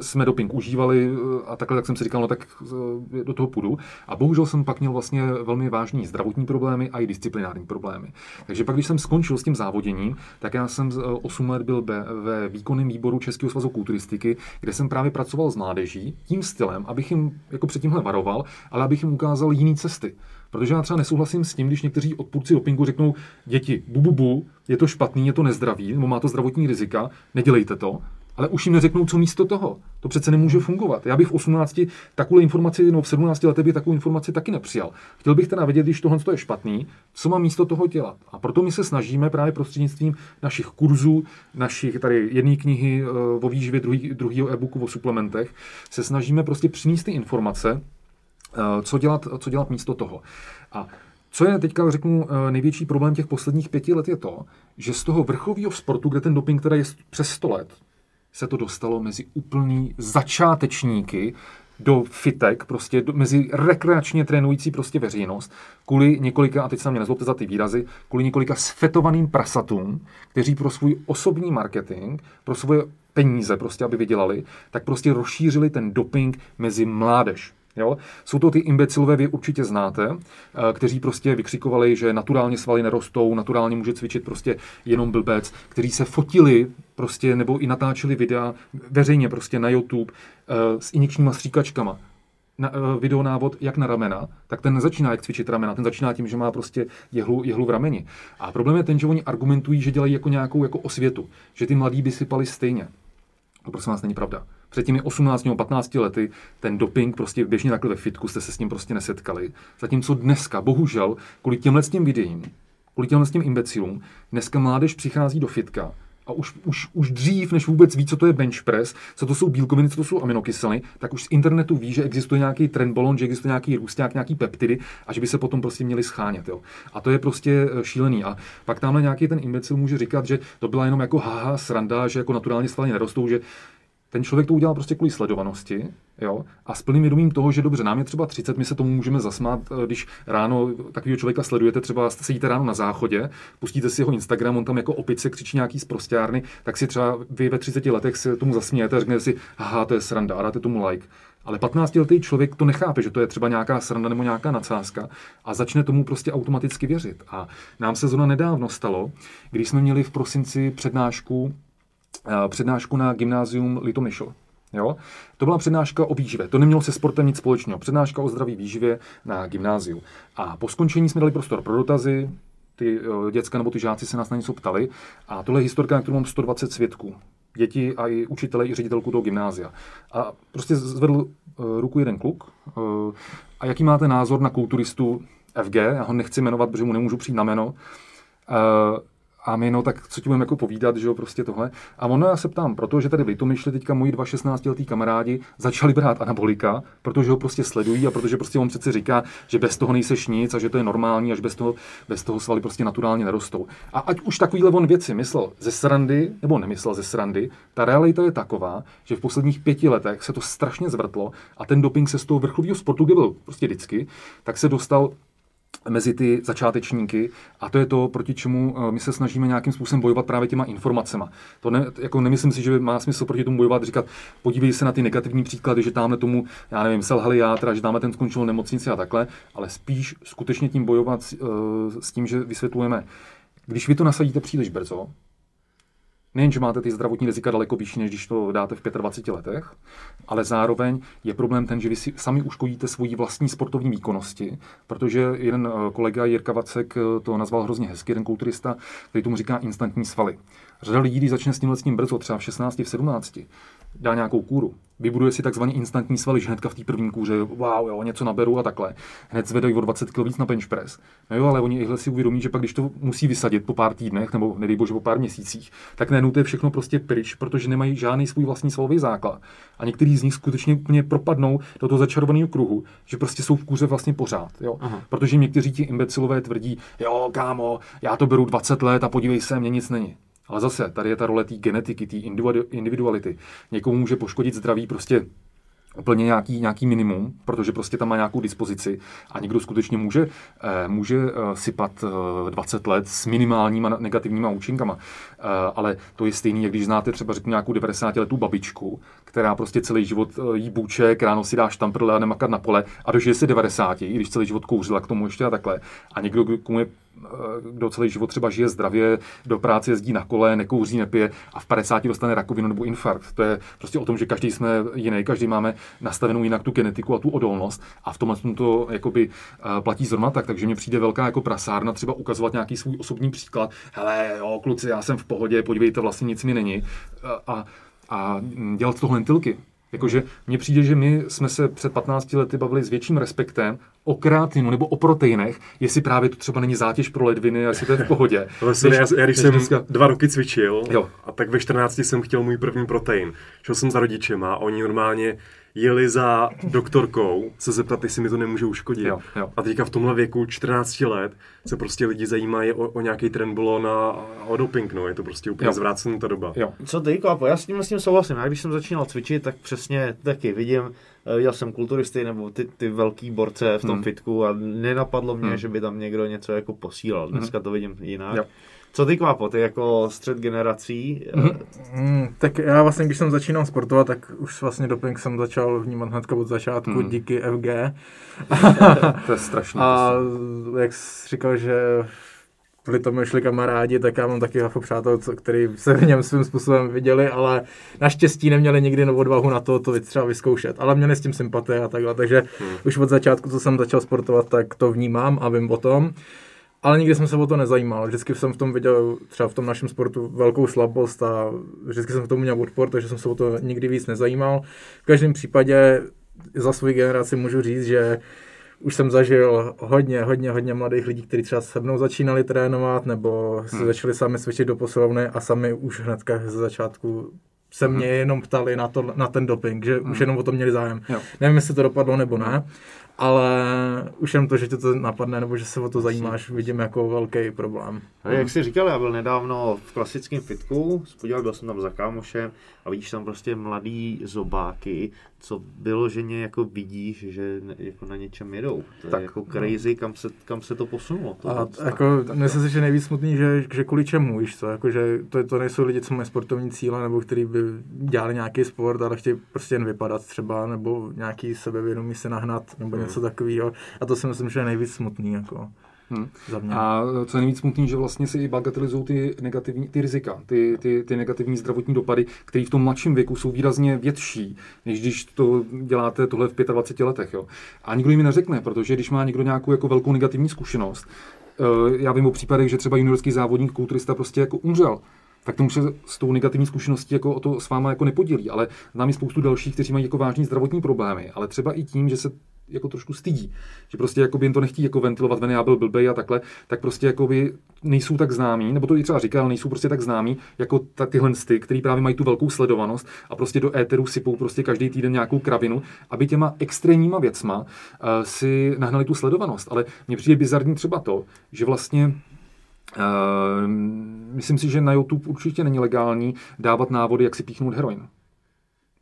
jsme, doping užívali eh, a takhle, jak jsem si říkal, no tak eh, do toho půjdu. A bohužel jsem pak měl vlastně velmi vážný zdravotní problémy a i disciplinární problémy. Takže pak, když jsem skončil s tím závoděním, tak já jsem 8 let byl ve výkonném výboru Českého svazu kulturistiky, kde jsem právě pracoval s mládeží tím stylem, abych jim jako před tímhle varoval, ale abych jim ukázal jiné cesty. Protože já třeba nesouhlasím s tím, když někteří odpůrci dopingu řeknou, děti, bu, bu, bu, je to špatný, je to nezdravý, nebo má to zdravotní rizika, nedělejte to ale už jim neřeknou, co místo toho. To přece nemůže fungovat. Já bych v 18 takovou informaci, no v 17 letech bych takovou informaci taky nepřijal. Chtěl bych teda vědět, když tohle je špatný, co mám místo toho dělat. A proto my se snažíme právě prostřednictvím našich kurzů, našich tady jedné knihy eh, o výživě, druhý, druhého e-booku o suplementech, se snažíme prostě přinést ty informace, co dělat, co dělat místo toho. A co je teďka, řeknu, eh, největší problém těch posledních pěti let je to, že z toho vrcholového sportu, kde ten doping teda je přes 100 let, se to dostalo mezi úplný začátečníky do fitek, prostě do, mezi rekreačně trénující prostě veřejnost, kvůli několika, a teď se mě nezlobte za ty výrazy, kvůli několika sfetovaným prasatům, kteří pro svůj osobní marketing, pro svoje peníze prostě, aby vydělali, tak prostě rozšířili ten doping mezi mládež. Jo? Jsou to ty imbecilové, vy určitě znáte, eh, kteří prostě vykřikovali, že naturálně svaly nerostou, naturálně může cvičit prostě jenom blbec, kteří se fotili prostě nebo i natáčeli videa veřejně prostě na YouTube uh, s injekčníma stříkačkama. Na, uh, videonávod jak na ramena, tak ten nezačíná jak cvičit ramena, ten začíná tím, že má prostě jehlu, jehlu v rameni. A problém je ten, že oni argumentují, že dělají jako nějakou jako osvětu, že ty mladí by sypali stejně. To prosím vás není pravda před těmi 18 nebo 15 lety ten doping prostě běžně takhle ve fitku jste se s ním prostě nesetkali. Zatímco dneska, bohužel, kvůli těmhle s tím videím, kvůli těmhle s tím imbecilům, dneska mládež přichází do fitka a už, už, už dřív, než vůbec ví, co to je bench press, co to jsou bílkoviny, co to jsou aminokyseliny, tak už z internetu ví, že existuje nějaký trend balon, že existuje nějaký růsták, nějaký peptidy a že by se potom prostě měli schánět. Jo. A to je prostě eh, šílený. A pak tamhle nějaký ten imbecil může říkat, že to byla jenom jako haha sranda, že jako naturálně svaly nerostou, že ten člověk to udělal prostě kvůli sledovanosti jo, a s plným vědomím toho, že dobře, nám je třeba 30, my se tomu můžeme zasmát, eh, když ráno takového člověka sledujete, třeba sedíte ráno na záchodě, pustíte si jeho Instagram, on tam jako opice křičí nějaký z prostárny, tak si třeba vy ve 30 letech se tomu zasmějete a řeknete si, aha, to je sranda a dáte tomu like. Ale 15-letý člověk to nechápe, že to je třeba nějaká sranda nebo nějaká nadsázka a začne tomu prostě automaticky věřit. A nám se zrovna nedávno stalo, když jsme měli v prosinci přednášku přednášku na gymnázium Litomyšl. Jo? To byla přednáška o výživě. To nemělo se sportem nic společného. Přednáška o zdraví výživě na gymnáziu. A po skončení jsme dali prostor pro dotazy, ty eh, děcka nebo ty žáci se nás na něco ptali. A tohle je historka, na kterou mám 120 svědků. Děti a i učitele, i ředitelku toho gymnázia. A prostě zvedl uh, ruku jeden kluk. Uh, a jaký máte názor na kulturistu FG? Já ho nechci jmenovat, protože mu nemůžu přijít na jméno. A my, no tak co ti budeme jako povídat, že jo, prostě tohle. A ono já se ptám, protože tady v Litomyšli teďka moji dva 16 letý kamarádi začali brát anabolika, protože ho prostě sledují a protože prostě on přece říká, že bez toho nejseš nic a že to je normální, až bez toho, bez toho svaly prostě naturálně nerostou. A ať už takovýhle on věci myslel ze srandy, nebo nemyslel ze srandy, ta realita je taková, že v posledních pěti letech se to strašně zvrtlo a ten doping se z toho vrcholového sportu, kde byl prostě vždycky, tak se dostal mezi ty začátečníky a to je to, proti čemu eh, my se snažíme nějakým způsobem bojovat právě těma informacemi. To ne, jako nemyslím si, že má smysl proti tomu bojovat, říkat, podívej se na ty negativní příklady, že tamhle tomu, já nevím, selhali játra, že tamhle ten skončil nemocnici a takhle, ale spíš skutečně tím bojovat uh, s tím, že vysvětlujeme, když vy to nasadíte příliš brzo, Nejen, že máte ty zdravotní rizika daleko vyšší, než když to dáte v 25 letech, ale zároveň je problém ten, že vy si sami uškodíte svoji vlastní sportovní výkonnosti, protože jeden eh, kolega Jirka Vacek eh, to nazval hrozně hezky, jeden kulturista, který tomu říká instantní svaly. Řada lidí, když začne s tímhle s tím brzo, třeba v 16, v 17, dá nějakou kůru, vybuduje si takzvaný instantní svaly, že hnedka v té první kůře, wow, jo, něco naberu a takhle. Hned zvedají o 20 kg víc na bench press. No jo, ale oni ihle si uvědomí, že pak, když to musí vysadit po pár týdnech, nebo nedej bože po pár měsících, tak najednou to je všechno prostě pryč, protože nemají žádný svůj vlastní svalový základ. A některý z nich skutečně úplně propadnou do toho začarovaného kruhu, že prostě jsou v kůře vlastně pořád. Jo? Aha. Protože někteří ti imbecilové tvrdí, jo, kámo, já to beru 20 let a podívej se, mě nic není. Ale zase, tady je ta role té genetiky, té individuality. Někomu může poškodit zdraví prostě úplně nějaký, nějaký minimum, protože prostě tam má nějakou dispozici a někdo skutečně může, eh, může eh, sypat 20 let s minimálníma negativníma účinkama. Eh, ale to je stejný, jak když znáte třeba řeknu nějakou 90 letou babičku, která prostě celý život jí bůček, ráno si dá štamprle a nemakat na pole a dožije se 90, i když celý život kouřila k tomu ještě a takhle. A někdo, komu je kdo celý život třeba žije zdravě, do práce jezdí na kole, nekouří, nepije a v 50 dostane rakovinu nebo infarkt. To je prostě o tom, že každý jsme jiný, každý máme nastavenou jinak tu genetiku a tu odolnost a v tomhle to jakoby eh, platí zrovna tak, takže mě přijde velká jako prasárna třeba ukazovat nějaký svůj osobní příklad. Hele, jo, kluci, já jsem v pohodě, podívejte, vlastně nic mi není. A, a dělat tohle lentilky. Jakože mně přijde, že my jsme se před 15 lety bavili s větším respektem o kreatinu nebo o proteinech, jestli právě to třeba není zátěž pro ledviny, jestli to je v pohodě. Vlastně, já, já, když jsem dneska... dva roky cvičil, jo. a tak ve 14 jsem chtěl můj první protein. Šel jsem za rodičema a oni normálně jeli za doktorkou se zeptat, jestli mi to nemůže uškodit. Jo, jo. A teďka v tomhle věku 14 let se prostě lidi zajímají o, o nějaký trendbolon a o doping, no. Je to prostě úplně zvrácená ta doba. Jo. Co ty, Klapo? Já s tím, s tím souhlasím. Já když jsem začínal cvičit, tak přesně taky vidím, eh, viděl jsem kulturisty nebo ty, ty velký borce v tom hmm. fitku a nenapadlo mě, hmm. že by tam někdo něco jako posílal. Dneska hmm. to vidím jinak. Jo. Co ty kvapo, ty jako střed generací? Mm, mm, tak já vlastně, když jsem začínal sportovat, tak už vlastně doping jsem začal vnímat hned od začátku mm. díky FG. to je strašné. A jak jsi říkal, že v tomu šli kamarádi, tak já mám taky jako přátel, který se v něm svým způsobem viděli, ale naštěstí neměli nikdy novou odvahu na to, to třeba vyzkoušet. Ale měli s tím sympatie a takhle, takže hmm. už od začátku, co jsem začal sportovat, tak to vnímám a vím o tom. Ale nikdy jsem se o to nezajímal. Vždycky jsem v tom viděl, třeba v tom našem sportu, velkou slabost a vždycky jsem v tom měl odpor, takže jsem se o to nikdy víc nezajímal. V každém případě za svou generaci můžu říct, že už jsem zažil hodně, hodně, hodně mladých lidí, kteří třeba se mnou začínali trénovat nebo se hmm. začali sami cvičit do posilovny a sami už hnedka ze začátku se mě hmm. jenom ptali na, to, na ten doping, že hmm. už jenom o to měli zájem. Jo. Nevím, jestli to dopadlo nebo ne, ale už jenom to, že tě to napadne, nebo že se o to zajímáš, vidím jako velký problém. A jak jsi říkal, já byl nedávno v klasickém fitku, spodíval, byl jsem tam za kámošem a vidíš tam prostě mladý zobáky, co vyloženě jako vidíš, že jako na něčem jedou. To tak, je jako crazy, kam se, kam se to posunulo. To a jako, myslím si, že nejvíc smutný, že, že kvůli čemu, víš co, jako, že to, to nejsou lidi, co mají sportovní cíle, nebo kteří by dělali nějaký sport, ale chtějí prostě jen vypadat třeba, nebo nějaký sebevědomí se nahnat, nebo hmm. něco takového. A to si myslím, že je nejvíc smutný. Jako. Hmm. A co je nejvíc smutný, že vlastně si i bagatelizují ty negativní, ty rizika, ty, ty, ty negativní zdravotní dopady, které v tom mladším věku jsou výrazně větší, než když to děláte tohle v 25 letech. Jo. A nikdo jim neřekne, protože když má někdo nějakou jako velkou negativní zkušenost, eh, já vím o případech, že třeba juniorský závodník, kulturista prostě jako umřel tak tomu se s tou negativní zkušeností jako o to s váma jako nepodělí. Ale znám i spoustu dalších, kteří mají jako vážní zdravotní problémy, ale třeba i tím, že se jako trošku stydí, že prostě jako by jim to nechtí jako ventilovat ven, já byl blbej a takhle, tak prostě jako by nejsou tak známí, nebo to i třeba říkal, nejsou prostě tak známí, jako ta, tyhle sty, který právě mají tu velkou sledovanost a prostě do éteru sypou prostě každý týden nějakou kravinu, aby těma extrémníma věcma uh, si nahnali tu sledovanost. Ale mně přijde bizarní třeba to, že vlastně Uh, myslím si, že na YouTube určitě není legální dávat návody, jak si píchnout heroin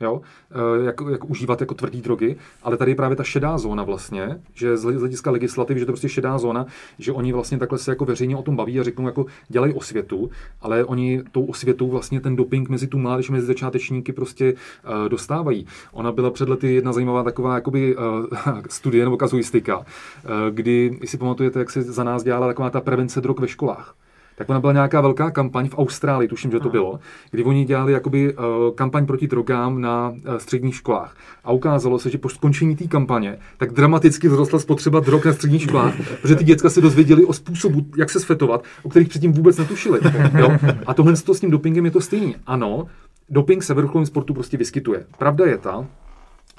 jo, eh, jak, jak užívat jako tvrdý drogy, ale tady je právě ta šedá zóna vlastně, že z hlediska legislativy, že to je prostě šedá zóna, že oni vlastně takhle se jako veřejně o tom baví a řeknou jako dělají osvětu, ale oni tou osvětou vlastně ten doping mezi tu mládež, mezi začátečníky prostě uh, dostávají. Ona byla před lety jedna zajímavá taková jakoby uh, studie nebo kazuistika, uh, kdy, si pamatujete, jak se za nás dělala taková ta prevence drog ve školách tak ona byla nějaká velká kampaň v Austrálii, tuším, že to bylo, kdy oni dělali jakoby uh, kampaň proti drogám na uh, středních školách. A ukázalo se, že po skončení té kampaně tak dramaticky vzrostla spotřeba drog na středních školách, protože ty děcka se dozvěděli o způsobu, jak se svetovat, o kterých předtím vůbec netušili. Jo? A tohle s tím dopingem je to stejný. Ano, doping se vrcholovém sportu prostě vyskytuje. Pravda je ta,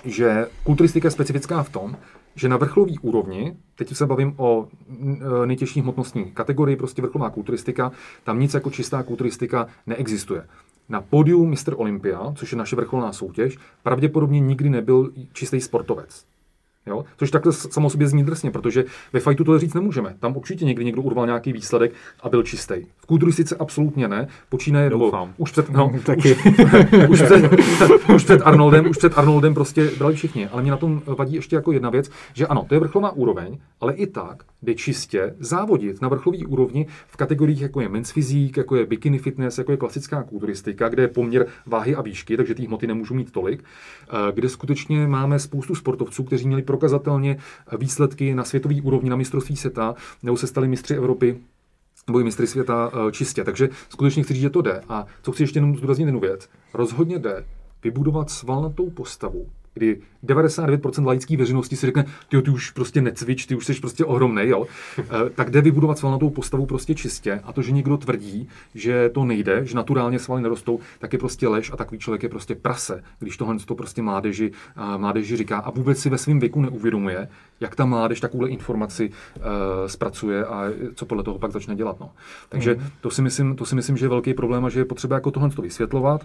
že kulturistika je specifická v tom, že na vrcholové úrovni, teď se bavím o e, nejtěžší hmotnostní kategorii, prostě vrcholová kulturistika, tam nic jako čistá kulturistika neexistuje. Na pódiu Mr. Olympia, což je naše vrcholná soutěž, pravděpodobně nikdy nebyl čistý sportovec. Jo? Což takhle samo sobě zní drsně, protože ve fajtu to říct nemůžeme. Tam určitě někdy někdo urval nějaký výsledek a byl čistý. V kulturistice absolutně ne. Počínaje, nebo už před, no, Taky. Už, už, před, už, před Arnoldem, už před Arnoldem prostě brali všichni. Ale mě na tom vadí ještě jako jedna věc, že ano, to je vrcholná úroveň, ale i tak jde čistě závodit na vrcholové úrovni v kategoriích, jako je men's fyzík, jako je bikini fitness, jako je klasická kulturistika, kde je poměr váhy a výšky, takže ty hmoty nemůžu mít tolik, eh, kde skutečně máme spoustu sportovců, kteří měli prokazatelně výsledky na světové úrovni, na mistrovství světa, nebo se stali mistři Evropy nebo i mistry světa eh, čistě. Takže skutečně chci říct, že to jde. A co chci ještě jenom zdůraznit jednu věc. Rozhodně jde vybudovat svalnatou postavu, kdy 99% laické veřejnosti si řekne, ty, ty už prostě necvič, ty už jsi prostě ohromný, jo. E, tak jde vybudovat svalnatou postavu prostě čistě a to, že někdo tvrdí, že to nejde, že naturálně svaly nerostou, tak je prostě lež a takový člověk je prostě prase, když tohle to prostě mládeži, mládeži říká a vůbec si ve svém věku neuvědomuje, jak ta mládež takovouhle informaci uh, zpracuje a co podle toho pak začne dělat. No. Takže mm. to, si myslím, to si myslím, že je velký problém a že je potřeba jako tohle to vysvětlovat.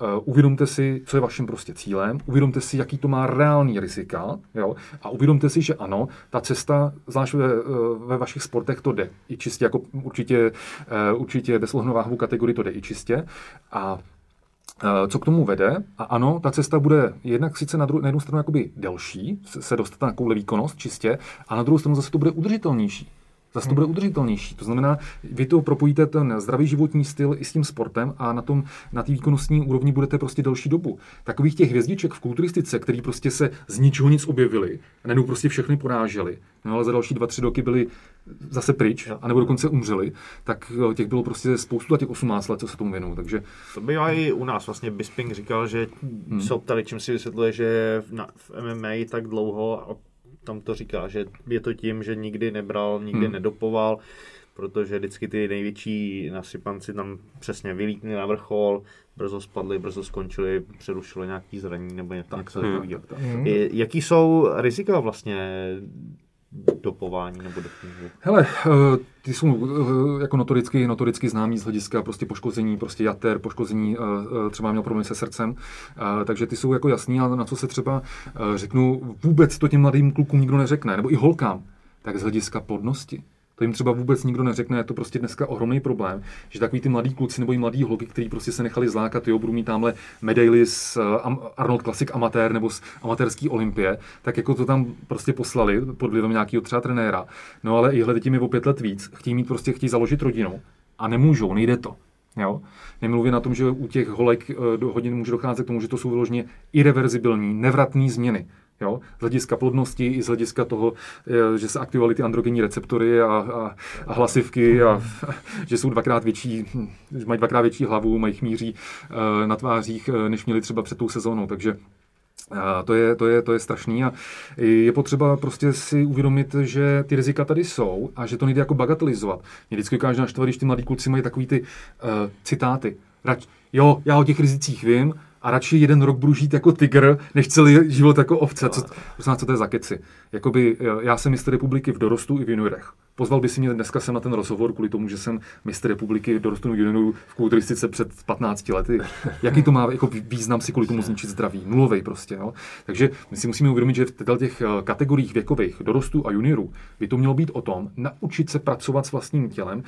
Uh, uvědomte si, co je vaším prostě cílem, uvědomte si, jaký to má reálný rizika jo? a uvědomte si, že ano, ta cesta, zvlášť ve, eh, ve vašich sportech, to jde i čistě, jako určitě, uh, určitě ve slohnováhovou kategorii to jde i čistě a co k tomu vede. A ano, ta cesta bude jednak sice na, dru- na jednu stranu jakoby delší, se dostat na výkonnost čistě, a na druhou stranu zase to bude udržitelnější. Zase to bude udržitelnější. To znamená, vy to propojíte ten zdravý životní styl i s tím sportem a na tom na té výkonnostní úrovni budete prostě delší dobu. Takových těch hvězdiček v kulturistice, který prostě se z ničeho nic objevili a najednou prostě všechny poráželi, no ale za další dva, tři roky byli zase pryč, anebo dokonce umřeli, tak těch bylo prostě spoustu a těch 18 let, co se tomu věnují. Takže... To by i u nás vlastně Bisping říkal, že hmm. se ptali, čím si vysvětluje, že v MMA tak dlouho tam to říká, že je to tím, že nikdy nebral, nikdy hmm. nedopoval, protože vždycky ty největší nasypanci tam přesně vylítli na vrchol, brzo spadli, brzo skončili, přerušili nějaký zranění nebo něco takového. Hmm. Jaký jsou rizika vlastně dopování nebo dopingu? Hele, eh, ty jsou eh, jako notoricky, notoricky známí z hlediska prostě poškození, prostě jater, poškození, eh, třeba měl problém se srdcem, takže ty jsou jako jasný, ale na co se třeba řeknu, vůbec to těm mladým klukům nikdo neřekne, nebo i holkám, tak z hlediska plodnosti to jim třeba vůbec nikdo neřekne, je to prostě dneska ohromný problém, že takový ty mladí kluci nebo i mladí holky, kteří prostě se nechali zlákat, jo, budou mít tamhle medaily z uh, Arnold Classic amatér nebo z amatérský olympie, tak jako to tam prostě poslali pod vlivem nějakého třeba trenéra. No ale i tím je o pět let víc, chtějí mít prostě, chtějí založit rodinu a nemůžou, nejde to. Jo? Nemluvím na tom, že u těch holek uh, do hodin může docházet k tomu, že to jsou vyloženě irreverzibilní, nevratné změny. Jo? Z hlediska plodnosti i z hlediska toho, eh, že se aktivovaly ty androgenní receptory a, a, a hlasivky a že jsou dvakrát větší, že mají dvakrát větší hlavu, mají chmíří uh, na tvářích, uh, než měli třeba před tou sezónou. Takže a to je, to, je, to je strašný a je potřeba prostě si uvědomit, že ty rizika tady jsou a že to nejde jako bagatelizovat. Mě vždycky ukáže naštvat, když ty mladí kluci mají takový ty uh, citáty. Rať, jo, já o těch rizicích vím, a radši jeden rok budu žít jako tygr, než celý život jako ovce. Co, co, co to je za keci? Jakoby, já jsem mistr republiky v dorostu i v juniorech. Pozval by si mě dneska jsem na ten rozhovor kvůli tomu, že jsem mistr republiky v dorostu juniorů v kulturistice před 15 lety. Jaký to má jako význam si kvůli tomu zničit zdraví? Nulovej prostě. Jo? Takže my si musíme uvědomit, že v těch eh, kategoriích věkových dorostu a juniorů by to mělo být o tom, naučit se pracovat s vlastním tělem,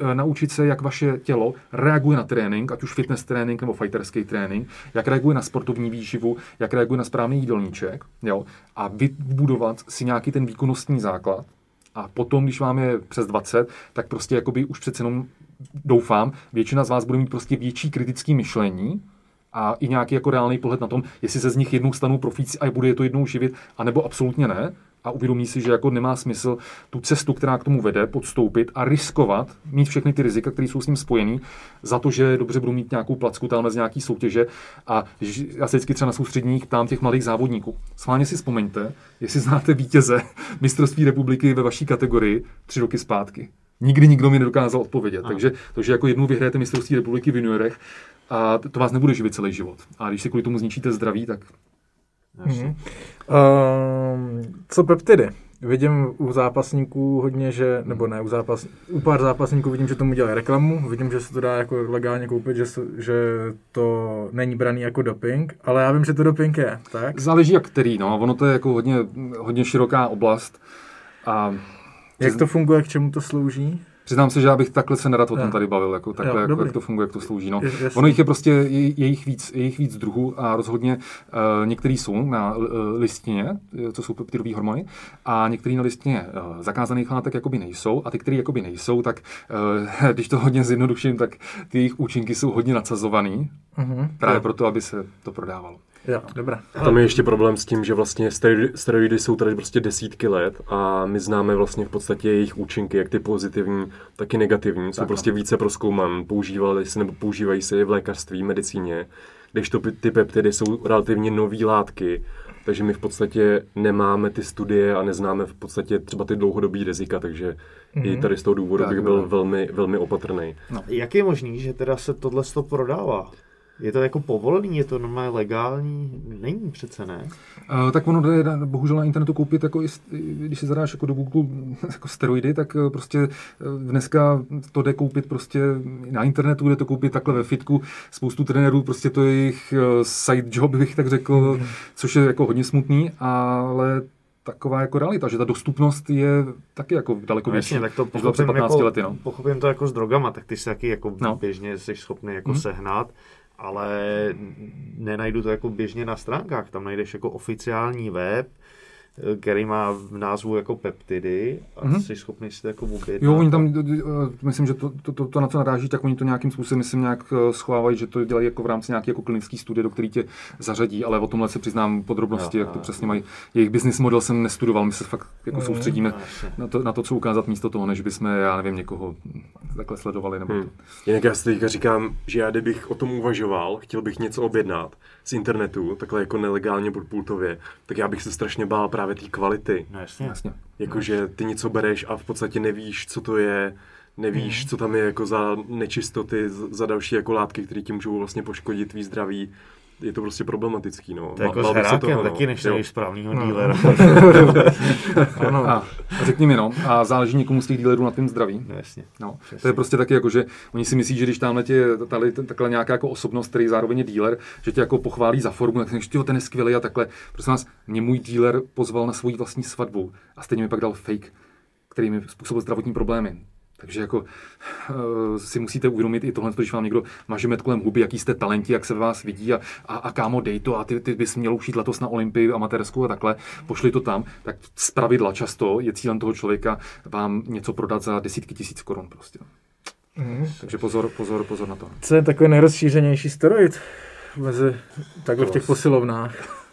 eh, naučit se, jak vaše tělo reaguje na trénink, ať už fitness trénink nebo fighterský trénink, jak reaguje na sportovní výživu, jak reaguje na správný jídelníček, jo, a vybudovat si nějaký ten výkonnostní základ. A potom, když vám je přes 20, tak prostě jakoby už přece jenom doufám, většina z vás bude mít prostě větší kritický myšlení, a i nějaký jako reálný pohled na tom, jestli se z nich jednou stanou profíci a bude je to jednou živit, anebo absolutně ne a uvědomí si, že jako nemá smysl tu cestu, která k tomu vede, podstoupit a riskovat, mít všechny ty rizika, které jsou s ním spojený, za to, že dobře budu mít nějakou placku tam z nějaký soutěže. A já se vždycky třeba na soustředních ptám těch malých závodníků. Sválně si vzpomeňte, jestli znáte vítěze mistrovství republiky ve vaší kategorii tři roky zpátky. Nikdy nikdo mi nedokázal odpovědět. A. Takže to, že jako jednou vyhrajete mistrovství republiky v juniorech, a to vás nebude živit celý život. A když si kvůli tomu zničíte zdraví, tak Mm-hmm. Uh, co peptidy? Vidím u zápasníků hodně, že, nebo ne, u, zápas, u pár zápasníků vidím, že tomu dělají reklamu, vidím, že se to dá jako legálně koupit, že, že to není braný jako doping, ale já vím, že to doping je, tak? Záleží jak který, no, ono to je jako hodně, hodně široká oblast. A jak to funguje, k čemu to slouží? Přiznám se, že já bych takhle se nerad o tom tady bavil, jako takhle, jo, jako, jak to funguje, jak to slouží. No. Je, ono jich je prostě, je, je jich víc, je jich víc druhů a rozhodně uh, některý jsou na uh, listině, co jsou peptidové hormony, a některý na listině uh, zakázaných látek jakoby nejsou a ty, které jakoby nejsou, tak uh, když to hodně zjednoduším, tak ty jejich účinky jsou hodně nadsazovaný, uh-huh. právě jo. proto, aby se to prodávalo. Jo, dobré. A tam je ještě problém s tím, že vlastně steroidy, steroidy jsou tady prostě desítky let a my známe vlastně v podstatě jejich účinky, jak ty pozitivní, tak i negativní. Jsou tak, prostě no. více proskouman, používali se nebo používají se i v lékařství, medicíně, když to ty peptidy jsou relativně nové látky, takže my v podstatě nemáme ty studie a neznáme v podstatě třeba ty dlouhodobý rizika, takže mm-hmm. i mhm. tady z toho důvodu tak, bych byl no. velmi, velmi opatrný. No. Jak je možný, že teda se tohle prodává? Je to jako povolený, je to normálně legální? Není přece, ne? Uh, tak ono jde bohužel na internetu koupit, jako i, když si zadáš jako do Google jako steroidy, tak eh, prostě eh, dneska to jde koupit prostě na internetu, jde to koupit takhle ve fitku. Spoustu trenérů, prostě to je jejich side job, bych tak řekl, mm. což je jako hodně smutný, ale taková jako realita, že ta dostupnost je taky jako daleko no, větší, tak to před 15 jako, lety. No. Pochopím to jako s drogama, tak ty se taky jako no. běžně jsi schopný jako hmm. sehnat ale nenajdu to jako běžně na stránkách. Tam najdeš jako oficiální web, který má v názvu jako peptidy a mm-hmm. jsi schopný si to jako objednat. Jo, oni tam, myslím, že to, to, to, to, na co naráží, tak oni to nějakým způsobem, myslím, nějak eh, schovávají, že to dělají jako v rámci nějaké jako klinické studie, do který tě zařadí, ale o tomhle se přiznám podrobnosti, jo, jak to přesně mají. Jejich business model jsem nestudoval, my se fakt jako mm, soustředíme na to, na to, co ukázat místo toho, než bychom, já nevím, někoho takhle sledovali. Nebo hmm. to. Jinak já si teďka říkám, že já kdybych o tom uvažoval, chtěl bych něco objednat z internetu, takhle jako nelegálně podpultově, tak já bych se strašně bál právě té kvality. No jasně. jasně. Jakože ty něco bereš a v podstatě nevíš, co to je, nevíš, mm. co tam je jako za nečistoty, za další jako látky, které ti můžou vlastně poškodit tvý zdraví je to prostě problematický. No. To je jako s herákem toho, taky, no. než no. správného no. dílera. ano. A, a řekni mi, no, a záleží někomu z těch dílerů na tím zdraví. No, jasně. No, to je prostě taky jako, že oni si myslí, že když tamhle tě, tady, takhle nějaká jako osobnost, který zároveň je díler, že tě jako pochválí za formu, tak řekneš, ten je skvělý a takhle. Prosím vás, mě můj díler pozval na svoji vlastní svatbu a stejně mi pak dal fake, který mi způsobil zdravotní problémy. Takže jako uh, si musíte uvědomit i tohle, když vám někdo maže met kolem huby, jaký jste talenti, jak se vás vidí a, a, a kámo, dej to a ty, ty bys měl ušít letos na Olympii amatérskou a takhle, pošli to tam, tak z pravidla často je cílem toho člověka vám něco prodat za desítky tisíc korun prostě. Mm. Takže pozor, pozor, pozor na to. Co je takový nejrozšířenější steroid mezi takhle v těch posilovnách?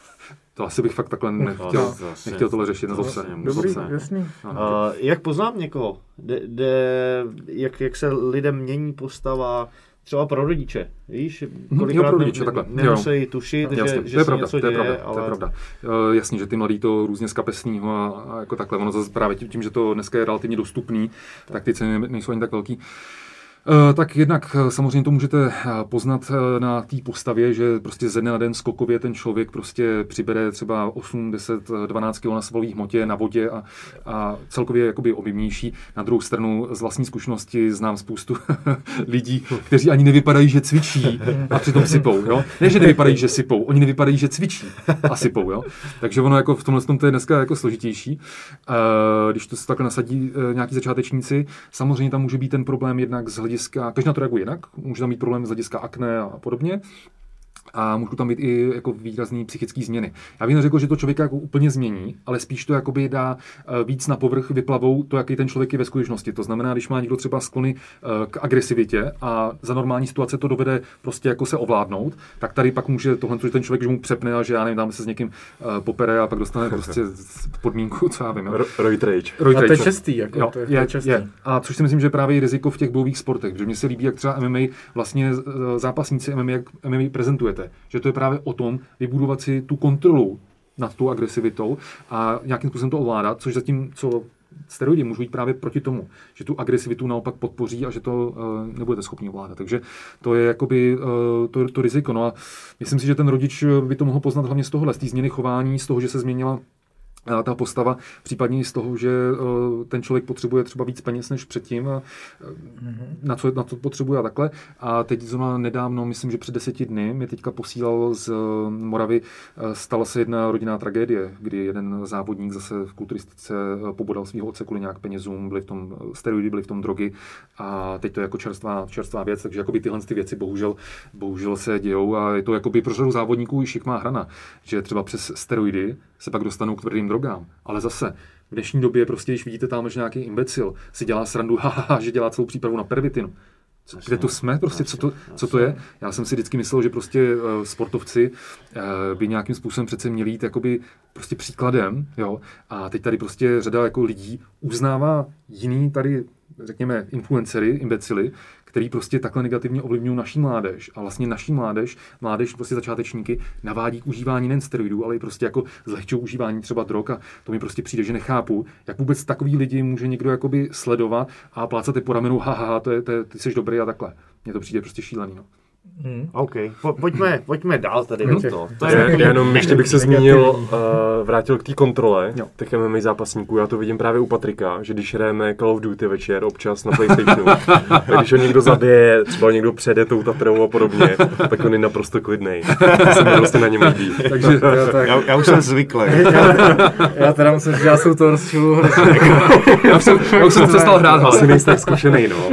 To asi bych fakt takhle nechtěl, nechtěl tohle řešit na zase. Dobrý, jasný. Uh, jak poznám někoho? De, de, jak, jak se lidem mění postava, třeba pro rodiče, víš, kolikrát jo, pro rodiče, ne, takhle. nemusí tušit, Jasně, že, že to je se pravda, něco to je děje, pravda, ale... to je pravda. Uh, jasně, že ty mladí to různě z kapesního a, a jako takhle, ono zase právě tím, že to dneska je relativně dostupný, tak ty ceny nejsou ani tak velký. Eh, tak jednak eh, samozřejmě to můžete eh, poznat na té postavě, že prostě ze dne na den skokově ten člověk prostě přibere třeba 8, 10, 12 kg na svalové hmotě, na vodě a, a celkově jakoby objemnější. Na druhou stranu z vlastní zkušenosti znám spoustu lidí, kteří ani nevypadají, že cvičí a přitom sypou. Jo? Ne, že nevypadají, že sypou, oni nevypadají, že cvičí a sypou. Jo? Takže ono jako v tomhle tom to je dneska jako složitější. Když to se takhle nasadí nějaký začátečníci, samozřejmě tam může být ten problém jednak z hlediska hlediska, každý na to reaguje jinak, může tam mít problém z hlediska akné a podobně, a můžou tam být i jako výrazný psychické změny. Já bych neřekl, že to člověka jako úplně změní, ale spíš to jakoby dá eh, víc na povrch vyplavou to, jaký ten člověk je ve skutečnosti. To znamená, když má někdo třeba sklony eh, k agresivitě a za normální situace to dovede prostě jako se ovládnout, tak tady pak může tohle, že ten člověk, že mu přepne a že já nevím, dáme se s někým eh, popere a pak dostane prostě podmínku, co já vím. Jo. Roid rage. Roid rage. A to je častý, jako, jo, to je, je, častý. Je. A což si myslím, že právě je riziko v těch bojových sportech, že mně se líbí, jak třeba MMA vlastně zápasníci MMA, jak MMA prezentujete důležité, že to je právě o tom vybudovat si tu kontrolu nad tou agresivitou a nějakým způsobem to ovládat, což zatím, co steroidy můžou jít právě proti tomu, že tu agresivitu naopak podpoří a že to uh, nebudete schopni ovládat. Takže to je jakoby uh, to, to riziko. No a myslím si, že ten rodič by to mohl poznat hlavně z tohohle, z té změny chování, z toho, že se změnila ta postava, případně i z toho, že eh, ten člověk potřebuje třeba víc peněz než předtím, a mm-hmm. na, co, na co potřebuje a takhle. A teď zrovna nedávno, myslím, že před deseti dny, mě teďka posílal z eh, Moravy, stala se jedna rodinná tragédie, kdy jeden závodník zase v kulturistice pobodal svého otce kvůli nějak penězům, byly v tom steroidy, byly v tom drogy a teď to je jako čerstvá, čerstvá věc, takže jakoby tyhle ty věci bohužel, bohužel se dějou a je to jakoby pro řadu závodníků i šikmá hrana, že třeba přes steroidy se pak dostanou k tvrdým drogám. Ale zase v dnešní době prostě, když vidíte tam, že nějaký imbecil si dělá srandu, haha, že dělá celou přípravu na pervitinu. Co, kde to jsme, prostě, co to, co to je? Já jsem si vždycky myslel, že prostě uh, sportovci uh, by nějakým způsobem přece měli jít jakoby prostě příkladem, jo, a teď tady prostě řada jako lidí uznává jiný tady, řekněme, influencery, imbecily, který prostě takhle negativně ovlivňují naší mládež. A vlastně naší mládež, mládež prostě začátečníky, navádí k užívání nejen steroidů, ale i prostě jako zlehčou užívání třeba drog. A to mi prostě přijde, že nechápu, jak vůbec takový lidi může někdo jakoby sledovat a plácat je po ramenu, haha, to je, to je, ty jsi dobrý a takhle. Mně to přijde prostě šílený. No. Hmm. OK, po, pojďme, pojďme dál tady hmm. to. to je já, jenom ještě bych se zmínil, uh, vrátil k té kontrole jo. těch MMA zápasníků. Já to vidím právě u Patrika, že když hrajeme Call of Duty večer občas na Playstationu, tak když ho někdo zabije, třeba někdo přejde tou Tatrou a podobně, tak on je naprosto klidný. To se mi prostě na něm líbí. Takže já, tak, já, já, už jsem zvyklý. já, já teda musím říct, já jsem to rozčilu. já už jsem, já už jsem přestal hrát. Asi nejsi tak zkušený, no.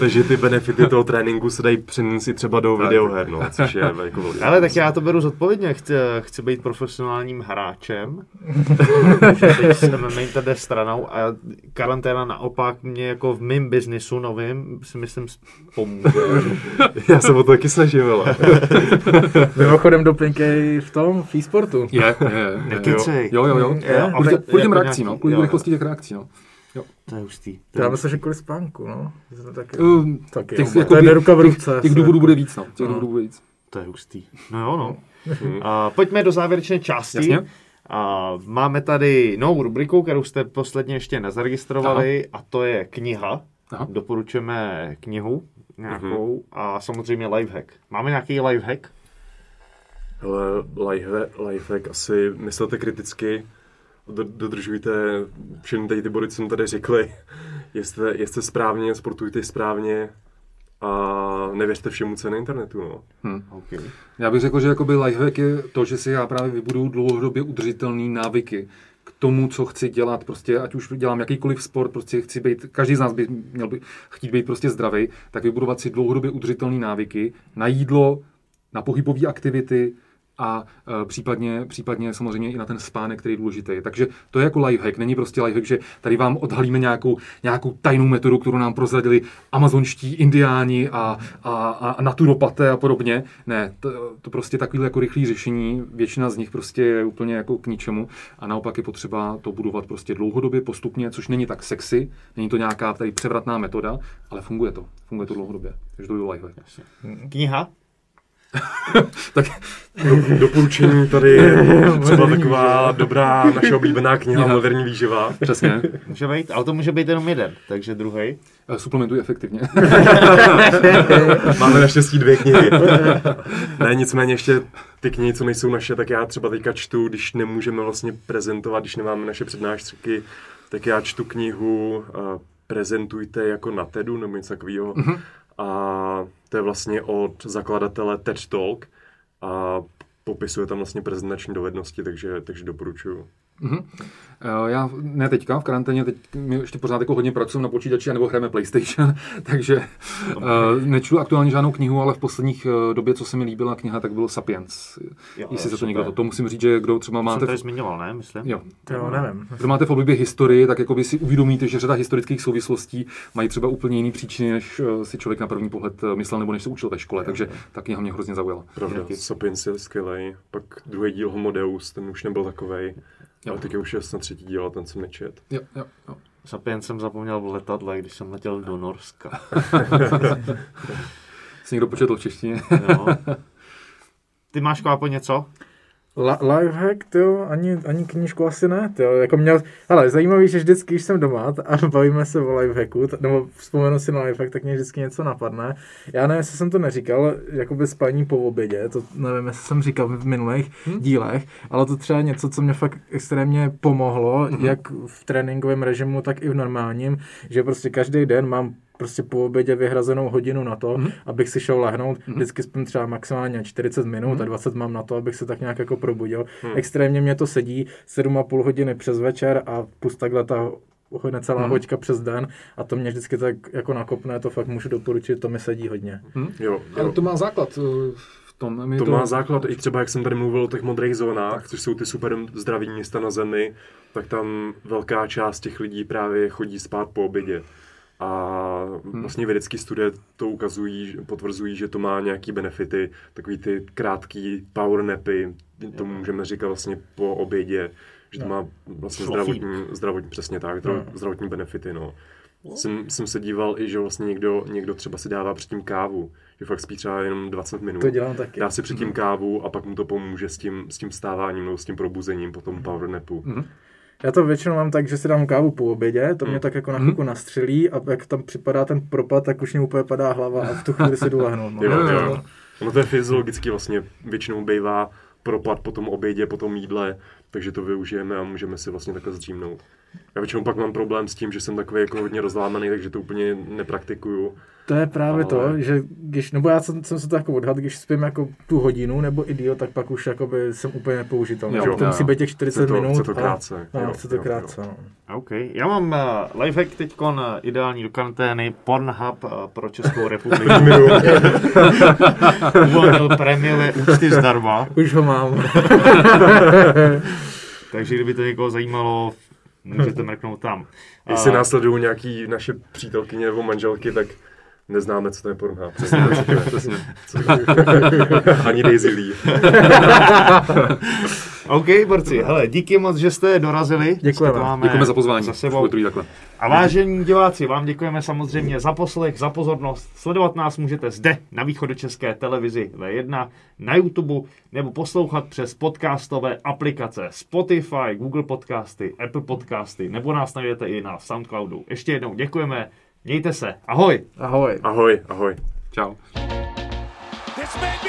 Takže ty benefity toho tréninku tréninku se dají přenést třeba do videoher, no, což je jako velký. Ale tak já to beru zodpovědně, chci, chci být profesionálním hráčem, teď jsem tady stranou a karanténa naopak mě jako v mém biznisu novým si myslím pomůže. já se o to taky snažím, ale. Mimochodem dopinky v tom, v e-sportu. Je, je, je. je. Jo, jo, jo. Kvůli těm reakcím, no. Kvůli rychlosti těch reakcí, no. Jo. To je hustý. To já myslím, že kvůli spánku, no. Taky, uh, taky těch, jako to je ruka v ruce. Těch, těch důvodů bude víc, no. Těch no. důvodů bude víc. To je hustý. No jo, no. A pojďme do závěrečné části. Jasně. A máme tady novou rubriku, kterou jste posledně ještě nezaregistrovali, Aha. a to je kniha. Aha. Doporučujeme knihu nějakou mm-hmm. a samozřejmě lifehack. Máme nějaký lifehack? Hele, lifehack, lifehack asi myslete kriticky, dodržujte všechny tady ty body, co jsem tady řekli. Jeste, jeste správně, sportujte správně a nevěřte všemu, co je na internetu. No. Hmm. Okay. Já bych řekl, že jakoby lifehack je to, že si já právě vybudu dlouhodobě udržitelné návyky k tomu, co chci dělat, prostě ať už dělám jakýkoliv sport, prostě chci být, každý z nás by měl by chtít být prostě zdravý, tak vybudovat si dlouhodobě udržitelné návyky na jídlo, na pohybové aktivity, a uh, případně, případně samozřejmě i na ten spánek, který je důležitý. Takže to je jako lifehack, není prostě lifehack, že tady vám odhalíme nějakou, nějakou tajnou metodu, kterou nám prozradili amazonští indiáni a, a, a naturopaté a podobně. Ne, to, to prostě takový jako rychlý řešení, většina z nich prostě je úplně jako k ničemu a naopak je potřeba to budovat prostě dlouhodobě, postupně, což není tak sexy, není to nějaká tady převratná metoda, ale funguje to, funguje to dlouhodobě. Takže to je lifehack. Kniha? tak Do, doporučení tady je třeba taková dobrá naše oblíbená kniha Moderní výživa. přesně, Může být, ale to může být jenom jeden, takže druhý. Eh, suplementuj efektivně. Máme naštěstí dvě knihy. ne, nicméně ještě ty knihy, co nejsou naše, tak já třeba teďka čtu, když nemůžeme vlastně prezentovat, když nemáme naše přednášky, tak já čtu knihu uh, Prezentujte jako na TEDu nebo něco takového. Mm-hmm. A to je vlastně od zakladatele TED Talk a popisuje tam vlastně prezentační dovednosti, takže, takže doporučuju. Mhm. Eh, Já ne teďka, v karanténě, teď my ještě pořád jako hodně pracuji na počítači nebo hrajeme PlayStation, takže uh, nečtu aktuálně žádnou knihu, ale v posledních uh, době, co se mi líbila kniha, tak bylo Sapiens. Jo, Jestli se to někdo, to musím říct, že kdo třeba Jsem máte... tady zmiňoval, ne, myslím? Jo, Jo, nevím. kdo máte v oblibě historii, tak jako by si uvědomíte, že řada historických souvislostí mají třeba úplně jiný příčiny, než si člověk na první pohled myslel, nebo než se učil ve škole, takže ta kniha mě hrozně zaujala. Pravda, Sapiens je skvělej. Pak druhý díl Homo Deus, ten už nebyl takovej. Jo. Ale teď už je snad třetí díl a ten jsem nečet. Jo, jo, jo. Sapien jsem zapomněl v letadle, když jsem letěl do Norska. Jsi někdo početl v češtině? Jo. Ty máš kvápo něco? La- lifehack, jo, ani, ani knížku asi ne, jo, jako měl, ale zajímavý, že vždycky, když jsem doma a bavíme se o lifehacku, t- nebo vzpomenu si na lifehack, tak mě vždycky něco napadne. Já nevím, jestli jsem to neříkal, jakoby spaní po obědě, to nevím, jestli jsem říkal v minulých hmm. dílech, ale to třeba něco, co mě fakt extrémně pomohlo, hmm. jak v tréninkovém režimu, tak i v normálním, že prostě každý den mám prostě po obědě vyhrazenou hodinu na to, mm-hmm. abych si šel lehnout. Mm-hmm. Vždycky spím třeba maximálně 40 minut mm-hmm. a 20 mám na to, abych se tak nějak jako probudil. Mm-hmm. Extrémně mě to sedí 7,5 hodiny přes večer a plus takhle ta necelá mm-hmm. hoďka přes den a to mě vždycky tak jako nakopne, to fakt můžu doporučit, to mi sedí hodně. Jo, Ale jo. to má základ v tom. My To má základ i třeba, jak jsem tady mluvil o těch modrých zónách, což jsou ty super zdraví města na zemi, tak tam velká část těch lidí právě chodí spát po obědě. A vlastně vědecké studie to ukazují, potvrzují, že to má nějaký benefity, takový ty krátký power napy, to můžeme říkat vlastně po obědě, že to má vlastně zdravotní, zdravotní přesně tak, zdra- zdravotní benefity, no. Jsem, jsem se díval i, že vlastně někdo, někdo třeba si dává předtím kávu, že fakt spí třeba jenom 20 minut. To dělám taky. Dá si předtím kávu a pak mu to pomůže s tím, s tím vstáváním nebo s tím probuzením po tom power napu. Já to většinou mám tak, že si dám kávu po obědě, to mě tak jako na chvilku nastřelí a jak tam připadá ten propad, tak už mě úplně padá hlava a v tu chvíli si jdu lehnout. No. Jo, jo. Ono to je fyziologicky vlastně většinou bývá propad po tom obědě, po tom jídle, takže to využijeme a můžeme si vlastně takhle zdřímnout. Já většinou pak mám problém s tím, že jsem takový jako hodně rozlámaný, takže to úplně nepraktikuju. To je právě Ale- to, že když, nebo já jsem, jsem se to jako odhadl, když spím jako tu hodinu nebo i díl, tak pak už jakoby jsem úplně nepoužitelný. Jo, Jo, to jo, musí jo. být těch 40 Chce to- minut. chce to krátce. A, Jo, chce to jo, krátce, no. OK. Já mám uh, lifehack teď ideální do karantény, Pornhub uh, pro Českou republiku. Uvolnil prémiové účty zdarma, Už ho mám. takže kdyby to někoho zajímalo, můžete mrknout tam. Jestli následují nějaký naše přítelkyně nebo manželky, tak neznáme, co to je Pornhub. Ani Daisy Lee. OK, borci, hele, díky moc, že jste dorazili. Děkujeme. Máme Děkujeme za pozvání. Za sebou. A vážení diváci, vám děkujeme samozřejmě za poslech, za pozornost. Sledovat nás můžete zde na východočeské televizi V1, na YouTube nebo poslouchat přes podcastové aplikace Spotify, Google Podcasty, Apple Podcasty nebo nás najdete i na Soundcloudu. Ještě jednou děkujeme, mějte se, ahoj! Ahoj. Ahoj, ahoj. Čau. This may be